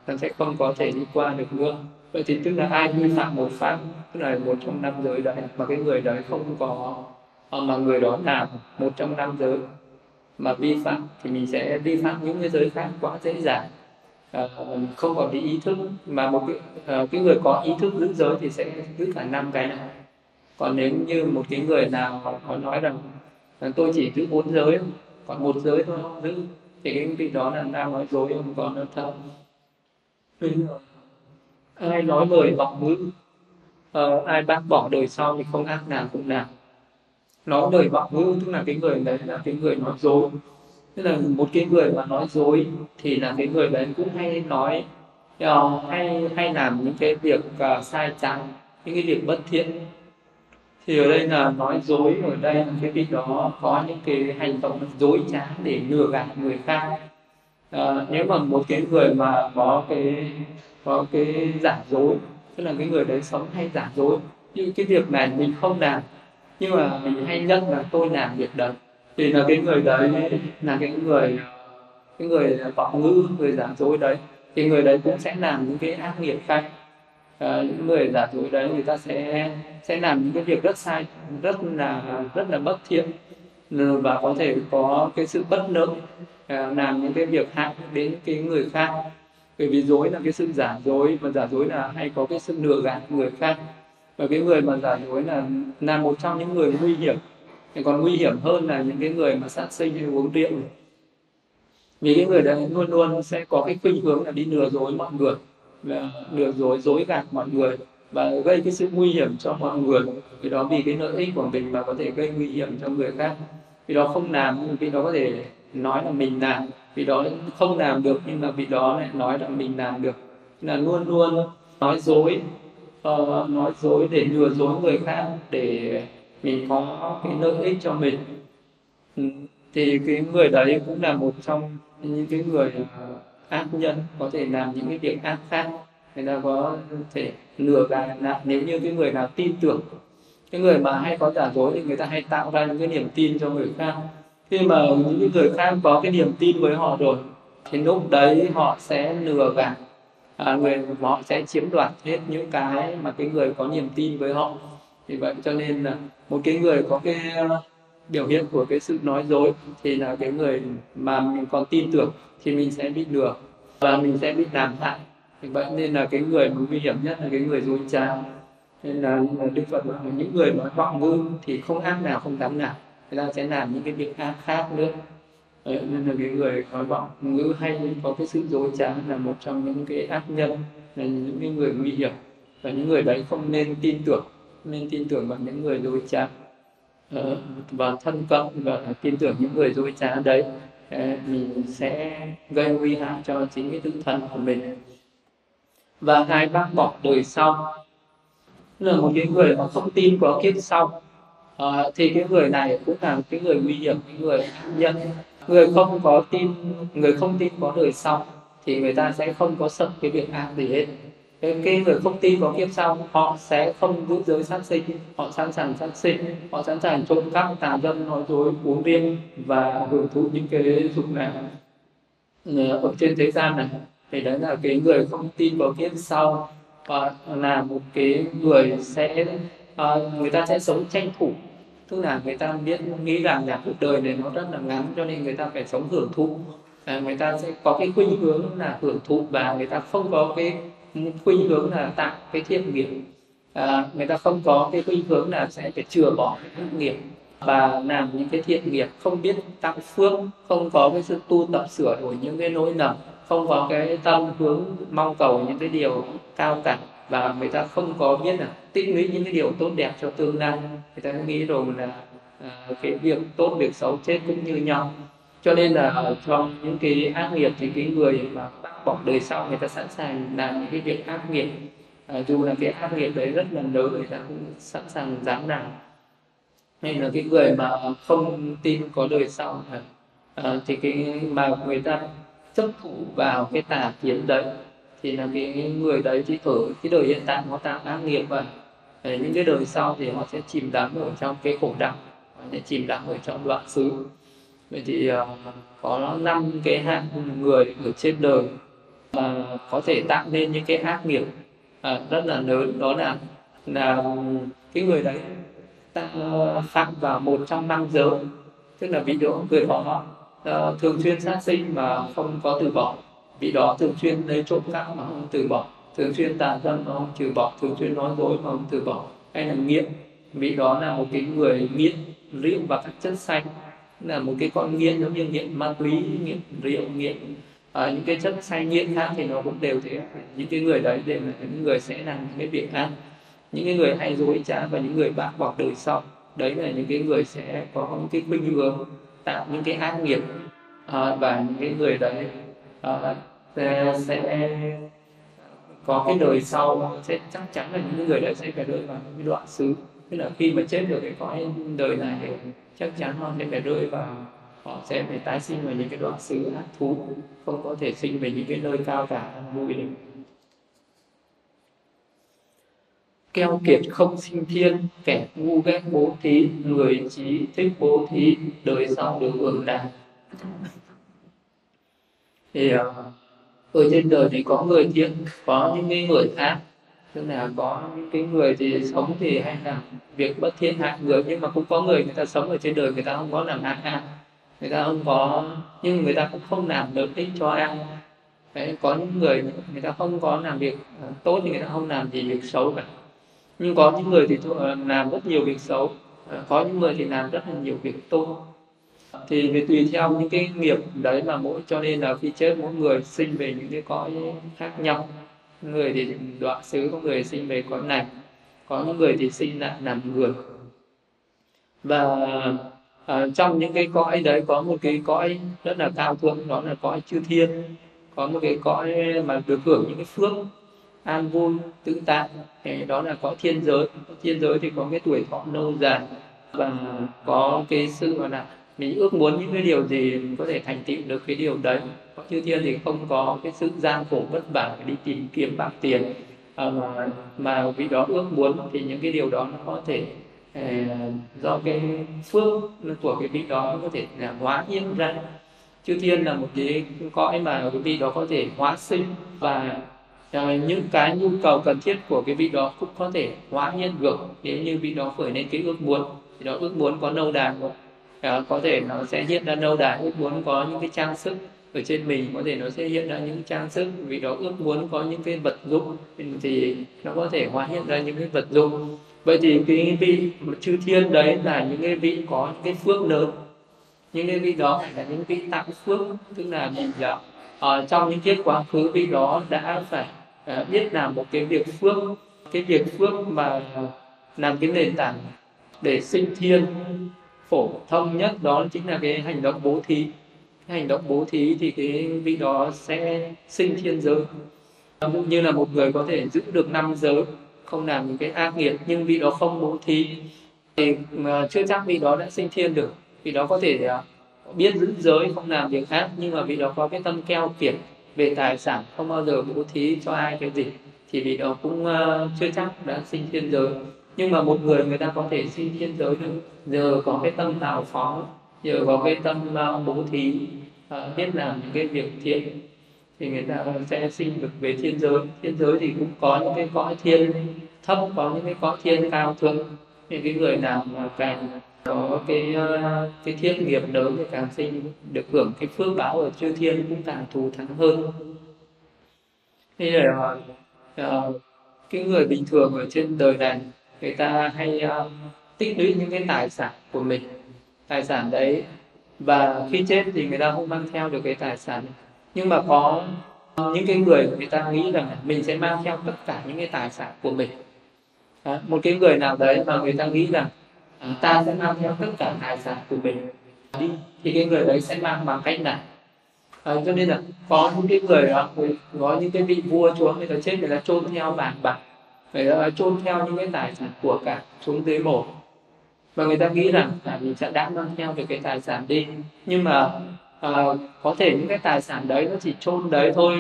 nó sẽ không có thể đi qua được nữa. Vậy thì tức là ai vi phạm một pháp tức là một trong năm giới đấy mà cái người đấy không có mà người đó làm một trong năm giới mà vi phạm thì mình sẽ vi phạm những cái giới khác quá dễ dàng. À, không còn bị ý thức mà một cái, à, cái người có ý thức giữ giới thì sẽ giữ cả năm cái này còn nếu như một cái người nào họ nói rằng ờ, tôi chỉ giữ bốn giới còn một giới thôi không giữ. Thì cái vị đó là đang nói dối không còn nó thật. Ai nói lời vọng ngữ à, ai bác bỏ đời sau thì không ác nào cũng nào nói lời vọng ngữ tức là cái người đấy là cái người nói dối. Tức là một cái người mà nói dối thì là cái người đấy cũng hay nói ờ, hay hay làm những cái việc uh, sai trái những cái việc bất thiện. Thì ở đây là nói dối ở đây là cái việc đó có những cái hành động dối trá để lừa gạt người khác. À, nếu mà một cái người mà có cái có cái giả dối tức là cái người đấy sống hay giả dối như cái việc này mình không làm nhưng mà mình hay nhận là tôi làm việc đấy thì là cái người đấy là cái người cái người vọng ngữ người giả dối đấy. Thì người đấy cũng sẽ làm những cái ác nghiệp khác. À, những người giả dối đấy người ta sẽ sẽ làm những cái việc rất sai rất là rất là bất thiện. Và có thể có cái sự bất lợi à, làm những cái việc hại đến cái người khác. Bởi vì dối là cái sự giả dối và giả dối là hay có cái sự lừa gạt người khác và cái người mà giả dối là là một trong những người nguy hiểm. Thì còn nguy hiểm hơn là những cái người mà sát sinh hay uống rượu. Vì cái người đấy luôn luôn sẽ có cái khuynh hướng là đi lừa dối mọi người, là lừa dối dối gạt mọi người và gây cái sự nguy hiểm cho mọi người. Vì đó vì cái lợi ích của mình mà có thể gây nguy hiểm cho người khác. Vì đó không làm, vì đó có thể nói là mình làm. Vì đó không làm được nhưng mà vì đó lại nói là mình làm được. Là luôn luôn nói dối uh, nói dối để lừa dối người khác để mình có cái lợi ích cho mình. Ừ, thì cái người đấy cũng là một trong những cái người à, ác nhân có thể làm những cái việc ác khác. Người ta có thể lừa gạt lại nếu như cái người nào tin tưởng. Cái người mà hay có giả dối thì người ta hay tạo ra những cái niềm tin cho người khác. Khi mà những người khác có cái niềm tin với họ rồi thì lúc đấy họ sẽ lừa gạt à, người họ sẽ chiếm đoạt hết những cái mà cái người có niềm tin với họ. Vì vậy cho nên là một cái người có cái ờ, biểu hiện của cái sự nói dối thì là cái người mà mình còn tin tưởng thì mình sẽ bị lừa và mình sẽ bị làm hại. Vì vậy nên là cái người mà nguy hiểm nhất là cái người dối trá. Nên là đức phật bảo những người nói vọng ngữ thì không ác nào không dám làm người ta sẽ làm những cái việc ác khác nữa. Đấy, nên là cái người nói vọng ngữ hay có cái sự dối trá là một trong những cái ác nhân là những cái người nguy hiểm. Và những người đấy không nên tin tưởng nên tin tưởng vào những người dối trá. Ờ, và thân cận và tin tưởng những người dối trá đấy ờ, mình sẽ gây nguy hại cho chính cái tự thân của mình. Và hai bác bỏ đời sau. Là một cái người mà không tin có kiếp sau à, thì cái người này cũng là cái người nguy hiểm cái người nhân người không có tin người không tin có đời sau thì người ta sẽ không có sợ cái việc ác gì hết. Cái, người không tin có kiếp sau họ sẽ không giữ giới sát sinh họ sẵn sàng sát sinh họ sẵn sàng trộm cắp tà dâm nói dối uống riêng và hưởng thụ những cái dục này. Ờ, ở trên thế gian này thì đấy là cái người không tin vào kiếp sau. Và là một cái người sẽ uh, người ta sẽ sống tranh thủ tức là người ta biết nghĩ rằng là cuộc đời này nó rất là ngắn cho nên người ta phải sống hưởng thụ. À, người ta sẽ có cái khuynh hướng là hưởng thụ và người ta không có cái khuynh hướng là tạo cái thiện nghiệp. À, người ta không có cái khuynh hướng là sẽ phải chừa bỏ cái nghiệp và làm những cái thiện nghiệp không biết tăng phước không có cái sự tu tập sửa đổi những cái nỗi lầm không có cái tâm hướng mong cầu những cái điều cao cả và người ta không có biết là tích lũy những cái điều tốt đẹp cho tương lai. Người ta nghĩ rồi là à, cái việc tốt việc xấu chết cũng như nhau. Cho nên là ở trong những cái ác nghiệp thì cái người mà bác bỏ đời sau người ta sẵn sàng làm những cái việc ác nghiệp. À, dù là cái ác nghiệp đấy rất là lớn người ta cũng sẵn sàng dám làm. Nên là cái người mà không tin có đời sau à, thì cái mà người ta chấp thủ vào cái tà kiến đấy thì là cái người đấy thì ở cái đời hiện tại họ tạo ác nghiệp và những cái đời sau thì họ sẽ chìm đắm ở trong cái khổ đau sẽ chìm đắm ở trong đoạn xứ. Vậy thì uh, có năm cái hạng người ở trên đời uh, có thể tạo nên những cái ác nghiệp uh, rất là lớn. Đó là là cái người đấy ta phạm vào một trong năm giới. Tức là ví dụ người họ ờ, thường xuyên sát sinh mà không có từ bỏ vị đó thường xuyên lấy trộm cắp mà không từ bỏ. Thường xuyên tà dâm mà không từ bỏ. Thường xuyên nói dối mà không từ bỏ. Hay là nghiện. Vị đó là một cái người nghiện rượu và các chất xanh. Là một cái con nghiện giống như nghiện ma túy nghiện rượu nghiện à, những cái chất say nghiện khác thì nó cũng đều thế. Những cái người đấy đều là những người sẽ làm những cái việc ác những cái người hay dối trá và những người bác bỏ đời sau đấy là những cái người sẽ có những cái khuynh hướng tạo những cái ác nghiệp à, và những cái người đấy à, sẽ, có cái đời sau sẽ chắc chắn là những người đó sẽ phải rơi vào những cái đoạn xứ. Tức là khi mà chết được cái cõi đời này thì chắc chắn họ sẽ phải rơi vào họ sẽ phải tái sinh vào những cái đoạn xứ ác thú. Không có thể sinh về những cái nơi cao cả vui được. Keo kiệt không sinh thiên kẻ ngu ghét bố thí người trí thích bố thí đời sau được hưởng đàng. Thì uh, ở trên đời thì có người thiện có những cái người khác. Tức là có những cái người thì sống thì hay làm việc bất thiên hại người nhưng mà cũng có người người ta sống ở trên đời người ta không có làm hại ai. Người ta không có nhưng người ta cũng không làm lợi ích cho ai. Đấy, có những người người ta không có làm việc ờ, tốt thì người ta không làm gì việc xấu cả. Nhưng có những người thì ờ, làm rất nhiều việc xấu. Ờ, có những người thì làm rất là nhiều việc tốt thì vì tùy theo những cái nghiệp đấy mà mỗi cho nên là khi chết mỗi người sinh về những cái cõi khác nhau. Người thì đoạn xứ có người sinh về cõi này có những người thì sinh lại làm người. Và à, trong những cái cõi đấy có một cái cõi rất là cao thượng đó là cõi chư thiên. Có một cái cõi mà được hưởng những cái phước an vui tự tại. Thì đó là cõi thiên giới. Thiên giới thì có cái tuổi thọ lâu dài và có cái sự gọi là mình ước muốn những cái điều gì mình có thể thành tựu được cái điều đấy. Có chư thiên thì không có cái sự gian khổ vất vả đi tìm kiếm bạc tiền. À, mà vị đó ước muốn thì những cái điều đó nó có thể à, do cái phước của cái vị đó nó có thể là hóa nhiên ra. Chư thiên là một cái cõi mà cái vị đó có thể hóa sinh và à, những cái nhu cầu cần thiết của cái vị đó cũng có thể hóa nhiên được. Nếu như vị đó khởi lên cái ước muốn thì đó ước muốn có lâu đài à, có thể nó sẽ hiện ra lâu đài ước muốn có những cái trang sức ở trên mình có thể nó sẽ hiện ra những trang sức vì đó ước muốn có những cái vật dụng thì nó có thể hóa hiện ra những cái vật dụng. Vậy thì cái vị chư thiên đấy là những cái vị có những cái phước lớn. Những cái vị đó là những vị tạo phước tức là mình là ờ, ở trong những kiếp quá khứ vị đó đã phải ờ, biết làm một cái việc phước. Cái việc phước mà làm cái nền tảng để sinh thiên phổ thông nhất đó chính là cái hành động bố thí. Cái hành động bố thí thì cái vị đó sẽ sinh thiên giới. Cũng như là một người có thể giữ được năm giới, không làm những cái ác nghiệp, nhưng vị đó không bố thí thì chưa chắc vị đó đã sinh thiên được. Vị đó có thể à, biết giữ giới, không làm việc ác nhưng mà vị đó có cái tâm keo kiệt về tài sản, không bao giờ bố thí cho ai cái gì, thì vị đó cũng à, chưa chắc đã sinh thiên giới nhưng mà một người người ta có thể sinh thiên giới được. Giờ có cái tâm tạo phóng giờ có cái tâm ờ, bố thí uh, biết làm những cái việc thiện thì người ta sẽ sinh được về thiên giới. Thiên giới thì cũng có những cái cõi thiên thấp có những cái cõi thiên cao thượng. Những cái người nào mà càng có cái ờ, cái thiên nghiệp lớn thì càng sinh được hưởng cái phước báo ở chư thiên cũng càng thù thắng hơn. Thế là uh, cái người bình thường ở trên đời này người ta hay uh, tích lũy những cái tài sản của mình. Tài sản đấy và khi chết thì người ta không mang theo được cái tài sản nhưng mà có những cái người người ta nghĩ rằng mình sẽ mang theo tất cả những cái tài sản của mình. À, một cái người nào đấy mà người ta nghĩ rằng à, ta sẽ mang theo tất cả tài sản của mình đi thì cái người đấy sẽ mang bằng cách nào? À, cho nên là có những cái người đó có những cái vị vua chúa người ta chết người ta chôn theo vàng bạc phải chôn theo những cái tài sản của cả xuống dưới mổ và người ta nghĩ rằng là mình sẽ đã mang theo được cái tài sản đi. Nhưng mà uh, có thể những cái tài sản đấy nó chỉ chôn đấy thôi.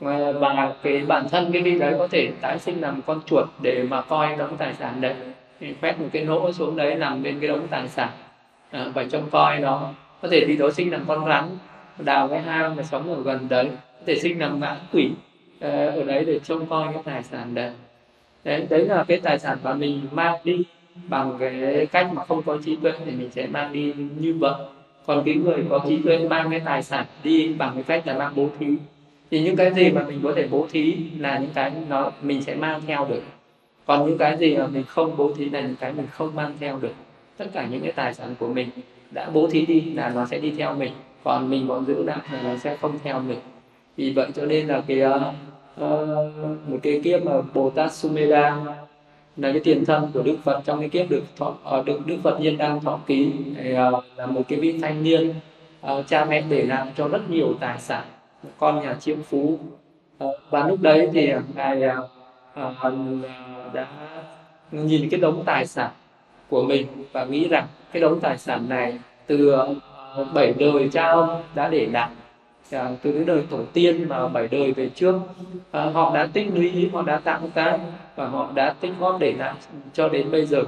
Và cái bản thân cái vị đấy có thể tái sinh làm con chuột để mà coi đống tài sản đấy. Thì quét một cái nỗ xuống đấy nằm bên cái đống tài sản à, và trông coi nó. Có thể đi đó sinh làm con rắn đào cái hang mà sống ở gần đấy. Có thể sinh làm ngã quỷ ờ, ở đấy để trông coi cái tài sản đấy đấy đấy là cái tài sản mà mình mang đi bằng cái cách mà không có trí tuệ thì mình sẽ mang đi như vậy. Còn cái người có trí tuệ mang cái tài sản đi bằng cái cách là mang bố thí. Thì những cái gì mà mình có thể bố thí là những cái nó mình sẽ mang theo được. Còn những cái gì mà mình không bố thí là những cái mình không mang theo được. Tất cả những cái tài sản của mình đã bố thí đi là nó sẽ đi theo mình. Còn mình còn giữ lại thì nó sẽ không theo mình. Vì vậy cho nên là cái ờ, uh, một cái kiếp mà bồ tát sumeda là cái tiền thân của đức phật. Trong cái kiếp được thọ uh, được đức phật nhiên đang thọ ký thì, uh, là một cái vị thanh niên uh, cha mẹ để lại cho rất nhiều tài sản con nhà triệu phú. Uh, và lúc đấy thì ngài uh, uh, đã nhìn cái đống tài sản của mình và nghĩ rằng cái đống tài sản này từ uh, bảy đời cha ông đã để lại à, từ cái đời tổ tiên mà bảy đời về trước à, họ đã tích lũy họ đã tạo ra và họ đã tích góp để lại cho đến bây giờ.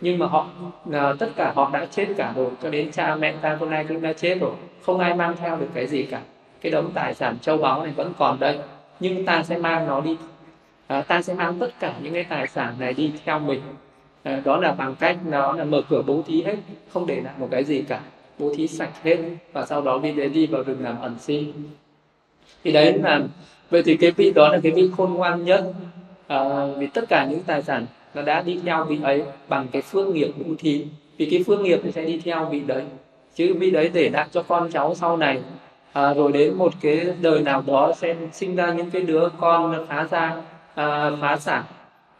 Nhưng mà họ à, tất cả họ đã chết cả rồi cho đến cha mẹ ta hôm nay cũng đã chết rồi. Không ai mang theo được cái gì cả. Cái đống tài sản châu báu này vẫn còn đây nhưng ta sẽ mang nó đi. À, ta sẽ mang tất cả những cái tài sản này đi theo mình. À, đó là bằng cách nó là mở cửa bố thí hết không để lại một cái gì cả bố thí sạch hết và sau đó vị đấy đi vào rừng làm ẩn sinh. thì đấy là vậy thì cái vị đó là cái vị khôn ngoan nhất à, vì tất cả những tài sản nó đã đi theo vị ấy bằng cái phương nghiệp bố thí. Vì cái phương nghiệp sẽ đi theo vị đấy. Chứ vị đấy để lại cho con cháu sau này à, rồi đến một cái đời nào đó sẽ sinh ra những cái đứa con phá ra à, phá sản.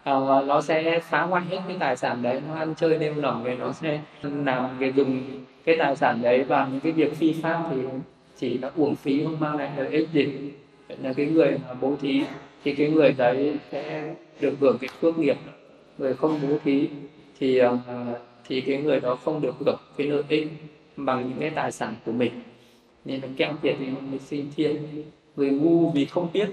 Ờ, nó sẽ phá hoại hết cái tài sản đấy. Nó ăn chơi đêm nòng về nó sẽ làm cái dùng cái tài sản đấy vào những cái việc phi pháp thì chỉ là uổng phí không mang lại lợi ích gì. Vậy là cái người mà bố thí thì cái người đấy sẽ được hưởng cái phước nghiệp. Người không bố thí thì uh, thì cái người đó không được hưởng cái lợi ích bằng những cái tài sản của mình. Nên là keo kiệt thì mình xin thiên. Người ngu vì không biết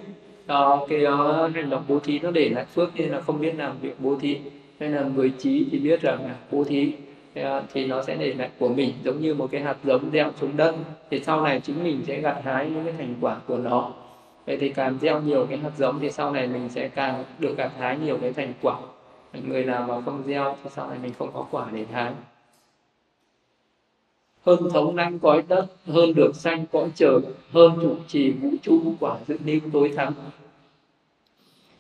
uh, cái uh, hành động bố thí nó để lại phước nên là không biết làm việc bố thí. Nên là người trí thì biết rằng là bố thí ờ, thì nó sẽ để lại của mình giống như một cái hạt giống gieo xuống đất. Thì sau này chính mình sẽ gặt hái những cái thành quả của nó. Vậy thì càng gieo nhiều cái hạt giống thì sau này mình sẽ càng được gặt hái nhiều cái thành quả. Người nào mà không gieo thì sau này mình không có quả để hái. Hơn thống năng cõi đất hơn được sanh cõi trời hơn trụ trì vũ trụ quả dự niêm tối thắng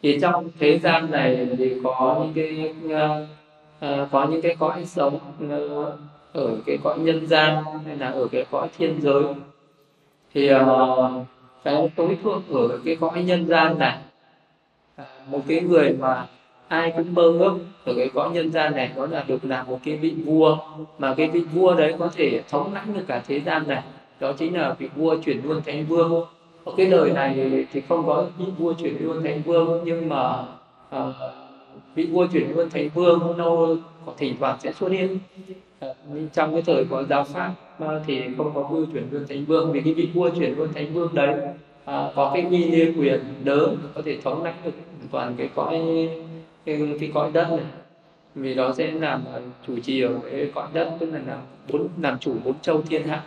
thì trong thế gian này thì có những cái uh, có những cái cõi sống uh, ở cái cõi nhân gian hay là ở cái cõi thiên giới. Thì uh, cái tối thượng ở cái cõi nhân gian này. Uh, một cái người mà ai cũng mơ ước ở cái cõi nhân gian này đó là được làm một cái vị vua. Mà cái vị vua đấy có thể thống lãnh được cả thế gian này. Đó chính là vị vua chuyển luôn thành vương cái đời này thì không có vị vua chuyển luôn thành vương nhưng mà uh, vị vua chuyển luôn thành vương lâu có thỉnh thoảng sẽ xuất hiện. Uh, trong cái thời của giáo pháp uh, thì không có vua chuyển luôn thành vương vì cái vị vua chuyển luôn thành vương đấy uh, có cái uy nghiêm quyền lớn có thể thống lãnh được toàn cái cõi cái, cái cõi đất này. Vì đó sẽ làm chủ trì ở cái cõi đất tức là làm bốn làm chủ bốn châu thiên hạ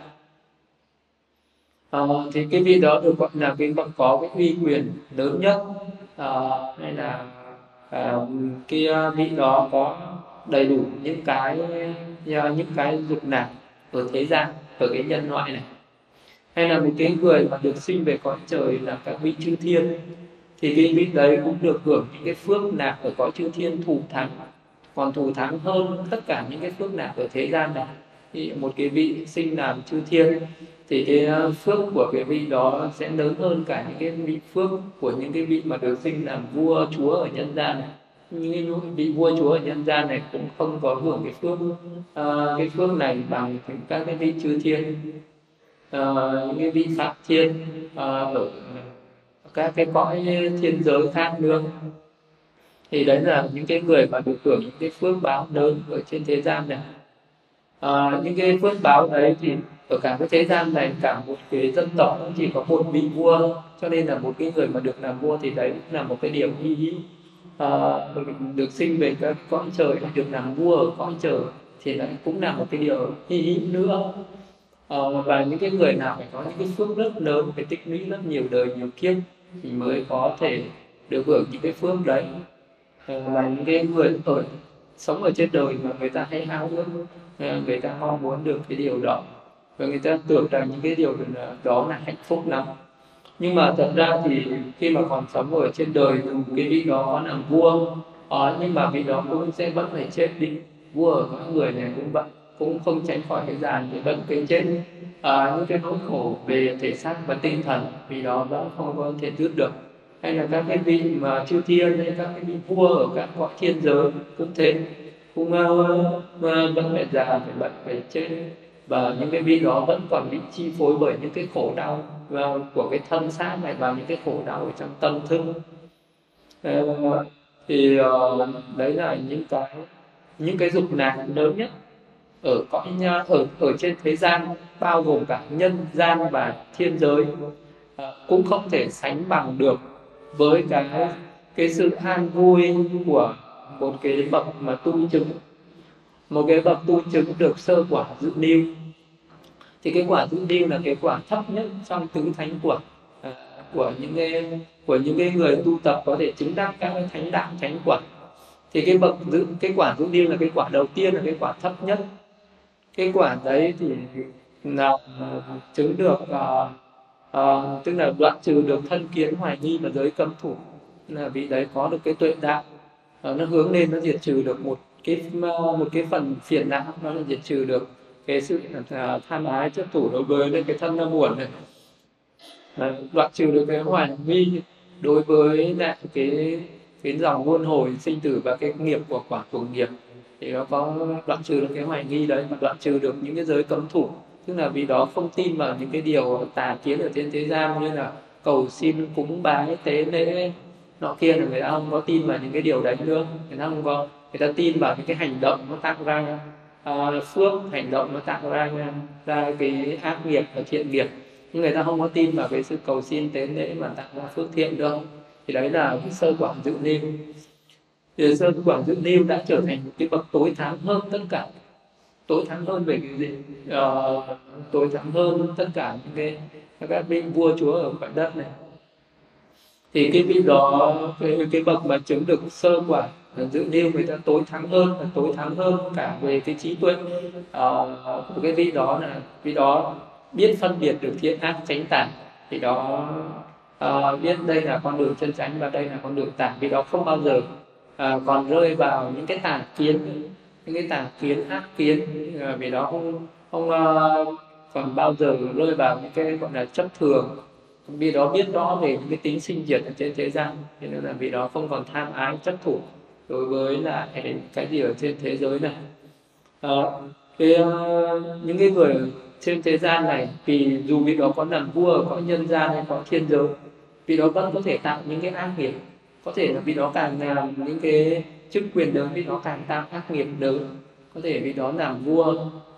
à, thì cái vị đó được gọi là cái bậc có cái uy quyền lớn nhất. À, hay là à, cái vị đó có đầy đủ những cái những cái dục lạc ở thế gian ở cái nhân loại này. Hay là một cái người mà được sinh về cõi trời là các vị chư thiên. Thì cái vị đấy cũng được hưởng những cái phước lạc ở cõi chư thiên thù thắng. Còn thù thắng hơn tất cả những cái phước lạc ở thế gian này thì một cái vị sinh làm chư thiên thì cái ờ, phước của cái vị đó sẽ lớn hơn cả những cái vị phước của những cái vị mà được sinh làm vua chúa ở nhân gian này. Những cái vị vua chúa ở nhân gian này cũng không có hưởng cái phước uh, cái phước này bằng các cái vị chư thiên. Uh, những cái vị phạm thiên uh, ở các cái cõi thiên giới khác nữa. Thì đấy là những cái người mà được hưởng những cái phước báo lớn ở trên thế gian này à, những cái phước báo đấy thì ở cả cái thế gian này cả một cái dân tộc cũng chỉ có một vị vua cho nên là một cái người mà được làm vua thì đấy là một cái điều hy hữu. À, được sinh về các cõi trời được làm vua ở cõi trời thì lại cũng là một cái điều hy hữu nữa. À, và những cái người nào phải có những cái phước rất lớn phải tích lũy rất nhiều đời nhiều kiếp thì mới có thể được hưởng những cái phước đấy. Và những cái người ở sống ở trên đời mà người ta hay háo ước người ta mong muốn được cái điều đó. Và người ta tưởng rằng những cái điều đó là hạnh phúc lắm. Nhưng mà thật ra thì khi mà còn sống ở trên đời cái vị đó là vua. Đó, nhưng mà vị đó cũng sẽ vẫn phải chết đi. Vua ở các người này cũng vậy cũng không tránh khỏi cái giàn thì vẫn cái chết. À, những cái nỗi khổ về thể xác và tinh thần vì đó vẫn không có thể dứt được. Hay là các cái vị mà chư thiên hay các cái vị vua ở các cõi thiên giới cũng thế cũng uh, vẫn phải già phải bệnh phải chết. Và những cái vị đó vẫn còn bị chi phối bởi những cái khổ đau ờ, của cái thân xác này và những cái khổ đau ở trong tâm thức. Ờ, thì đấy là những cái những cái dục lạc lớn nhất ở cõi ở ở trên thế gian bao gồm cả nhân gian và thiên giới. Cũng không thể sánh bằng được với cái cái sự an vui của một cái bậc mà tu chứng. Một cái bậc tu chứng được sơ quả dự niu. Thì cái quả dự niu là cái quả thấp nhất trong tứ thánh quả à, của những cái của những cái người tu tập có thể chứng đắc các cái thánh đạo thánh quả. Thì cái bậc dự cái quả dự niu là cái quả đầu tiên là cái quả thấp nhất. Cái quả đấy thì nào à, chứng được uh, uh, tức là đoạn trừ được thân kiến hoài nghi và giới cấm thủ. Là vị đấy có được cái tuệ đạo. Ờ, nó hướng lên, nó diệt trừ được một cái ờ, một cái phần phiền não, nó là diệt trừ được cái sự ờ, tham ái, chấp thủ đối với cái thân nó buồn này. Đoạn trừ được cái hoài nghi đối với lại cái cái dòng luân hồi sinh tử và cái nghiệp của quả của nghiệp. Thì nó có đoạn trừ được cái hoài nghi đấy, mà đoạn trừ được những cái giới cấm thủ. Tức là vì đó không tin vào những cái điều tà kiến ở trên thế gian như là cầu xin cúng bái tế lễ nọ kia là người ta không có tin vào những cái điều đấy nữa người ta không có. Người ta tin vào những cái hành động nó tạo ra. Uh, phước hành động nó tạo ra ra cái ác nghiệp và thiện nghiệp. Nhưng người ta không có tin vào cái sự cầu xin tế lễ mà tạo ra phước thiện đâu thì đấy là cái sơ quảng dự niêm thì sơ quảng dự niêm đã trở thành một cái bậc tối thắng hơn tất cả. Tối thắng hơn về cái gì? Uh, tối thắng hơn tất cả những cái các vị vua chúa ở cõi đất này thì cái vị đó cái, cái bậc mà chứng được sơ quả à, dự niu người ta tối thắng hơn và tối thắng hơn cả về cái trí tuệ. Ờ, uh, của cái vị đó là vị đó biết phân biệt được thiện ác tránh tản. Thì đó uh, biết đây là con đường chân chánh và đây là con đường tà vì đó không bao giờ uh, còn rơi vào những cái tà kiến những cái tà kiến ác kiến. Ờ, uh, vì đó không không uh, còn bao giờ rơi vào những cái gọi là chấp thường vì đó biết rõ về những cái tính sinh diệt ở trên thế gian cho nên là vì đó không còn tham ái chấp thủ đối với lại cái gì ở trên thế giới này. À, cái, uh, những cái người trên thế gian này vì dù vị đó có làm vua có nhân gian hay có thiên giới vì đó vẫn có thể tạo những cái ác nghiệp. Có thể là vì đó càng làm những cái chức quyền lớn vì đó càng tạo ác nghiệp lớn. Có thể vì đó làm vua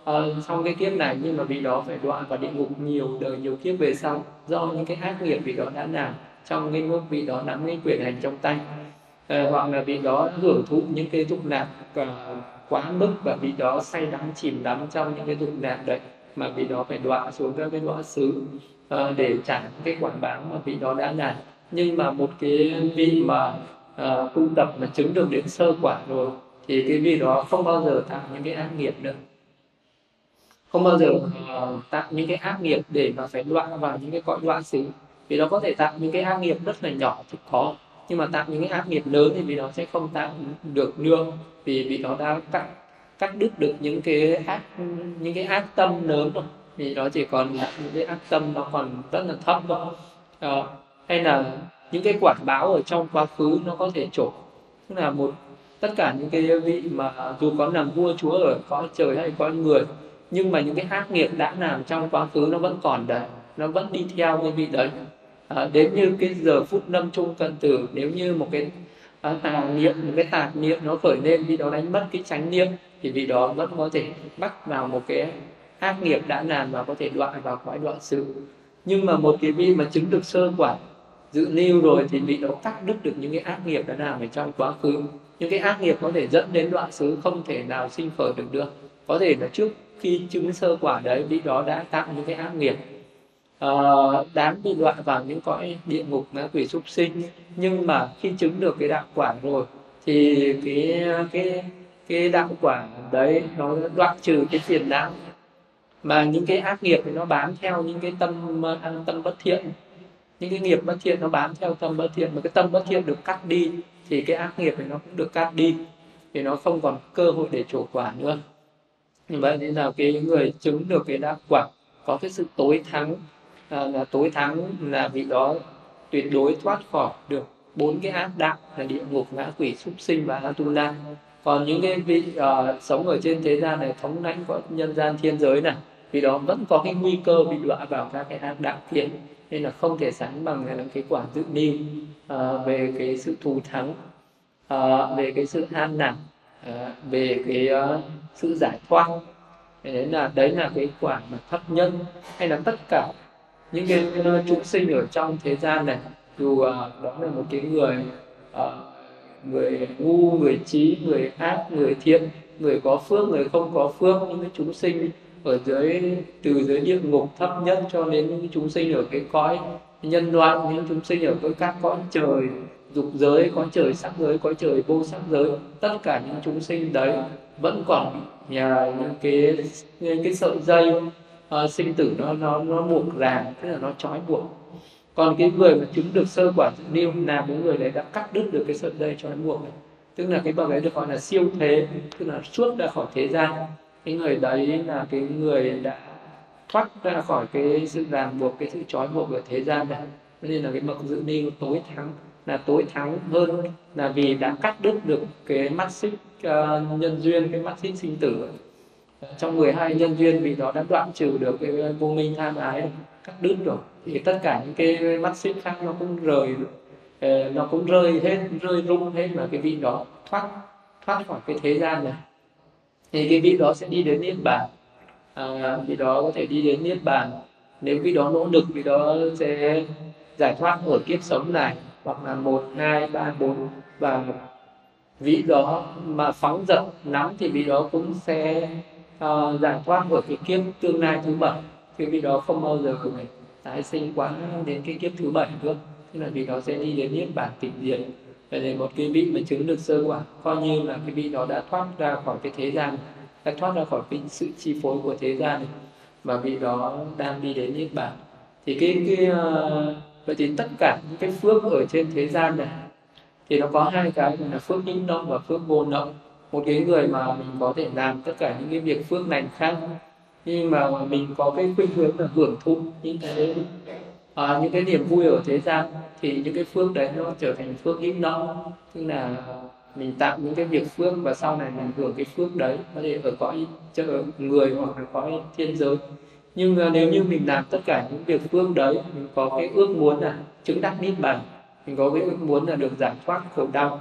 Ờ, trong cái kiếp này nhưng mà vì đó phải đọa vào địa ngục nhiều đời nhiều kiếp về sau do những cái ác nghiệp vì đó đã làm trong cái lúc vị đó nắm cái quyền hành trong tay. Uh, hoặc là vì đó hưởng thụ những cái dục lạc ờ, quá mức và vì đó say đắm chìm đắm trong những cái dục lạc đấy mà vị đó phải đọa xuống các cái đọa xứ uh, để trả cái quả báo mà vị đó đã làm. Nhưng mà một cái vị mà uh, tu tập mà chứng được đến sơ quả rồi thì cái vị đó không bao giờ tạo những cái ác nghiệp nữa không bao giờ uh, tạo những cái ác nghiệp để mà phải đoạn vào những cái cõi đoạn xứ. Vì nó có thể tạo những cái ác nghiệp rất là nhỏ thì có. Nhưng mà tạo những cái ác nghiệp lớn thì vì nó sẽ không tạo được nương vì vì nó đã cắt cắt đứt được những cái ác những cái ác tâm lớn rồi. Thì nó chỉ còn là những cái ác tâm nó còn rất là thấp thôi. À, hay là những cái quả báo ở trong quá khứ nó có thể trổ. Tức là một tất cả những cái vị mà dù có làm vua chúa ở cõi trời hay cõi người nhưng mà những cái ác nghiệp đã làm trong quá khứ nó vẫn còn đấy nó vẫn đi theo cái vị đấy. À, đến như cái giờ phút năm chung cận tử nếu như một cái à, tà niệm một cái tạp niệm nó khởi lên vì đó đánh mất cái chánh niệm thì vị đó vẫn có thể bắt vào một cái ác nghiệp đã làm và có thể đoạn vào cõi đoạn sự nhưng mà một cái vị mà chứng được sơ quả dự lưu rồi thì vị đó cắt đứt được những cái ác nghiệp đã làm ở trong quá khứ. Những cái ác nghiệp có thể dẫn đến đoạn xứ không thể nào sinh khởi được được. Có thể là trước khi chứng sơ quả đấy vị đó đã tạo những cái ác nghiệp. Ờ, uh, đáng bị loại vào những cõi địa ngục ngã quỷ súc sinh. Nhưng mà khi chứng được cái đạo quả rồi thì cái cái cái đạo quả đấy nó đoạn trừ cái phiền não. Mà những cái ác nghiệp thì nó bám theo những cái tâm à, tâm bất thiện. Những cái nghiệp bất thiện nó bám theo tâm bất thiện. Mà cái tâm bất thiện được cắt đi thì cái ác nghiệp thì nó cũng được cắt đi. Thì nó không còn cơ hội để trổ quả nữa như vậy nên là cái người chứng được cái đắc quả có cái sự tối thắng à, là tối thắng là vị đó tuyệt đối thoát khỏi được bốn cái ác đạo là địa ngục ngã quỷ súc sinh và atula. Còn những cái vị uh, sống ở trên thế gian này thống lãnh của nhân gian thiên giới này vì đó vẫn có cái nguy cơ bị đọa vào các cái ác đạo thiện. Nên là không thể sánh bằng là cái quả dự niêm uh, à, về cái sự thù thắng uh, về cái sự an nản. Ờ, về cái ờ, sự giải thoát đấy là đấy là cái quả mà thấp nhân hay là tất cả những cái chúng sinh ở trong thế gian này. Dù ờ, đó là một cái người người ngu, người trí người ác, người thiện, người có phước, người không có phước, những cái chúng sinh ở dưới, từ dưới địa ngục thấp nhất cho đến những chúng sinh ở cái cõi nhân loại, những chúng sinh ở với các cõi trời dục giới có trời sắc giới có trời vô sắc giới. Tất cả những chúng sinh đấy vẫn còn nhà những cái những cái sợi dây uh, sinh tử nó nó nó buộc ràng tức là nó trói buộc. Còn cái người mà chứng được sơ quả dự niu là cái người đấy đã cắt đứt được cái sợi dây trói buộc này. Tức là cái bậc ấy được gọi là siêu thế tức là suốt ra khỏi thế gian. Cái người đấy là cái người đã thoát ra khỏi cái sự ràng buộc cái sự trói buộc của thế gian này. Nên là cái bậc dự ni tối thắng là tối thắng hơn là vì đã cắt đứt được cái mắt xích uh, nhân duyên cái mắt xích sinh tử. Trong 12 nhân duyên vì đó đã đoạn trừ được cái vô minh tham ái cắt đứt rồi thì tất cả những cái mắt xích khác nó cũng rời uh, nó cũng rơi hết rơi rung hết mà cái vị đó thoát thoát khỏi cái thế gian này. Thì cái vị đó sẽ đi đến niết bàn. À, vị đó có thể đi đến niết bàn. Nếu vị đó nỗ lực vị đó sẽ giải thoát ở kiếp sống này hoặc là một hai ba bốn và vị đó mà phóng dật nắm thì vị đó cũng sẽ uh, giải thoát của cái kiếp tương lai thứ bảy. Thì vị đó không bao giờ phải tái sinh quá đến cái kiếp thứ bảy nữa. Thế là vị đó sẽ đi đến niết bản tịch diệt Vậy nên một cái vị mà chứng được sơ quả. Coi như là cái vị đó đã thoát ra khỏi cái thế gian đã thoát ra khỏi cái sự chi phối của thế gian này. Và vị đó đang đi đến niết bàn. Thì cái cái uh, vậy thì tất cả những cái phước ở trên thế gian này thì nó có hai cái là phước hữu nông và phước vô động một cái người mà mình có thể làm tất cả những cái việc phước lành khác nhưng mà mình có cái khuynh hướng là hưởng thụ những cái à, những cái niềm vui ở thế gian thì những cái phước đấy nó trở thành phước hữu nông tức là mình tạo những cái việc phước và sau này mình hưởng cái phước đấy có thể ở cõi người hoặc là cõi thiên giới nhưng uh, nếu như mình làm tất cả những việc phương đấy mình có cái ước muốn là chứng đắc niết bàn mình có cái ước muốn là được giải thoát khổ đau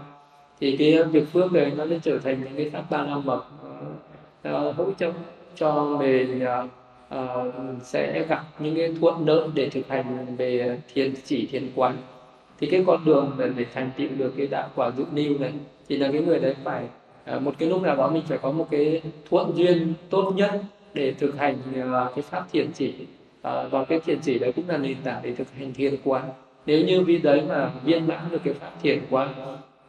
thì cái việc phước đấy nó sẽ trở thành những cái pháp ba la mật uh, hỗ trợ cho mình uh, uh, sẽ gặp những cái thuận lợi để thực hành về thiền chỉ thiền quán. Thì cái con đường để, để thành tựu được cái đạo quả dự niu này thì là cái người đấy phải uh, một cái lúc nào đó mình phải có một cái thuận duyên tốt nhất để thực hành à, cái pháp thiền chỉ. À, và cái thiền chỉ đấy cũng là nền tảng để thực hành thiền quán. Nếu như vị đấy mà viên mãn được cái pháp thiền quán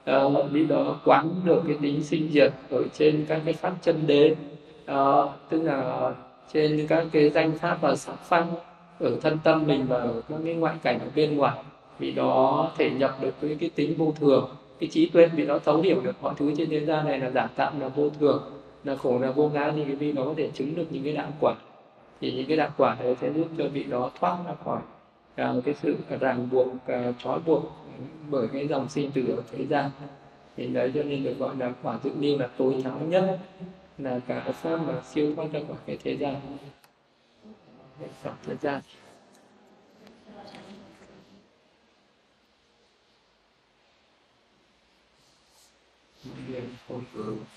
à, vị đó quán được cái tính sinh diệt ở trên các cái pháp chân đế tức là trên các cái danh pháp và sắc pháp ở thân tâm mình và ở các cái ngoại cảnh ở bên ngoài vì đó thể nhập được với cái tính vô thường. Cái trí tuệ vì nó thấu hiểu được mọi thứ trên thế gian này là giả tạm là vô thường là khổ là vô ngã thì cái vị đó có thể chứng được những cái đạo quả. Thì những cái đạo quả đấy sẽ giúp cho vị đó thoát ra khỏi uh, cái sự ràng buộc uh, trói buộc bởi cái dòng sinh tử ở thế gian. Thì đấy cho nên được gọi là quả tự nhiên là tối thắng nhất là cả pháp mà siêu thoát ra khỏi cái thế gian. Thế gian. Yeah, for sure.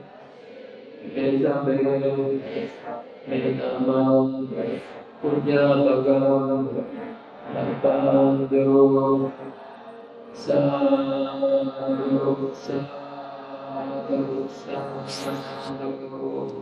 वेदवेदं वेदमां पुण्यापगां भक्तान्दो साधु साधु साधु